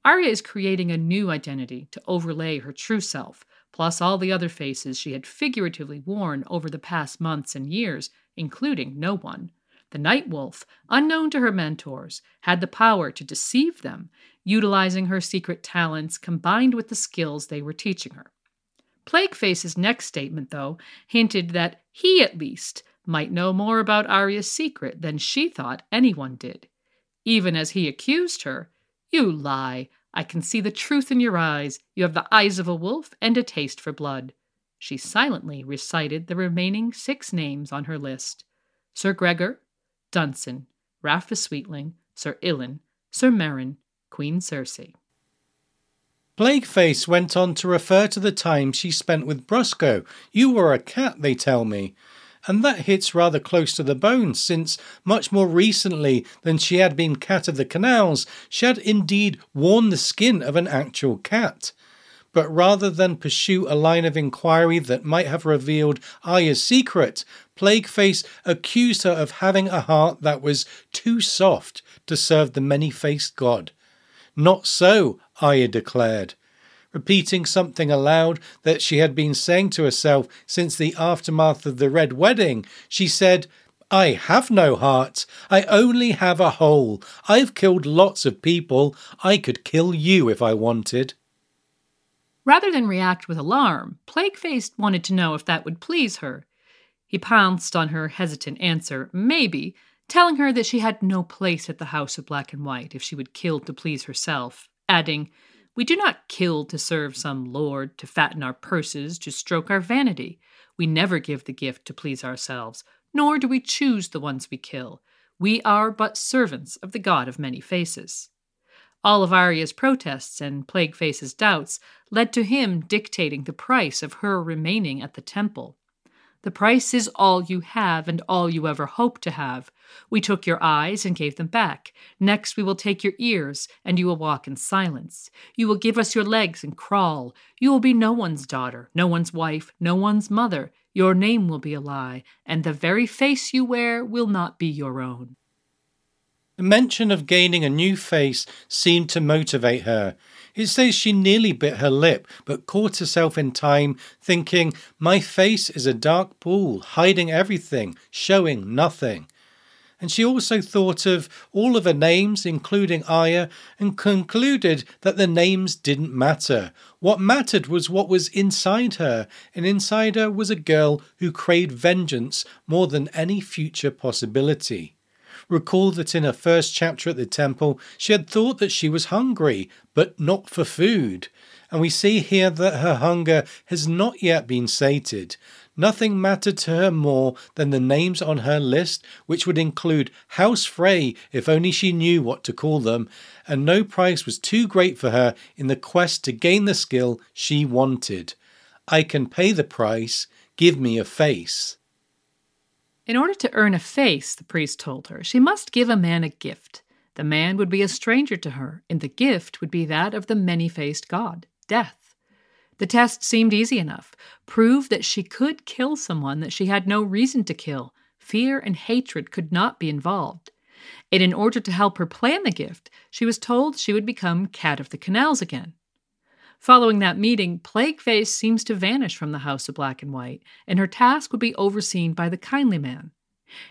Arya is creating a new identity to overlay her true self, plus all the other faces she had figuratively worn over the past months and years, including no one. The Night Wolf, unknown to her mentors, had the power to deceive them, utilizing her secret talents combined with the skills they were teaching her. Plagueface's next statement, though, hinted that he, at least, might know more about Arya's secret than she thought anyone did. Even as he accused her, You lie. I can see the truth in your eyes. You have the eyes of a wolf and a taste for blood. She silently recited the remaining six names on her list Sir Gregor, Dunsen, Raff the Sweetling, Sir Ilyn, Sir Meryn, Queen Cersei. Plagueface went on to refer to the time she spent with Brusco. You were a cat, they tell me and that hits rather close to the bone, since much more recently than she had been cat of the canals, she had indeed worn the skin of an actual cat. But rather than pursue a line of inquiry that might have revealed Arya's secret, Plagueface accused her of having a heart that was too soft to serve the many faced god. Not so, Arya declared repeating something aloud that she had been saying to herself since the aftermath of the Red Wedding, she said, I have no heart. I only have a hole. I've killed lots of people. I could kill you if I wanted. Rather than react with alarm, Plagueface wanted to know if that would please her. He pounced on her hesitant answer, maybe, telling her that she had no place at the House of Black and White if she would kill to please herself, adding, we do not kill to serve some lord, to fatten our purses, to stroke our vanity. We never give the gift to please ourselves, nor do we choose the ones we kill. We are but servants of the God of many faces. Arya's protests and Plagueface's doubts led to him dictating the price of her remaining at the temple. The price is all you have and all you ever hope to have. We took your eyes and gave them back. Next, we will take your ears, and you will walk in silence. You will give us your legs and crawl. You will be no one's daughter, no one's wife, no one's mother. Your name will be a lie, and the very face you wear will not be your own. The mention of gaining a new face seemed to motivate her. It says she nearly bit her lip, but caught herself in time, thinking, My face is a dark pool, hiding everything, showing nothing. And she also thought of all of her names, including Arya, and concluded that the names didn't matter. What mattered was what was inside her, and inside her was a girl who craved vengeance more than any future possibility. Recall that in her first chapter at the temple, she had thought that she was hungry, but not for food. And we see here that her hunger has not yet been sated. Nothing mattered to her more than the names on her list, which would include House Frey if only she knew what to call them, and no price was too great for her in the quest to gain the skill she wanted. I can pay the price, give me a face. In order to earn a face, the priest told her, she must give a man a gift. The man would be a stranger to her, and the gift would be that of the many faced god, death. The test seemed easy enough prove that she could kill someone that she had no reason to kill. Fear and hatred could not be involved. And in order to help her plan the gift, she was told she would become Cat of the Canals again. Following that meeting, Plagueface seems to vanish from the House of Black and White, and her task would be overseen by the Kindly Man.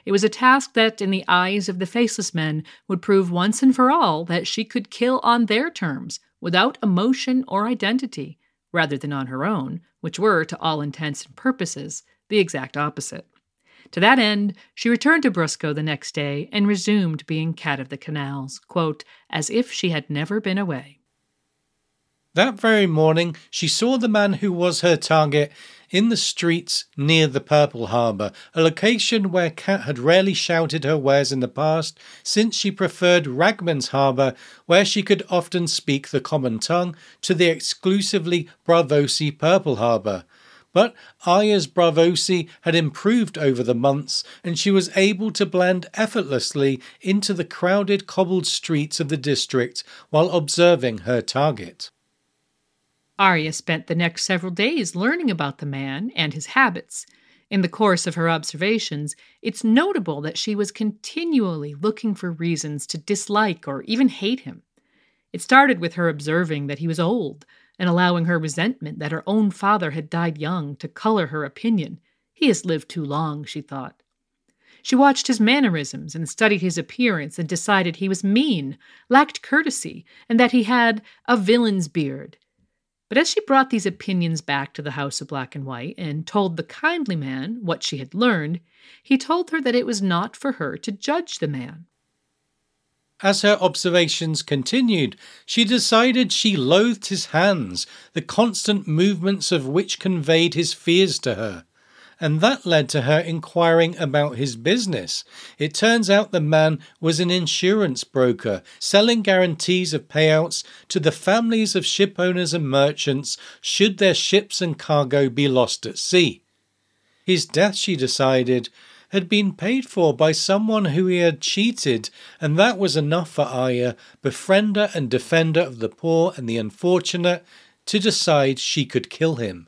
It was a task that, in the eyes of the faceless men, would prove once and for all that she could kill on their terms, without emotion or identity, rather than on her own, which were, to all intents and purposes, the exact opposite. To that end, she returned to Brusco the next day and resumed being Cat of the Canals, quote, as if she had never been away. That very morning, she saw the man who was her target in the streets near the Purple Harbour, a location where Cat had rarely shouted her wares in the past, since she preferred Ragman's Harbour, where she could often speak the common tongue, to the exclusively Braavosi Purple Harbour. But Arya's Braavosi had improved over the months, and she was able to blend effortlessly into the crowded cobbled streets of the district while observing her target. Arya spent the next several days learning about the man and his habits. In the course of her observations, it's notable that she was continually looking for reasons to dislike or even hate him. It started with her observing that he was old and allowing her resentment that her own father had died young to color her opinion. He has lived too long, she thought. She watched his mannerisms and studied his appearance and decided he was mean, lacked courtesy, and that he had a villain's beard. But as she brought these opinions back to the House of Black and White and told the kindly man what she had learned, he told her that it was not for her to judge the man. As her observations continued, she decided she loathed his hands, the constant movements of which conveyed his fears to her. And that led to her inquiring about his business. It turns out the man was an insurance broker, selling guarantees of payouts to the families of ship owners and merchants should their ships and cargo be lost at sea. His death, she decided, had been paid for by someone who he had cheated, and that was enough for Arya, befriender and defender of the poor and the unfortunate, to decide she could kill him.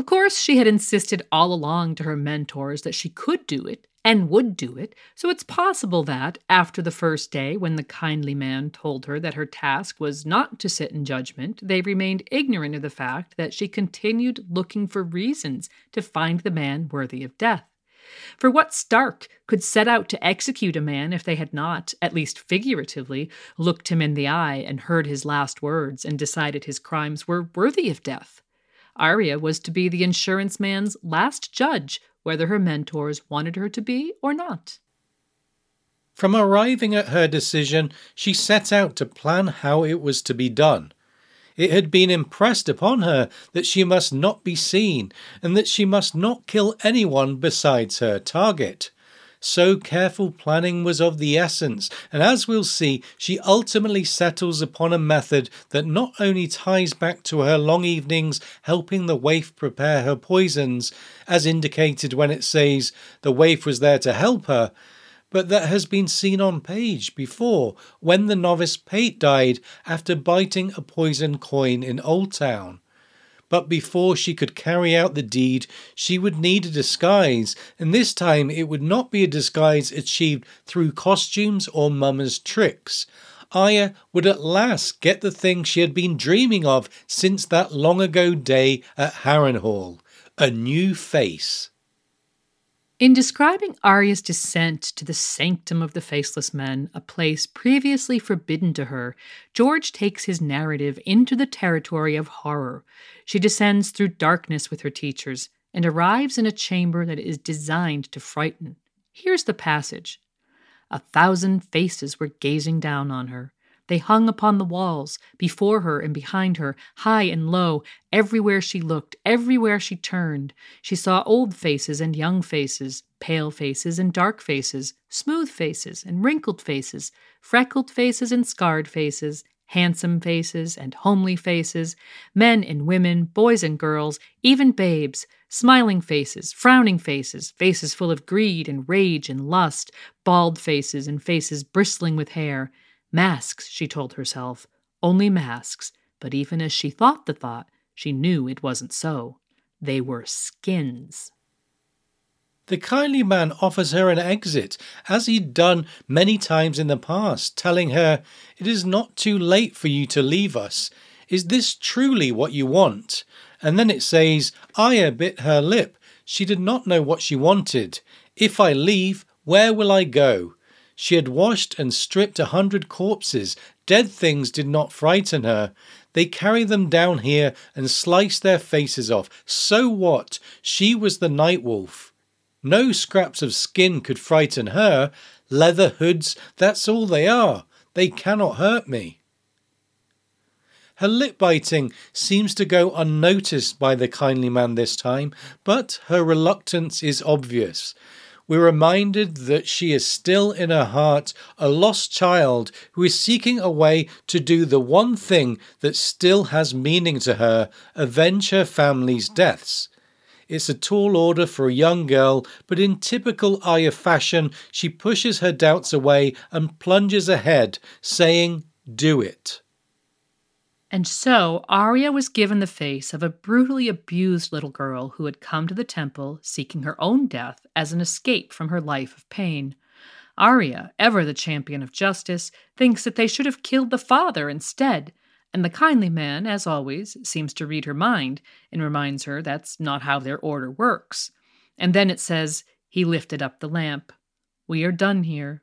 Of course, she had insisted all along to her mentors that she could do it and would do it, so it's possible that, after the first day when the kindly man told her that her task was not to sit in judgment, they remained ignorant of the fact that she continued looking for reasons to find the man worthy of death. For what Stark could set out to execute a man if they had not, at least figuratively, looked him in the eye and heard his last words and decided his crimes were worthy of death? Arya was to be the insurance man's last judge, whether her mentors wanted her to be or not. From arriving at her decision, she set out to plan how it was to be done. It had been impressed upon her that she must not be seen, and that she must not kill anyone besides her target. So careful planning was of the essence, and as we'll see, she ultimately settles upon a method that not only ties back to her long evenings helping the waif prepare her poisons, as indicated when it says the waif was there to help her, but that has been seen on page before when the novice Pate died after biting a poison coin in Oldtown. But before she could carry out the deed, she would need a disguise, and this time it would not be a disguise achieved through costumes or mummer's tricks. Arya would at last get the thing she had been dreaming of since that long ago day at Harrenhal a new face. In describing Arya's descent to the sanctum of the Faceless Men, a place previously forbidden to her, George takes his narrative into the territory of horror. She descends through darkness with her teachers and arrives in a chamber that is designed to frighten. Here's the passage A thousand faces were gazing down on her. They hung upon the walls, before her and behind her, high and low, everywhere she looked, everywhere she turned. She saw old faces and young faces, pale faces and dark faces, smooth faces and wrinkled faces, freckled faces and scarred faces, handsome faces and homely faces, men and women, boys and girls, even babes, smiling faces, frowning faces, faces full of greed and rage and lust, bald faces and faces bristling with hair. Masks, she told herself, only masks, but even as she thought the thought, she knew it wasn't so. They were skins. The kindly man offers her an exit, as he'd done many times in the past, telling her, It is not too late for you to leave us. Is this truly what you want? And then it says, Arya bit her lip. She did not know what she wanted. If I leave, where will I go? She had washed and stripped a hundred corpses. Dead things did not frighten her. They carry them down here and slice their faces off. So what? She was the night wolf. No scraps of skin could frighten her. Leather hoods, that's all they are. They cannot hurt me. Her lip biting seems to go unnoticed by the kindly man this time, but her reluctance is obvious we're reminded that she is still in her heart a lost child who is seeking a way to do the one thing that still has meaning to her avenge her family's deaths. It's a tall order for a young girl, but in typical Arya fashion, she pushes her doubts away and plunges ahead, saying, Do it. And so Arya was given the face of a brutally abused little girl who had come to the temple seeking her own death as an escape from her life of pain. Arya, ever the champion of justice, thinks that they should have killed the father instead, and the kindly man, as always, seems to read her mind and reminds her that's not how their order works. And then it says, he lifted up the lamp. We are done here.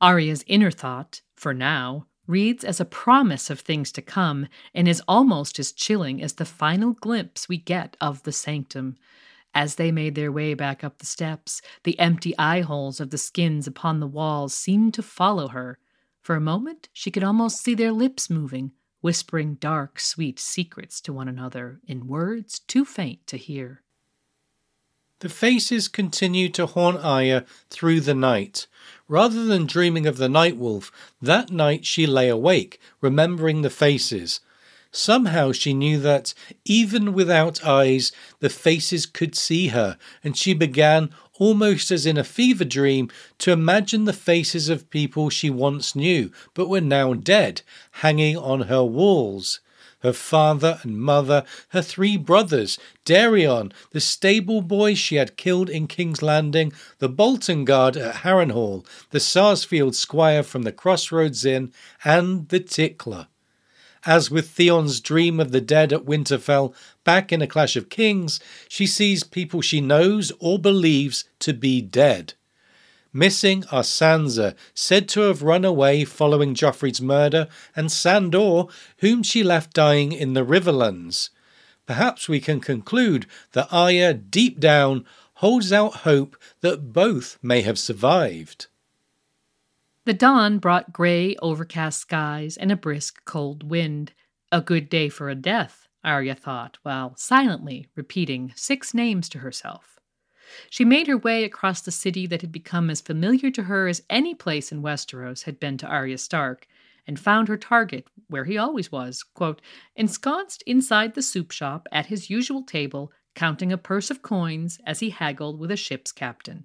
Arya's inner thought, for now, reads as a promise of things to come and is almost as chilling as the final glimpse we get of the sanctum. As they made their way back up the steps, the empty eye holes of the skins upon the walls seemed to follow her. For a moment, she could almost see their lips moving, whispering dark, sweet secrets to one another in words too faint to hear. The faces continued to haunt Arya through the night. Rather than dreaming of the night wolf, that night she lay awake, remembering the faces. Somehow she knew that, even without eyes, the faces could see her, and she began, almost as in a fever dream, to imagine the faces of people she once knew, but were now dead, hanging on her walls her father and mother, her three brothers, Dareon, the stable boy she had killed in King's Landing, the Bolton guard at Harrenhal, the Sarsfield squire from the Crossroads Inn, and the Tickler. As with Theon's dream of the dead at Winterfell, back in A Clash of Kings, she sees people she knows or believes to be dead. Missing are Sansa, said to have run away following Joffrey's murder, and Sandor, whom she left dying in the Riverlands. Perhaps we can conclude that Arya, deep down, holds out hope that both may have survived. The dawn brought grey, overcast skies and a brisk, cold wind. A good day for a death, Arya thought, while silently repeating six names to herself. She made her way across the city that had become as familiar to her as any place in Westeros had been to Arya Stark, and found her target where he always was, quote, ensconced inside the soup shop at his usual table, counting a purse of coins as he haggled with a ship's captain.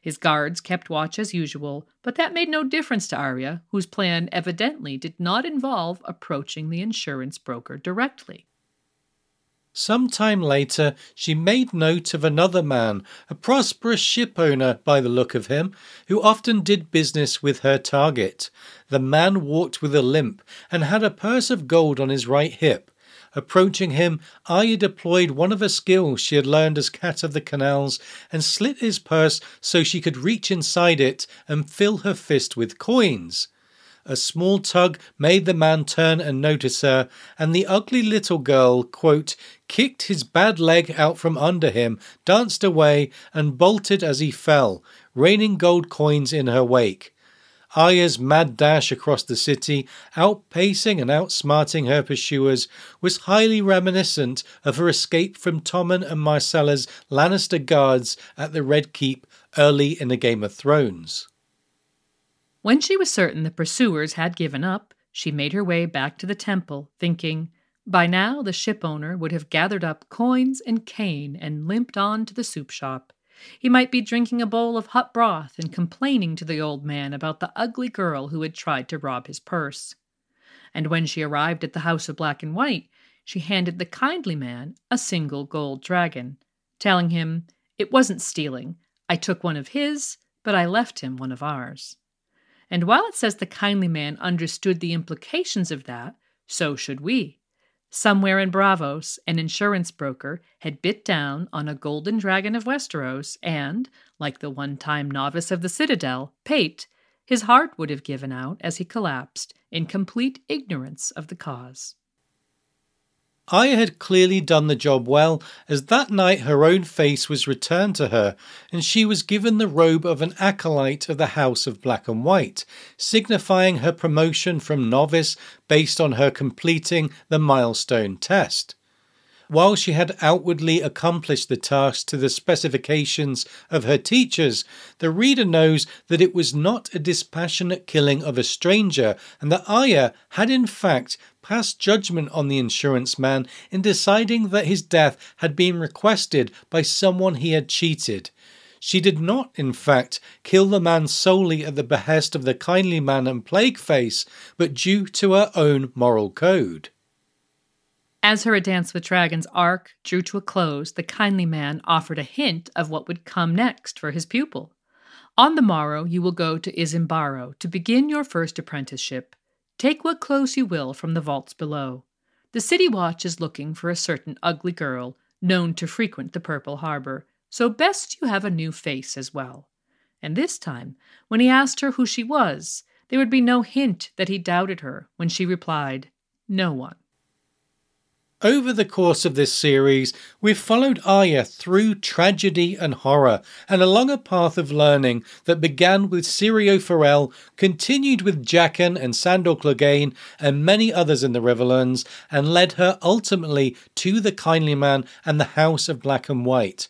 His guards kept watch as usual, but that made no difference to Arya, whose plan evidently did not involve approaching the insurance broker directly. Some time later, she made note of another man, a prosperous ship owner by the look of him, who often did business with her target. The man walked with a limp and had a purse of gold on his right hip. Approaching him, Arya deployed one of her skills she had learned as Cat of the Canals and slit his purse so she could reach inside it and fill her fist with coins. A small tug made the man turn and notice her, and the ugly little girl, quote, kicked his bad leg out from under him, danced away, and bolted as he fell, raining gold coins in her wake. Arya's mad dash across the city, outpacing and outsmarting her pursuers, was highly reminiscent of her escape from Tommen and Myrcella's Lannister guards at the Red Keep early in the Game of Thrones. When she was certain the pursuers had given up, she made her way back to the temple, thinking, by now the shipowner would have gathered up coins and cane and limped on to the soup shop. He might be drinking a bowl of hot broth and complaining to the old man about the ugly girl who had tried to rob his purse. And when she arrived at the house of black and white, she handed the kindly man a single gold dragon, telling him, It wasn't stealing. I took one of his, but I left him one of ours. And while it says the kindly man understood the implications of that, so should we. Somewhere in Braavos, an insurance broker had bit down on a golden dragon of Westeros, and, like the one time novice of the Citadel, Pate, his heart would have given out as he collapsed in complete ignorance of the cause. Arya had clearly done the job well, as that night her own face was returned to her, and she was given the robe of an acolyte of the House of Black and White, signifying her promotion from novice based on her completing the milestone test. While she had outwardly accomplished the task to the specifications of her teachers, the reader knows that it was not a dispassionate killing of a stranger, and that Arya had in fact passed judgment on the insurance man in deciding that his death had been requested by someone he had cheated. She did not, in fact, kill the man solely at the behest of the kindly man and plague face, but due to her own moral code. As her A Dance with Dragons arc drew to a close, the kindly man offered a hint of what would come next for his pupil. On the morrow you will go to Izembaro to begin your first apprenticeship. Take what clothes you will from the vaults below. The city watch is looking for a certain ugly girl known to frequent the Purple Harbor, so best you have a new face as well. And this time, when he asked her who she was, there would be no hint that he doubted her when she replied, No one. Over the course of this series, we've followed Arya through tragedy and horror and along a path of learning that began with Syrio Forel, continued with Jaqen and Sandor Clegane and many others in the Riverlands, and led her ultimately to the Kindly Man and the House of Black and White.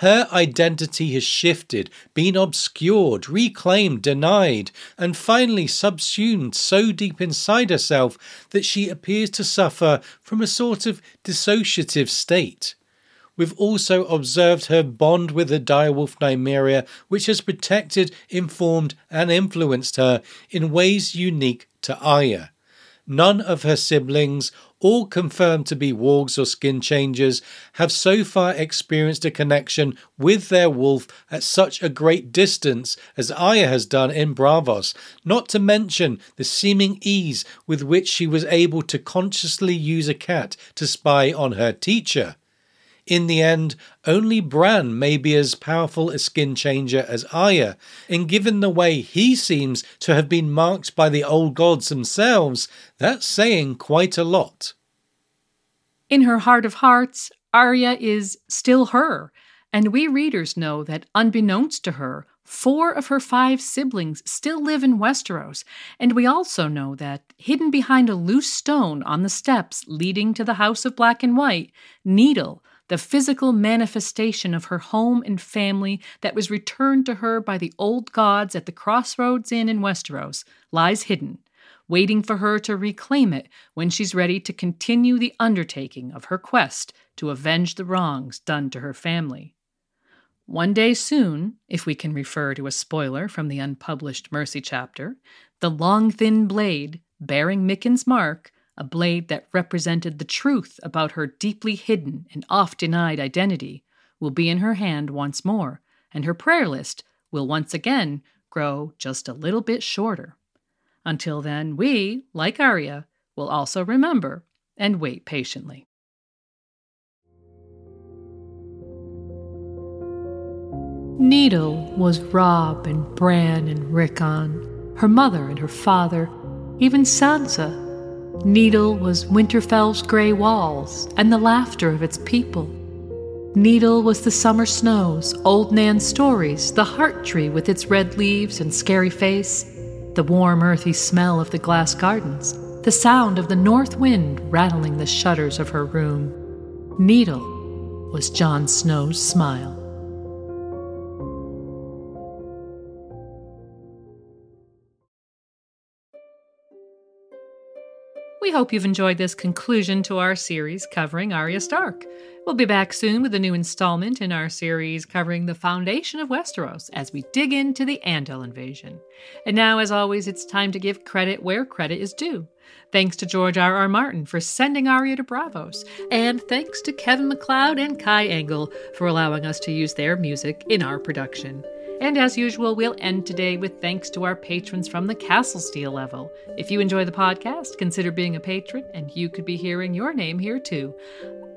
Her identity has shifted, been obscured, reclaimed, denied, and finally subsumed so deep inside herself that she appears to suffer from a sort of dissociative state. We've also observed her bond with the direwolf Nymeria, which has protected, informed, and influenced her in ways unique to Arya. None of her siblings all confirmed to be wargs or skin changers, have so far experienced a connection with their wolf at such a great distance as Arya has done in Braavos, not to mention the seeming ease with which she was able to consciously use a cat to spy on her teacher. In the end, only Bran may be as powerful a skin changer as Arya, and given the way he seems to have been marked by the old gods themselves, that's saying quite a lot. In her heart of hearts, Arya is still her, and we readers know that unbeknownst to her, four of her five siblings still live in Westeros, and we also know that, hidden behind a loose stone on the steps leading to the House of Black and White, Needle, the physical manifestation of her home and family that was returned to her by the old gods at the Crossroads Inn in Westeros, lies hidden, waiting for her to reclaim it when she's ready to continue the undertaking of her quest to avenge the wrongs done to her family. One day soon, if we can refer to a spoiler from the unpublished Mercy chapter, the long thin blade, bearing Mikken's mark, a blade that represented the truth about her deeply hidden and oft denied identity, will be in her hand once more, and her prayer list will once again grow just a little bit shorter. Until then, we, like Arya, will also remember and wait patiently. Needle was Robb and Bran and Rickon, her mother and her father, even Sansa Needle was Winterfell's gray walls and the laughter of its people. Needle was the summer snows, old Nan's stories, the heart tree with its red leaves and scary face, the warm, earthy smell of the glass gardens, the sound of the north wind rattling the shutters of her room. Needle was Jon Snow's smile. We hope you've enjoyed this conclusion to our series covering Arya Stark. We'll be back soon with a new installment in our series covering the foundation of Westeros as we dig into the Andal invasion. And now, as always, it's time to give credit where credit is due. Thanks to George R. R. Martin for sending Arya to Braavos, and thanks to Kevin MacLeod and Kai Engel for allowing us to use their music in our production. And as usual, we'll end today with thanks to our patrons from the Castle Steel level. If you enjoy the podcast, consider being a patron, and you could be hearing your name here too.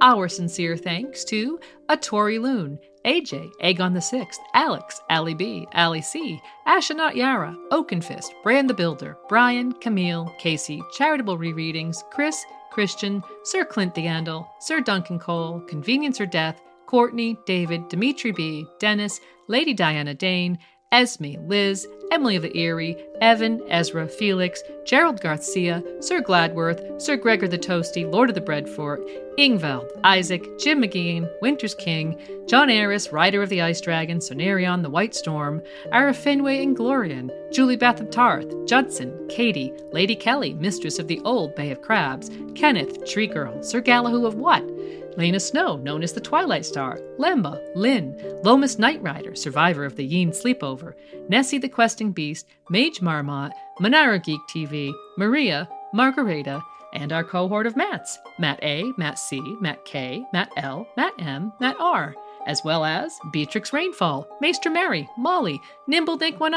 Our sincere thanks to Atori Loon, AJ, Aegon the Sixth, Alex, Ali B, Ali C, Astronaut Yara, Oakenfist, Brand the Builder, Brian, Camille, Casey, Charitable Rereadings, Chris, Christian, Sir Clint the Andal, Sir Duncan Cole, Convenience or Death, Courtney, David, Dimitri B, Dennis, Lady Diana Dane, Esme, Liz, Emily of the Eyrie, Evan, Ezra, Felix, Gerald Garcia, Sir Gladworth, Sir Gregor the Toasty, Lord of the Breadfort, Ingveld, Isaac, Jim McGean, Winter's King, John Aris, Rider of the Ice Dragon, Sonarion the White Storm, Ara Finway and Glorian, Julie Beth of Tarth, Judson, Katie, Lady Kelly, Mistress of the Old Bay of Crabs, Kenneth, Tree Girl, Sir Galahoo of What, Lena Snow, known as the Twilight Star, Lemba, Lynn, Lomas Night Rider, survivor of the Yeen sleepover, Nessie the Questing Beast, Mage Marmot, Monara Geek TV, Maria, Margareta, and our cohort of Matts Matt A, Matt C, Matt K, Matt L, Matt M, Matt R, as well as Beatrix Rainfall, Maester Mary, Molly, Nimble Nick One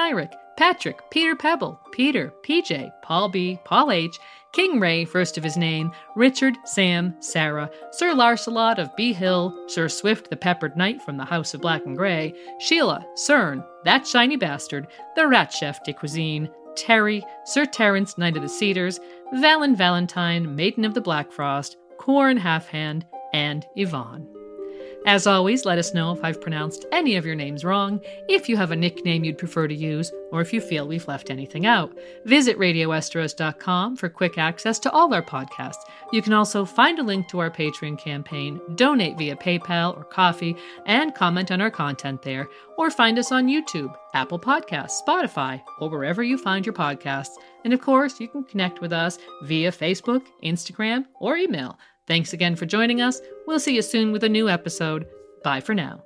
Patrick, Peter Pebble, Peter, PJ, Paul B, Paul H, King Ray, first of his name, Richard, Sam, Sarah, Sir Larcelot of Bee Hill, Sir Swift the Peppered Knight from the House of Black and Grey, Sheila, Cern, That Shiny Bastard, the Rat Chef de Cuisine, Terry, Sir Terence, Knight of the Cedars, Valen Valentine, Maiden of the Black Frost, Corn Halfhand, and Yvonne. As always, let us know if I've pronounced any of your names wrong, if you have a nickname you'd prefer to use, or if you feel we've left anything out. Visit RadioWesteros.com for quick access to all our podcasts. You can also find a link to our Patreon campaign, donate via PayPal or Ko-fi, and comment on our content there, or find us on YouTube, Apple Podcasts, Spotify, or wherever you find your podcasts. And of course, you can connect with us via Facebook, Instagram, or email. Thanks again for joining us. We'll see you soon with a new episode. Bye for now.